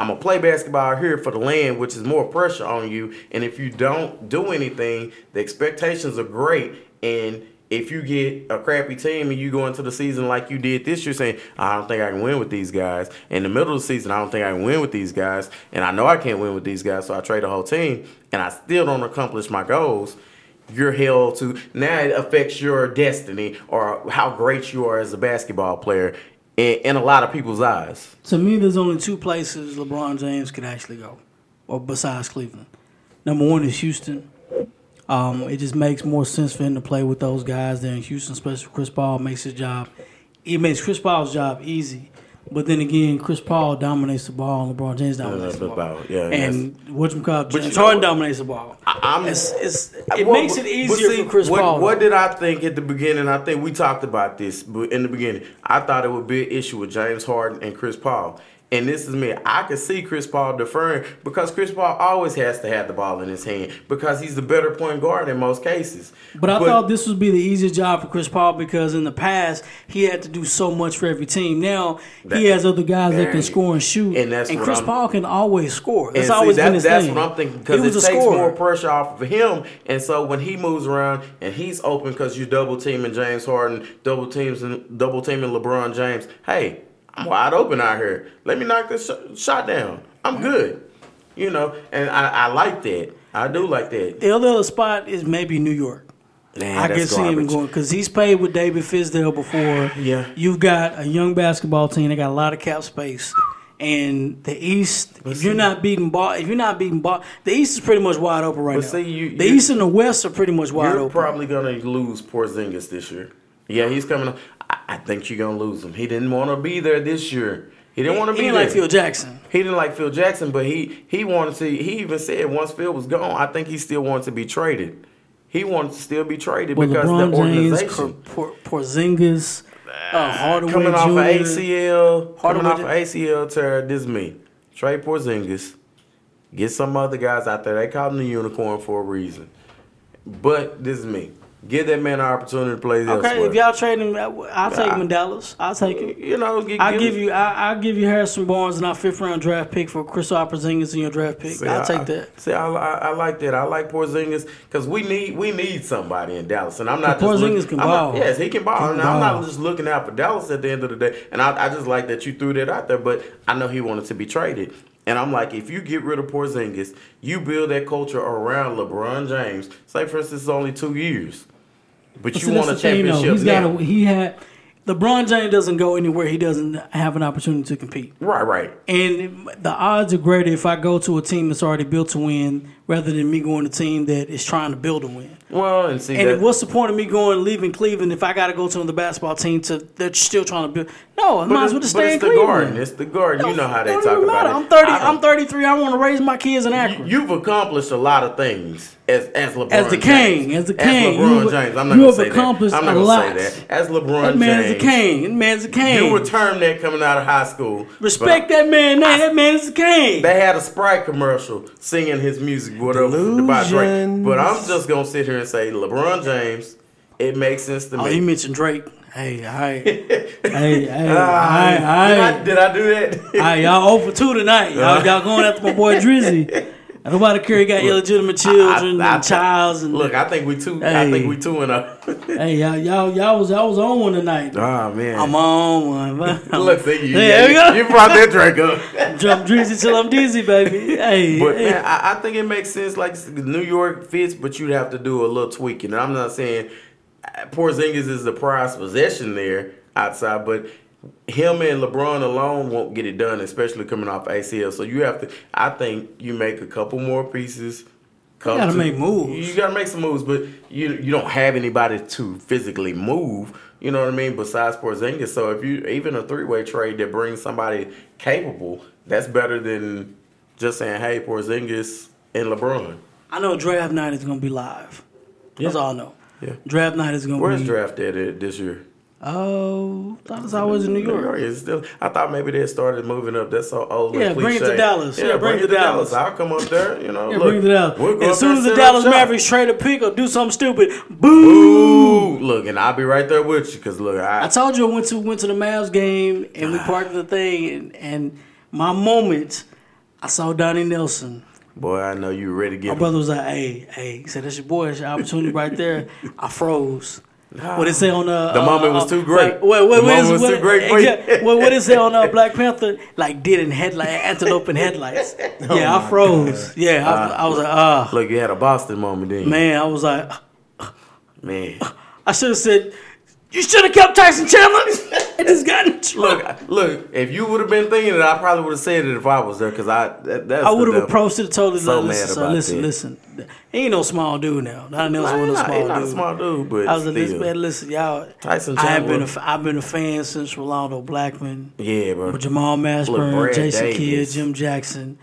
I'm gonna play basketball here for the land, which is more pressure on you. And if you don't do anything, the expectations are great. And if you get a crappy team and you go into the season like you did this year, saying, I don't think I can win with these guys. In the middle of the season, I don't think I can win with these guys. And I know I can't win with these guys, so I trade the whole team. And I still don't accomplish my goals. You're held to now it affects your destiny or how great you are as a basketball player in, in a lot of people's eyes. To me, there's only two places LeBron James could actually go, or besides Cleveland. Number one is Houston. Um, it just makes more sense for him to play with those guys there in Houston, especially Chris Paul makes his job. It makes Chris Paul's job easy. But then again, Chris Paul dominates the ball, and LeBron James dominates the the ball. ball, yeah, and what you call James Harden dominates the ball. I'm- it's, it's, it Well, makes it easier see, for Chris what, Paul. What did I think at the beginning? I think we talked about this but in the beginning. I thought it would be an issue with James Harden and Chris Paul. And this is me. I could see Chris Paul deferring because Chris Paul always has to have the ball in his hand because he's the better point guard in most cases. But I thought this would be the easiest job for Chris Paul because in the past he had to do so much for every team. Now he has other guys that can score and shoot, and that's what Chris I'm- Paul can always score. That's see, always that- been his that's thing. what I'm thinking because it a takes scorer. more pressure off of him, and so when he moves around and he's open because you double teaming James Harden, double teams and double teaming LeBron James. Hey, I'm wide open out here. Let me knock this shot down. I'm good. You know, and I, I like that. I do like that. The other spot is maybe New York. Man, I can see him going because he's played with David Fizdale before. Yeah. you've got a young basketball team. They got a lot of cap space, and the East. If you're not beating ball, if you're not beating ball, the East is pretty much wide open right But now. see, you- the East and the West are pretty much wide You're open. probably gonna lose Porzingis this year. Yeah, he's coming. up. I, think you're gonna lose him. He didn't want to be there this year. He didn't want to he be ain't there. like Phil Jackson. He didn't like Phil Jackson, but he he wanted to. He even said once Phil was gone, I think he still wanted to be traded. He wanted to still be traded Well, because LeBron the James, organization Por- Por- Porzingis, uh, Hardaway coming off Jr. of ACL, coming Hardaway off of ACL tear. This is me. Trade Porzingis. Get some other guys out there. They call him the unicorn for a reason. But this is me. Give that man an opportunity to play Okay, elsewhere. if y'all trade him, I'll take him in Dallas. I'll take him. you know, gi- I'll give you. I, I'll give you Harrison Barnes and our fifth round draft pick for Chris Porzingis in your draft pick. See, I'll I- take that. See, I, I, I like that. I like Porzingis because we need we need somebody in Dallas, and I'm not But just Porzingis look- can I'm not- ball. yes, he can ball. He and can I'm not just looking out for Dallas at the end of the day. And I, I just like that you threw that out there. But I know he wanted to be traded, and I'm like, if you get rid of Porzingis, you build that culture around LeBron James. Say, for instance, it's only two years, but, you that's want a the thing, championship He's got. A, he had. LeBron James doesn't go anywhere he doesn't have an opportunity to compete. right, right. And the odds are greater if I go to a team that's already built to win rather than me going to a team that is trying to build a win. Well, and see And that. what's the point of me going leaving Cleveland if I got to go to another basketball team to that's still trying to build? No, I might as well just stay in it's the Cleveland. garden. It's the garden. You know how they talk even about it. I'm thirty. I don't- I'm 33. I want to raise my kids in Akron. You, have accomplished a lot of things as as LeBron As the James. king, as the king, LeBron you James. I'm not you gonna have say accomplished that. I'm not a gonna lot. say that. As LeBron that man's James, a king. That man's a king. you were termed that coming out of high school. Respect that man name. That man is a king. They had a Sprite commercial singing his music, whatever, by Drake. Delusions. But I'm just gonna sit here and say LeBron James. It makes sense to Oh, me. you mentioned Drake. Hey, hey, hey, hey, Ah, hey, did, I, did I do that? Hey, y'all 0 for 2 tonight. Y'all, y'all going after my boy Drizzy. Nobody he got illegitimate children I- I- and childs and Look, I think we two. I think we two and a. hey y'all y'all y'all was y'all was on one tonight. Oh man. I'm on one. Look, see, you, There we go. you brought that Drake up. Jump Drizzy till I'm dizzy, baby. Hey, But hey. man, I, I think it makes sense. Like New York fits, but you'd have to do a little tweaking. And I'm not saying uh, Porzingis is the prized possession there outside, but him and LeBron alone won't get it done, especially coming off ACL. So you have to. I think you make a couple more pieces. come gotta make moves. You gotta make some moves, but you you don't have anybody to physically move. You know what I mean? Besides Porzingis, so if you even a three way trade that brings somebody capable, that's better than just saying, "Hey, Porzingis and LeBron." I know draft night is gonna be live. That's all I know. Yeah. Draft night is gonna Where's be. draft at this year? Oh, thought it's always in New York. It's still, I thought maybe they started moving up. That's so old. Yeah, bring it to. Dallas. Yeah, bring it to Dallas. I'll come up there. You know, Yeah, look, bring it we'll up As soon as the and set up Dallas. Mavericks trade a pick or do something stupid, boo! Ooh, look, and I'll be right there with you because look, I, I told you I went to went to the Mavs game and we parked the thing and, and my moment, I saw Donnie Nelson. boy, I know you ready to get. My get brother was like, "Hey, hey," he said, "That's your boy. It's your opportunity right there." I froze. What it say on uh, The uh, moment was uh, too great. Wait, wait, wait, The what is- moment was too great for you. yeah, what, what it say on uh, Black Panther? Like did in headlight, antelope in headlights. Oh yeah, I froze. Yeah, I, was- I was like, ah, Look, you had a Boston moment, then. man. I was like, man. I should have said, You should have kept Tyson Chandler. and just got in. Look, look. If you would have been thinking it, I probably would have said it if I was there, because I that, that's. I would have approached it him, So listen, mad about listen, that. listen. He ain't no small dude now. Not Nelson Nah, was not- small he not a dude. small dude, but I was like, man, listen, y'all. Tyson I have been a, Chandler. I've been a fan since Rolando Blackman, Yeah, bro. Jamal Mashburn, Jason Kidd, Jim Jackson.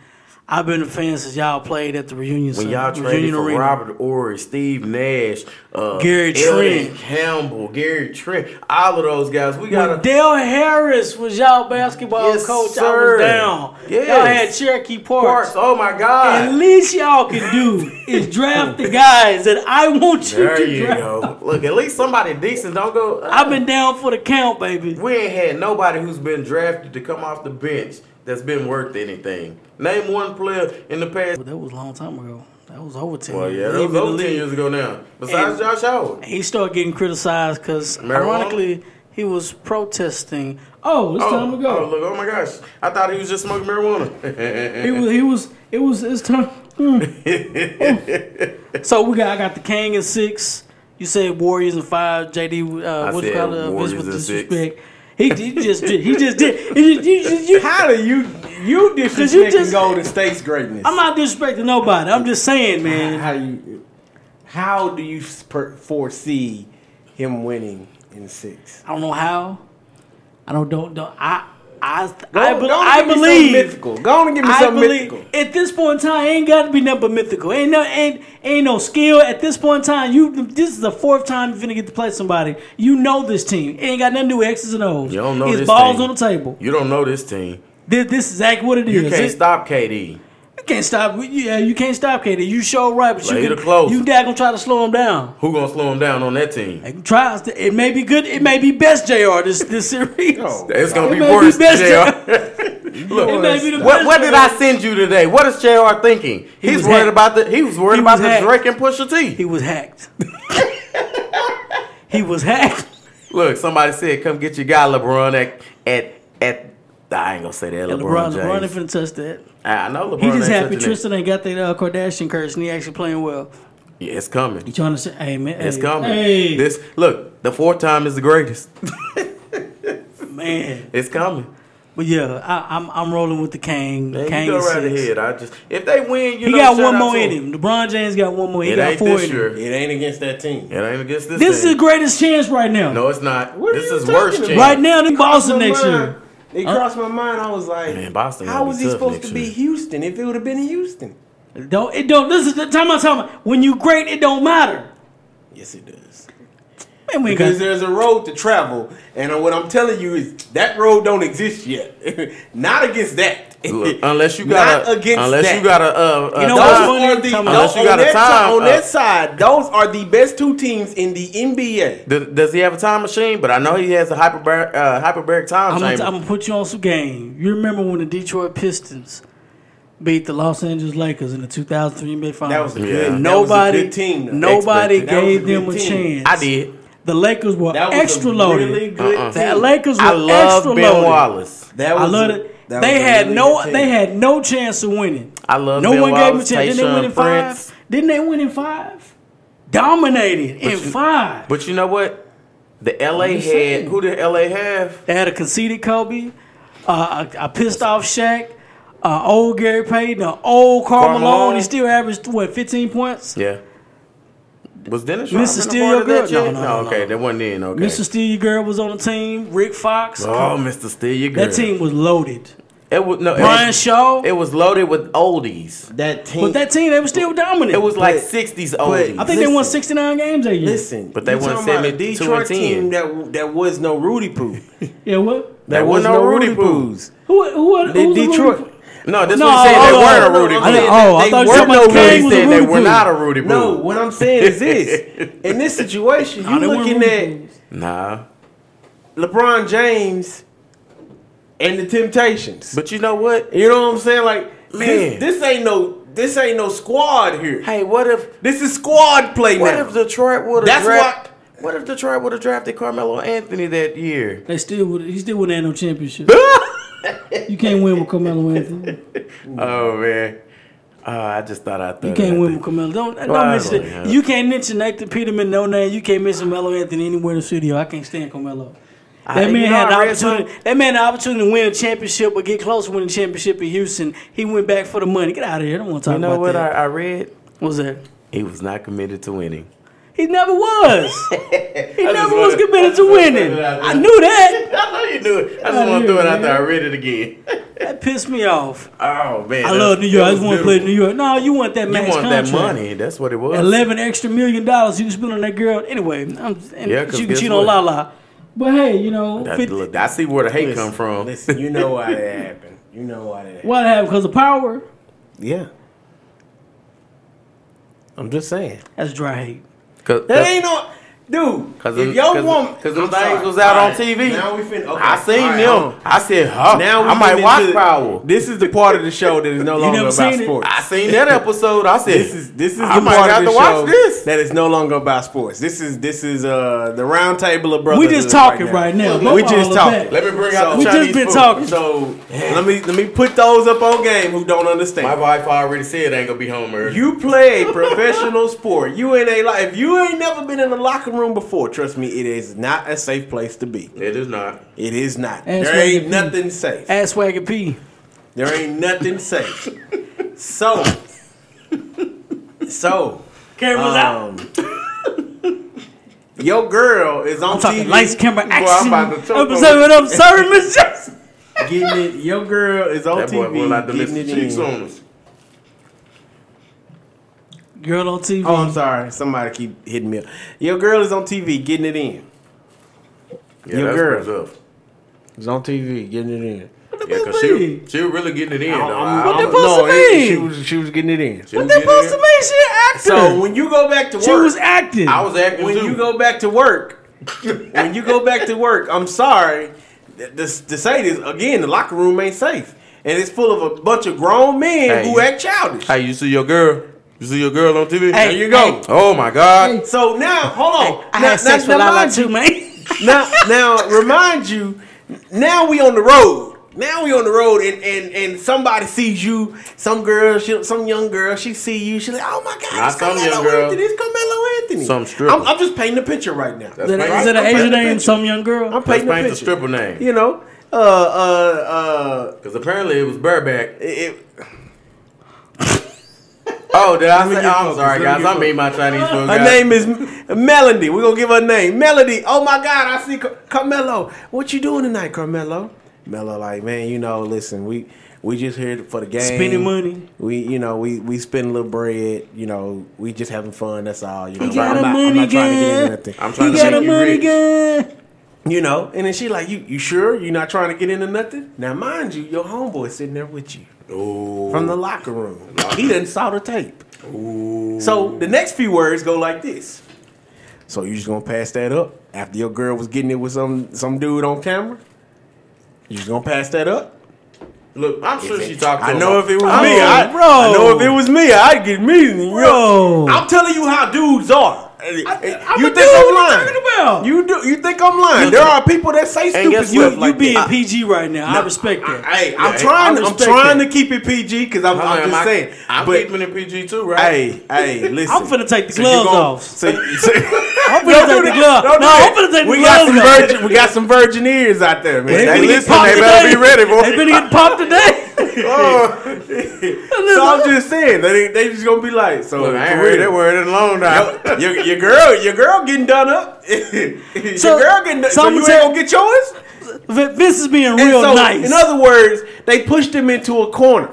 I've been a fan since y'all played at the reunion. When y'all traded for arena. Robert Ory, Steve Nash, uh, Gary Trent. Campbell, Gary Trent, all of those guys, we got. Del Harris was y'all basketball Yes, coach, I was down. Yes. Y'all had Cherokee Parks. Parks, oh my God! At least y'all can do is draft the guys that I want you there to you draft. go. Look, at least somebody decent. Don't go. I've been down for the count, baby. We ain't had nobody who's been drafted to come off the bench that's been worth anything. Name one player in the past. That was a long time ago. That was over 10 Well, years. yeah, that was been in the over ten years ago now. Besides And- Josh Howard. He started getting criticized because, ironically, he was protesting. Oh, it's time to oh, go. look! Oh my gosh! I thought he was just smoking marijuana. He was. He was. It was. It's time. Mm. so we got. I got the King in six. You said Warriors in five. JD. Uh, I what you call it? Uh, Warriors with in six. He, he just did. He just did. He just, you, just- you, How do you you disrespecting Golden State's greatness? I'm not disrespecting nobody. I'm just saying, man. How do you how do you foresee him winning in six? I don't know how. I don't. Don't. don't I. I. Go, I, be- go on I and give me something believe. mythical. Go on and give me I something believe mythical. at this point in time, ain't got to be nothing but mythical. Ain't no, ain't, ain't no skill at this point in time. You, this is the fourth time you're gonna get to play somebody. You know this team. It ain't got nothing to do with X's and O's. You don't know it's this balls team. on the table. You don't know this team. This, this is exactly what it is. You can't It- stop KD. You can't stop. Yeah, you can't stop KD. You show right, but Play you can, closer. you dad gonna try to slow him down. Who gonna slow him down on that team? They can try. It may be good. It may be best Jr. This this series. Oh. It's gonna It be may be worse, best JR. Look, It may be the what, what did I send you today? What is JR thinking? He's was worried hacked. about the he was worried He about was the hacked. Drake and Pusha T. He was hacked. he was hacked. Look, somebody said come get your guy LeBron at at at I ain't gonna say that LeBron, LeBron, LeBron ain't James. finna touch that. I know LeBron. He just ain't happy touching Tristan ain't got that uh, Kardashian curse and he actually playing well. Yeah, it's coming. You trying to say, hey man, It's hey, coming. Hey, This look, the fourth time is the greatest. man. it's coming. But yeah, I, I'm I'm rolling with the King. Man, King you go is right six. ahead. I just if they win, you He know, got shout one out more in him. LeBron James got one more. He It got ain't four this in year. him. It ain't against that team. It ain't against this. This is the greatest chance right now. No, it's not. What are this you is talking worse about? chance. Right now, they Crossed Boston next year. It crossed my mind. I was like, Man, Boston how was be he supposed next to be year. Houston if it would have been in Houston? Don't it don't this is the time I time when you great it don't matter. Yes, it does. Man, we Because got, there's a road to travel, and what I'm telling you is that road don't exist yet. Not against that. Look, unless you got Not a, against unless that. you got a, uh, a You know Those what's funny? are the, Unless those- you on got a that time, side, on uh, that side, those are the best two teams in the NBA. Does, does he have a time machine? But I know he has a hyperbaric, uh, hyperbaric time I'm gonna, chamber. I'm gonna put you on some game. You remember when the Detroit Pistons beat the Los Angeles Lakers in the 2003 NBA Finals? That was a Yeah. good. that was a nobody, good team. nobody That a gave them a team. chance. I did. The Lakers were That was extra a loaded. really good Uh-uh. The. Lakers were I love extra Ben loaded. Wallace. That I was love a- it. that They had really no, they had no chance of winning. I love No Ben one Wallace, gave them a chance. Didn't they win in Tayshaun five? Didn't they win in five? Dominated in you- five. But you know what? The LA just had saying. who did LA have? They had a conceited Kobe, uh, a, a pissed off Shaq, uh, old Gary Payton, an old Carl Karl Malone. Malone. He still averaged what 15 points. Yeah. Was Dennis Mr. Rodman a Steal part Your of Girl? yet? No, no, no, okay, no. that wasn't in. Okay. Mr. Steal Your Girl was on the team. Rick Fox. Oh, Mr. Steal Your Girl. that team was loaded. It was no. It Brian was, Shaw. it was loaded with oldies. That team. but that team, they were still dominant. It was like But- '60s but- oldies. I think they won 69 games that year. Listen, But they you won talking about 72 and Detroit 10. team that that was no Rudy Poo. Yeah, what? There was no Rudy Poos. Who? Who? who The who was the Detroit. Rudy- no, this No, one said hold they weren't a on, Rudy I Poo. oh, I They thought you were were no Rudy King They said they were not a Rudy Poo. No, what I'm saying is this. In this situation, Nah, you they weren't looking at Poos. Nah, LeBron James and the Temptations. but you know what? you know what I'm saying? Like, Man. this, this ain't no this ain't no squad here. Hey, what if This is squad play man? what now. if Detroit would have That's drafted? What if Detroit would have drafted Carmelo Anthony that year? They still would. He still wouldn't have no championship. you can't win with Carmelo Anthony. Oh man. Uh, I just thought I thought You can't win with Carmelo. Don't, don't Well, mention yeah. it. You can't mention Nathan Peterman, no name. You can't mention Melo Anthony anywhere in the studio. I can't stand Carmelo. That I- man had the opportunity. That man had the opportunity to win a championship or get close to winning a championship in Houston. He went back for the money. Get out of here. I don't want to talk You know what that. I, I read? what was that? He was not committed to winning. He never was. he never was wanted- committed to winning. to put it out I knew that. I know you knew it. I just want to throw it out there. I read it again. That pissed me off. Oh man, I love New York. I just want to play in. New York. No, you want that You max want contract. that money? That's what it was. Eleven extra million dollars you can spend on that girl. Anyway, I'm, and Yeah, you can cheat on? Lala. But hey, you know, That- 50, look, I see where the hate Listen, come from. Listen, you know why that happened. You know why that happened. what happened? Because of power? Yeah. I'm just saying. That's dry hate. Cause, That ain't no. Dude, Cause if them- your cause- woman, cause them I'm things sorry. was out on TV. Now we finna. Okay. I seen Alright, them. hold on. I said, huh? Now we I might getting watch into- Power. This is the part of the show that is no longer about seen it? sports. I seen that episode. I said, This is this is I the might part have of the to watch show this. that is no longer about sports. This is this is uh the round table of brothers. We just talking right now. We Both just all of talking. Let me bring out So- the We just been food. talking. So let me let me put those up on game who don't understand. My understand. wife already said ain't gonna be home early. You play professional sport. You in a li- if you ain't never been in a locker room before, trust me, it is not a safe place to be. It is not. It is not. Ask there ain't P. nothing safe. Ass Swaggy P. There ain't nothing safe. So, so Cameras out. um, your girl is on I'm talking TV. lights, camera, I'm action. about to choke I'm on sorry, what I'm sorry, Miss Jackson. getting it. Your girl is on That boy TV will like to getting listen it cheeks in. on us. Girl on TV. Oh, I'm sorry. Somebody keep hitting me up. Your girl is on TV getting it in. Yeah, Your that's girl. what's. Is on TV getting it in. Yeah, cause she, she was really getting it in. though. I- What I that don't- supposed no, to it- she was she was getting it in. she What was they supposed to mean? She an actor. So when you go back to work, she was acting. I was acting when too. you go back to work, when you go back to work, I'm sorry th- this, to say this again. The locker room ain't safe, and it's full of a bunch of grown men Hey. who act childish. Hey, you see your girl? You see your girl on TV? Hey, there you go. Oh my God! So now, hold on. I now, had sex now, with now, Lala too, you- man. now, now, remind you. Now we on the road. Now we on the road, and and and somebody sees you. Some girl, she, some young girl, she see you. She like, oh my god, Not it's some Carmelo young girl. Anthony. It's Carmelo Anthony. Some stripper. I'm, I'm just painting a picture right now. That's Is that, right. is that an I'm Asian painting a name? picture. Some young girl? I'm Let's painting a paint the stripper name. You know, uh, uh, uh. Because apparently it was bareback. uh, it, Oh, did I me say? get I'm sorry, guys. I made my Chinese food. her name is Melody. We're gonna give her a name, Melody. Oh my God, I see Car- Carmelo. What you doing tonight, Carmelo? Melo, like, man, you know, listen, we we just here for the game. Spending money. We, you know, we we spend a little bread. You know, we just having fun. That's all. You know, He got I'm a not, I'm money not trying to get into nothing. I'm trying He to got a you money rich. gun. You know, and then she like, you you sure you're not trying to get into nothing? Now, mind you, your homeboy sitting there with you Ooh. from the locker room. He didn't saw the tape. So the next few words go like this. So you just gonna pass that up after your girl was getting it with some some dude on camera? You just gonna pass that up? Look, I'm sure she talked to I him know if it was Oh, me, I, bro. I know if it was me, I'd get me. Bro. I'm telling you how dudes are. I'm you think I'm lying? you? You do? You think I'm lying? There are people that say stupid guess stuff what? You like being that. PG right now. I respect that. Hey, I'm Yeah, trying. I I'm trying that. to keep it PG because I'm, I'm just I- saying. I'm but keeping it PG too, right? hey, hey, listen. I'm finna take the So you gloves gon- off. So, so, I'm finna take the glove. No, I'm finna take the got gloves some off. virgin. We got some virgin ears out there, man. They They listen. They better be ready, boy. They finna get popped today. Oh. So I'm just saying they they just gonna be like, so Look, I ain't for heard that word in a long time. Your, your girl, your girl getting done up. your So- girl getting done. so So, you ain't tell- gonna get yours. This is being real so, nice. in other words, they pushed him into a corner.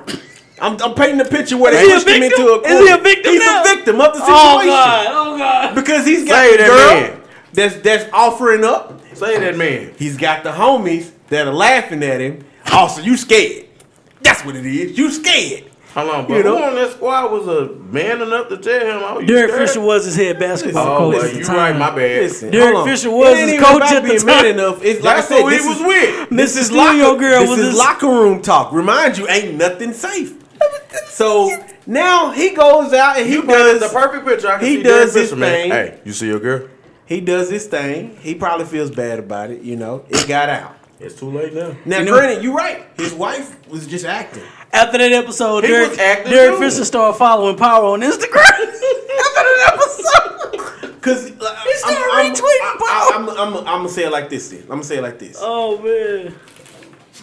I'm, I'm painting a picture where Is they pushed him into a corner. Is corner. he a victim He's now? a victim of the situation oh God! Oh God! because he's got Say the that girl man. that's that's offering up. Say that man. He's got the homies that are laughing at him. Also, you scared. That's what it is. You scared. How long? But You know? who on that squad was a man enough to tell him? Oh, Derek scared? Fisher was his head basketball Oh, coach well, at the you time. right. My bad. Listen, Derek. Fisher was his coach at the being man time. enough. It's like That's I said, who this he was is- with. This Mrs. is Studio locker, Girl this was is his- locker room talk. Remind you, ain't nothing safe. So now he goes out and he You does the perfect picture. I can he see does Derek his Fisher, man. thing. Hey, you see your girl? he does his thing. He probably feels bad about it. You know, it got out. It's too late now. Now, You know- granted, you're right. His wife was just acting. After that episode, He Derek, was acting Derek. Fisher started following Power on Instagram. After that episode. Cause uh, He started I'm, I'm, retweeting, I, am I'm, I'm, I'm gonna say it like this. Then I'm gonna say it like this. Oh man.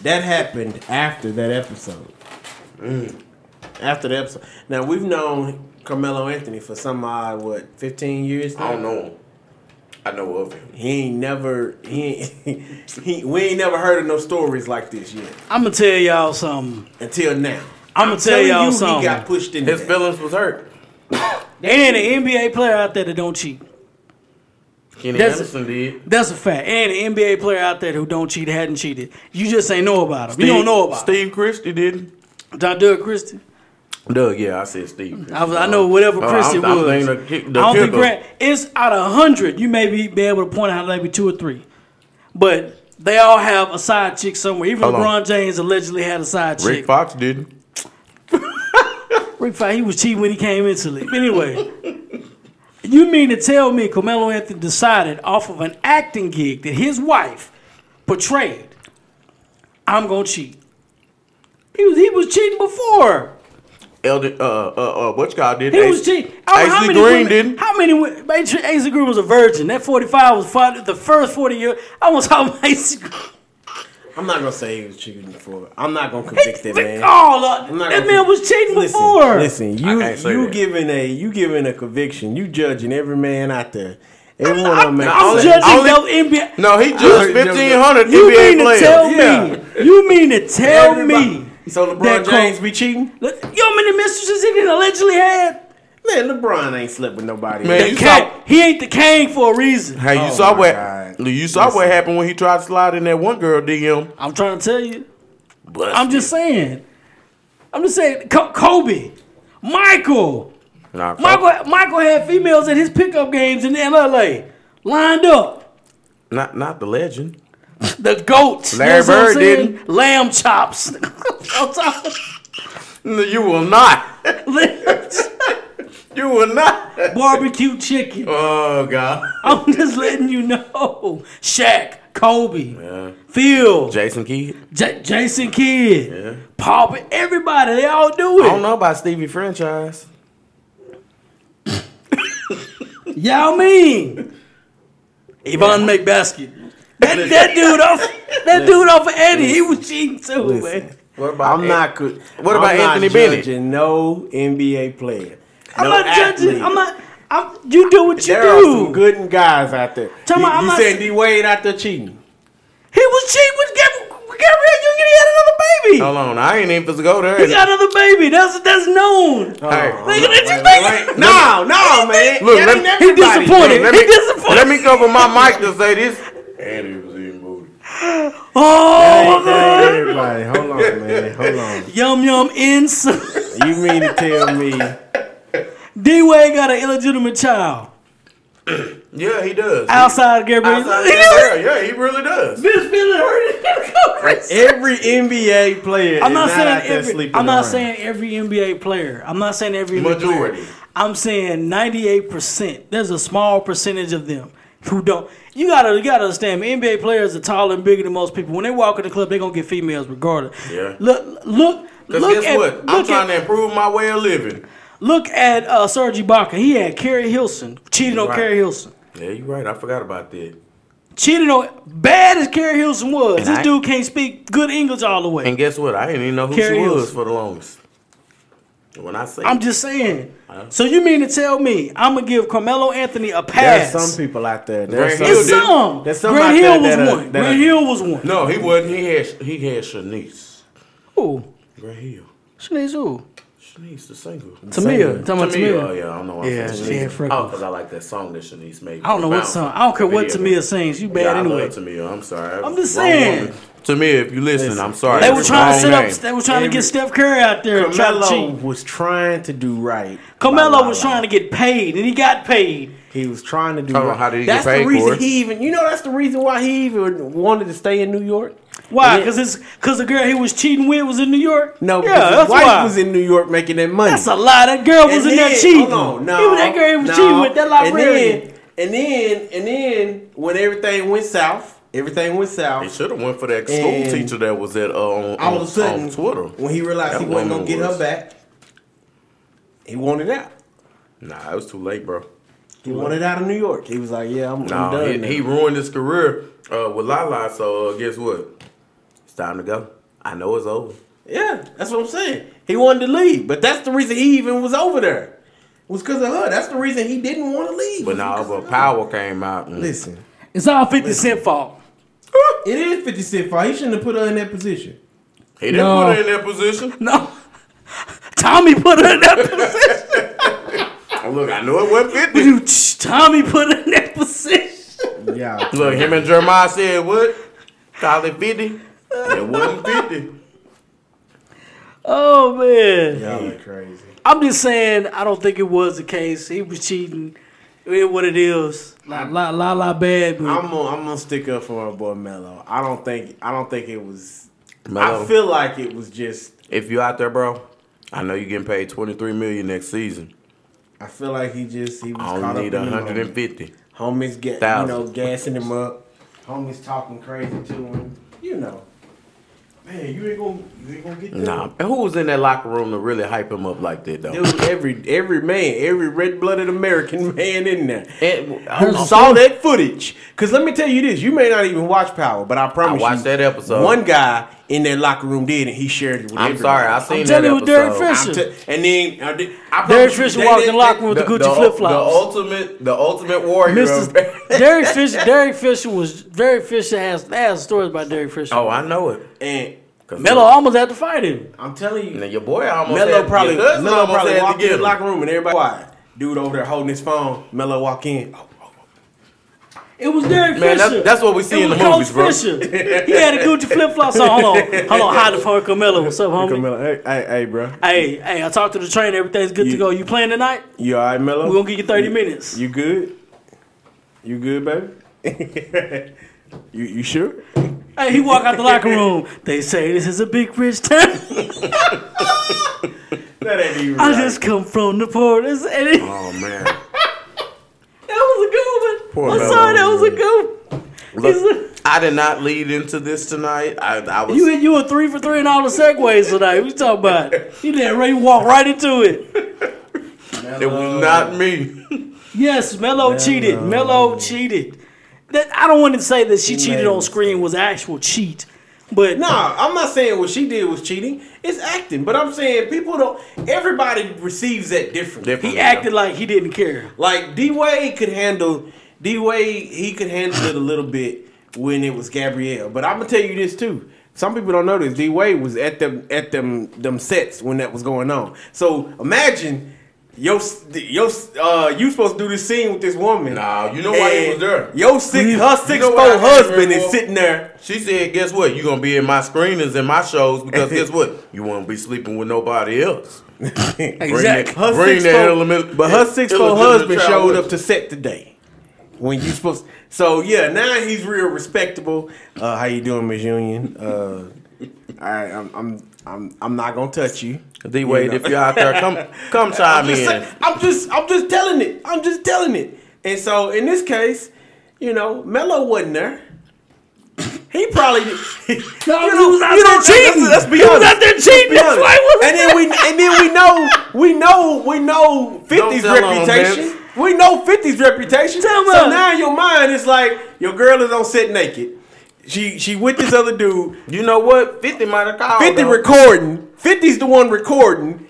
That happened after that episode. After the episode. Now we've known Carmelo Anthony for some odd what 15 years. Now? I don't know him. I know of him. He ain't never he, ain't, he we ain't never heard of no stories like this yet I'm gonna tell y'all something. until now. I'ma tell y'all you, something. He got pushed in His there. feelings was hurt. And an NBA player out there that don't cheat. Kenny That's- Anderson did. That's a fact. And an NBA player out there who don't cheat, hadn't cheated. You just ain't know about him. you don't know about Steve Christie didn't. him. John Doug Christie. Doug, yeah, I said Steve. I, was, I know whatever Uh, Christie I'm- I'm was. the the I don't think. Grant. It's out of hundred. You may be, be able to point out maybe two or three, but they all have a side chick somewhere. Even Hold LeBron on. James allegedly had a side Rick chick. Rick Fox didn't. Rick Fox, he was cheating when he came into the league. But anyway, you mean to tell me Carmelo Anthony decided off of an acting gig that his wife portrayed, I'm gonna cheat. He was he was cheating before. Elder, uh, uh, uh, what you call did? He was cheating. I don't Green women, didn't. How many? wo- Green was a virgin. That 45 was fun, the first 40 years. I was talking about A.C. Green. I'm not gonna say he was cheating before. I'm not gonna convict that man. Oh, Lord, that man was cheating listen, before. Listen, you you that. giving a you giving a conviction. You judging every man out there. Every I'm, one of them. I'm, I'm only- judging only- those NBA. No, he judged heard- fifteen hundred You NBA mean to tell Yeah. me? You mean to tell Everybody- me? So that LeBron Col- James be cheating? Look, You know how many mistresses he done allegedly had? Man, LeBron ain't slept with nobody. Man, you saw- he ain't the king for a reason. Hey, you Oh saw what? God. You saw what happened when he tried to slide in that one girl DM. I'm trying to tell you. Busted. I'm just saying. I'm just saying. Kobe, Michael, Nah, Michael, Michael had females at his pickup games in LA lined up. not not the legend. The goats. Larry Bird didn't. Lamb chops. You will not. You will not. Barbecue chicken. Oh God. I'm just letting you know. Shaq, Kobe, Yeah. Phil, Jason Kidd. J- Jason Kidd, Yeah. Paul, everybody, they all do it. I don't know about Stevie franchise. Y'all mean? Yvonne McBasket. That, that dude off that dude off of Eddie, he was cheating too, Listen. man. What about I'm not. co- What about I'm not Anthony Bennett? No NBA player. I'm no not judging. I'm not. I'm, you do what you There are do. some good guys out there. Tell you me, I'm you not- saying D Wade out there cheating? He was cheating with Gab- with Gabrielle Union. He had another baby. Hold on, I ain't even supposed to go there. He got another baby. That's that's known. Hey, Nigga, did you think? wait, wait. No, no, man. Look, That let me- He everybody. disappointed. let He me, disappointed. let me cover my mic to say this. And he was eating booty. Oh, That ain't everybody. Hold on, man. Hold on. yum yum inside. You mean to tell me? D Wade got an illegitimate child Yeah, he does. outside of Gabrielle. Outside He of does. yeah, yeah, he really does. This feeling hurt. Every NBA player. I'm not is saying out every. sleeping I'm not around. saying every NBA player. I'm not saying every NBA Majority. Player. I'm saying 98 percent. There's a small percentage of them who don't. You gotta, you gotta understand. NBA players are taller and bigger than most people. When they walk in the club, they gonna get females regardless. Yeah. Look, look, look guess at, what? I'm trying at, to improve my way of living. look at uh, Serge Ibaka. He had Keri Hilson cheated on Right. Keri Hilson. Yeah, you're right. I forgot about that. Cheated on bad as Keri Hilson was. And this I- dude can't speak good English all the way. And guess what? I didn't even know who Keri she was Hilson. for the longest. When I say I'm just saying. Uh-huh. So you mean to tell me I'm gonna give Carmelo Anthony a pass? There's some people out there. There's Grant some, Hill There's did. some. There's some Grant out Hill there was that are- one. that Grant Hill was one. no, he wasn't. He had he had Shanice. Who? Grant Hill. Shanice who? Shanice, the single. Tamia. Talking about Tamia. Tamia. Oh yeah, I don't know. why Yeah, saying she had freckles. Oh, because I like that song that Shanice made. I don't know what song. I don't care what Video. Tamia sings. You bad Yeah, anyway. I love Tamia. I'm sorry. I'm just saying. woman. Tamia, if you listen, I'm sorry. They were trying to set up. name. They were trying to get Steph Curry out there and Carmelo was trying to do right. Carmelo was La La. trying to get paid, and he got paid. He was trying to do Hold right. how did he get that's paid the reason for it? he even. You know, that's the reason why he even wanted to stay in New York. Why? Because it's because the girl he was cheating with was in New York. No, yeah, because that's his wife why. was in New York making that money. That's a lie. That girl was And in there cheating. Hold on, no, Even that girl he was no. cheating with that And librarian. then, and then, and then, when everything went south, Everything went south. He should have went for that school And teacher that was at uh, on, All of a sudden, on Twitter. when he realized That he wasn't gonna woman get her back, he wanted out. Nah, it was too late, bro. He wanted out of New York. He was like, "Yeah, I'm, I'm done." he, now. he ruined his career uh, with Lala. So uh, guess what? It's time to go. I know it's over. Yeah, that's what I'm saying. He wanted to leave, but that's the reason he even was over there. It was because of her. That's the reason he didn't want to leave. But now, because but her. Power came out. And, Listen, It's all 50 Cent fault. It is 50 Cent fault. He shouldn't have put her in that position. he didn't No. put her in that position. No. Tommy put her in that position. Oh, look, I know it wasn't 50. Tommy put her in that position. Yeah. Look, him and Jeremiah said what? Call it 50. It wasn't 50. Oh, man. Y'all are crazy. I'm just saying, I don't think it was the case. He was cheating. It is what it is. La la la, la bad. But I'm gonna, I'm gonna stick up for my boy Melo. I don't think I don't think it was. Melo, I feel like it was just. if you out there, bro, I know you getting paid 23 million next season. I feel like he just he was I caught only need up in um, the moment. 150. Homies get you know gassing him up. Homies talking crazy to him. You know. Man, you ain't gonna you ain't gonna get that. Nah, who was in that locker room to really hype him up like that, though? Dude, every every man, every red blooded American man in there. And- I saw that footage. Cause let me tell you this, you may not even watch Power, but I promise I watched you, that episode. One guy in that locker room did, and he shared it with I'm everybody. sorry, I seen I'm that telling you, episode. Derek I'm Fisher. t- and then I did, I Derek Fisher they- walked they- in the locker room with the, The, Gucci flip flip the ultimate, the ultimate warrior. Mr. Derek Fisher. Derek Fisher was. Derek Fisher has has stories about Derek Fisher. oh, I know it. And 'Cause Melo almost had to fight him. I'm telling you, Now your boy almost Melo had, probably your cousin Melo almost probably had to walked in the locker room and everybody quiet. Dude over there holding his phone. Melo walk in. Oh, It was Derek Man, Fisher. that's- that's what we see It in was the movies, Coach bro. Fisher. He had a Gucci flip flops on. Hold on, hold on. Hide the phone, Camilla. What's up, homie? Melo, hey, hey, hey, bro. Hey, hey, I talked to the trainer. Everything's good You- to go. You playing tonight? You all right, Melo? We're gonna give you 30 minutes. You good? You good, baby? you you sure? Hey, he walk out the locker room. They say this is a big rich town. That ain't even I right. just come from the port. And it, Oh man, that was a good one. Poor I'm Melo. sorry, that was a good one. Look, a- I did not lead into this tonight. I, I was. You you were three for three in all the segues tonight. What you talking about? You did Ray walk right into it. it was not me. Yes, Melo cheated. Melo cheated. That I don't want to say that she cheated on screen was actual cheat, but Nah, I'm not saying what she did was cheating. It's acting, but I'm saying people don't. Everybody receives that differently. Different. he acted like he didn't care. Like D Wade could handle D Wade, he could handle it a little bit when it was Gabrielle. But I'm gonna tell you this too. Some people don't know this. D Wade was at them at them them sets when that was going on. So imagine yo yo uh you supposed to do this scene with this woman. Nah, you know why he was there. Yo six You- her you six know four what I came husband is sitting there. She said, "Guess what? You gonna be in my screenings and my shows because guess what? You won't be sleeping with nobody else." Exactly. Her Bring six that element- but her six four husband showed up to set today. When you supposed so yeah, now he's real respectable. Uh, how you doing, Miss Union? Uh, all right, I'm I'm I'm I'm not gonna touch you. D Wade, know. if you're out there, come come I'm chime in. say- I'm just I'm just telling it. I'm just telling it. And so in this case, you know, Mello wasn't there. He probably No, you he know, was out you there know, cheating. Let's, let's be He was out there cheating. That's why wasn't and then we and then we know we know we know 50's tell on reputation. Vince. We know 50's reputation. Tell so me. now in your mind it's like your girl is on set naked. She she with this other dude. You know what? Fifty might have called. 50 though. recording. 50's the one recording.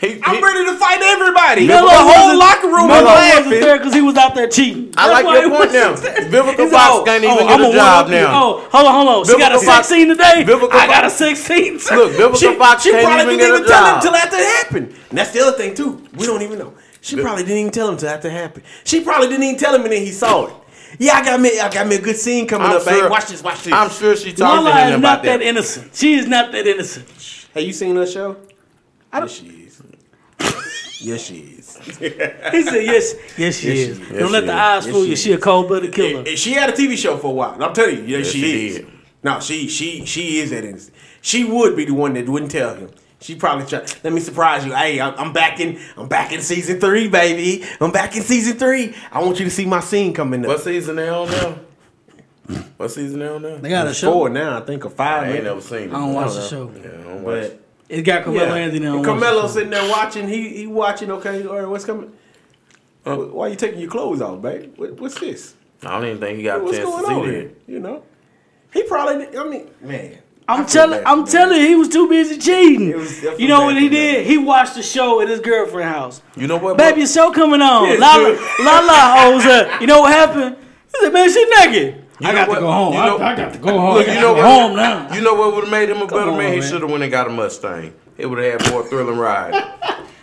He, I'm he- ready to fight everybody. Melo the whole locker room Melo was laughing. because he was out there cheating. I That's like your point now. Vivica Fox can't even oh, get I'm a a job now. Oh, hold on, hold on. She got a Fox- 16 today. Vivica I got a 16. Look, Vivica She, Fox she can't probably even didn't even tell him until after it happened. And that's the other thing too. We don't even know. She probably didn't even tell him until after it happened. She probably didn't even tell him and then he saw it. Yeah, I got me. I got me a good scene coming I'm up, sure- babe. Watch this. Watch this. I'm sure she talked to him is about not that that. innocent. She is not that innocent. Have you seen her show? i Yes, she is. yes, she is. He said, yes, yes, she Yes, is. she is. Don't Yes, let the eyes Yes, fool you. is. She a cold-blooded killer. And she had a TV show for a while. I'm telling you, yes, Yes, she, she is. did. No, she she she is that innocent. She would be the one that wouldn't tell him. She probably try. Let me surprise you. Hey, I'm, I'm back in. I'm back in season three, baby. I'm back in season three. I want you to see my scene coming up. What season they on now? What season they on now? They got a show. four now, I think, or five. I ain't never seen it. I don't watch I the don't show. Yeah, I don't watch But it. It got Carmelo yeah, Anthony on. And watch the Carmelo sitting there watching. He he watching. Okay, all right, what's coming? Wh- Why are you taking your clothes off, babe? What, what's this? I don't even think he got a chance going to on see here? You know, he probably. I mean, man. I'm telling, I'm telling he was too busy cheating. It was- I feel you know what he did? him. He watched the show at his girlfriend's house. You know what? Baby, your show coming on. Yeah, Lala, true. Lala owes her. You know what happened? He said, man, she naked. You I got what? to go home. You I- know- I, got to go home. Look, you know what? home now. You know what would have made him a better on, man? He should have went and got a Mustang. It would have had more thrilling ride.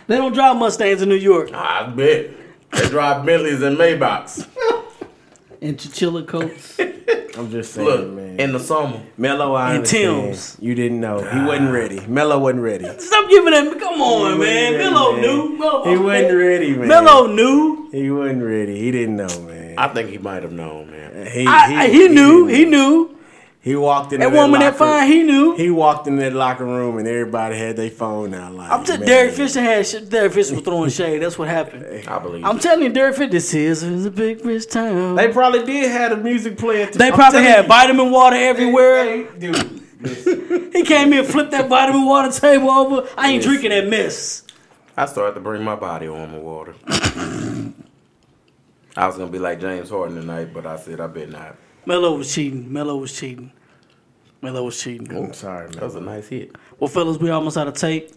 They don't drive Mustangs in New York. I bet. They drive Bentleys and Maybachs. And chinchilla coats. I'm just saying, Look, man. in the summer. Melo, I and understand. Tim's. You didn't know. He wasn't ready. Melo wasn't ready. Stop giving that. Come on, man. wasn't Melo ready, knew. Melo He wasn't ready, man. Melo knew. He wasn't ready. He didn't know, man. I think he might have known, man. He, I, I- he, knew. didn't He knew. He walked in That woman that fine, he knew. He walked in that locker room and everybody had their phone out. Like, I'm telling man. Derek Fisher had shit. Derek Fisher was throwing shade. That's what happened. I believe. I'm it. telling you, Derek Fisher, this is, is a big rich town. They probably did have the music playing. They I'm probably had you. vitamin water everywhere. Hey, dude. He came in, and flipped that vitamin water table over. I ain't Yes. drinking that mess. I started to bring my body on my water. I was gonna be like James Harden tonight, but I said I bet not. Melo was cheating. Melo was cheating. Melo was cheating. I'm sorry, That was a nice hit. Well, fellas, we almost out of tape.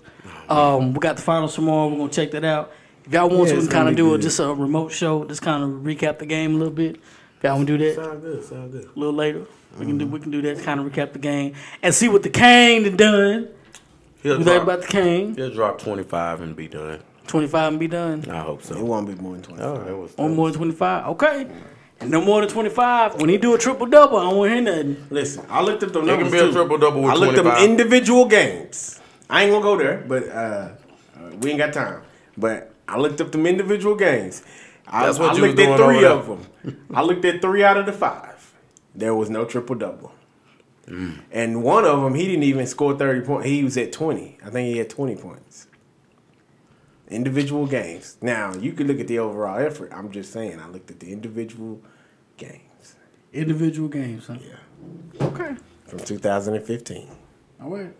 Um, we got the finals tomorrow. We're gonna check that out. If y'all want Yeah, to, we can kind of be do a, just a remote show, just kind of recap the game a little bit. If y'all want to do that Sound good. Sound good. a little later, we can do we can do that. Kind of recap the game and see what the Kane done done. He'll We drop, about the Kane. he'll drop 25 and be done. Twenty five and be done. I hope so. It won't be more than 20. Oh, that was. Or more than twenty five. Okay. And no more than twenty five. When he do a triple double, I don't want to hear nothing. Listen, I looked up the It numbers can be a triple double with I looked 25. up individual games. I ain't gonna go there, but uh, uh, we ain't got time. But I looked up them individual games. I, That's what I you was looked at three over of them. I looked at three out of the five. There was no triple double. Mm. And one of them, he didn't even score 30 points. He was at 20. I think he had 20 points. Individual games. Now, you could look at the overall effort. I'm just saying, I looked at the individual games. Individual games, huh? Yeah. Okay. From 2015. All right.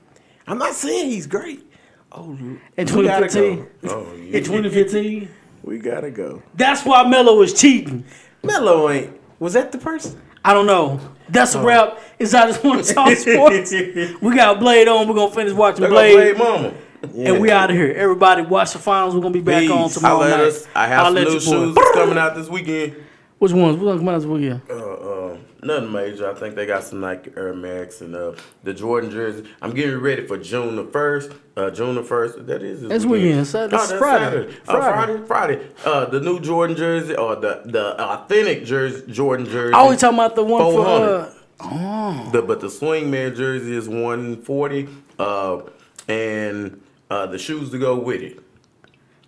I'm not saying he's great. Oh, In 2015. go. Oh, yeah. In 2015. We gotta go. That's why Melo was cheating. Melo ain't. Was that the person? I don't know. That's Oh. a wrap. It's I just want to talk sports. we got Blade on. We're gonna finish watching Blade, play Mama. and we out of here. Everybody, watch the finals. We're gonna be back on tomorrow at night. us. I have Holla some new shoes boy. coming out this weekend. Which ones? Ones come out this weekend? Uh, uh, nothing major. I think they got some Nike Air Max and uh, the Jordan jersey. I'm getting ready for June the first. Uh, June the first. That is this That's weekend. So that's that's Friday. Saturday. Uh, Friday. Friday. Friday. Uh, the new Jordan jersey or the the authentic jersey Jordan jersey. I always talking about the one for. 400. Uh, The, but the swingman jersey is 140, uh, and uh, the shoes to go with it.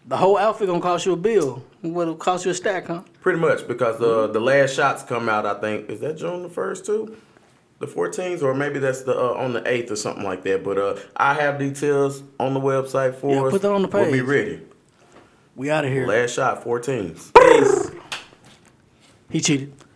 the whole outfit gonna cost you a bill. What'll cost you a stack, huh? Pretty much because uh, the last shots come out. I think is that June the first too, the 14th, or maybe that's the uh, on the 8th or something like that. But uh, I have details on the website for Yeah, us. put that on the page. We'll be ready. We out of here. Last shot 14th. Peace. He cheated.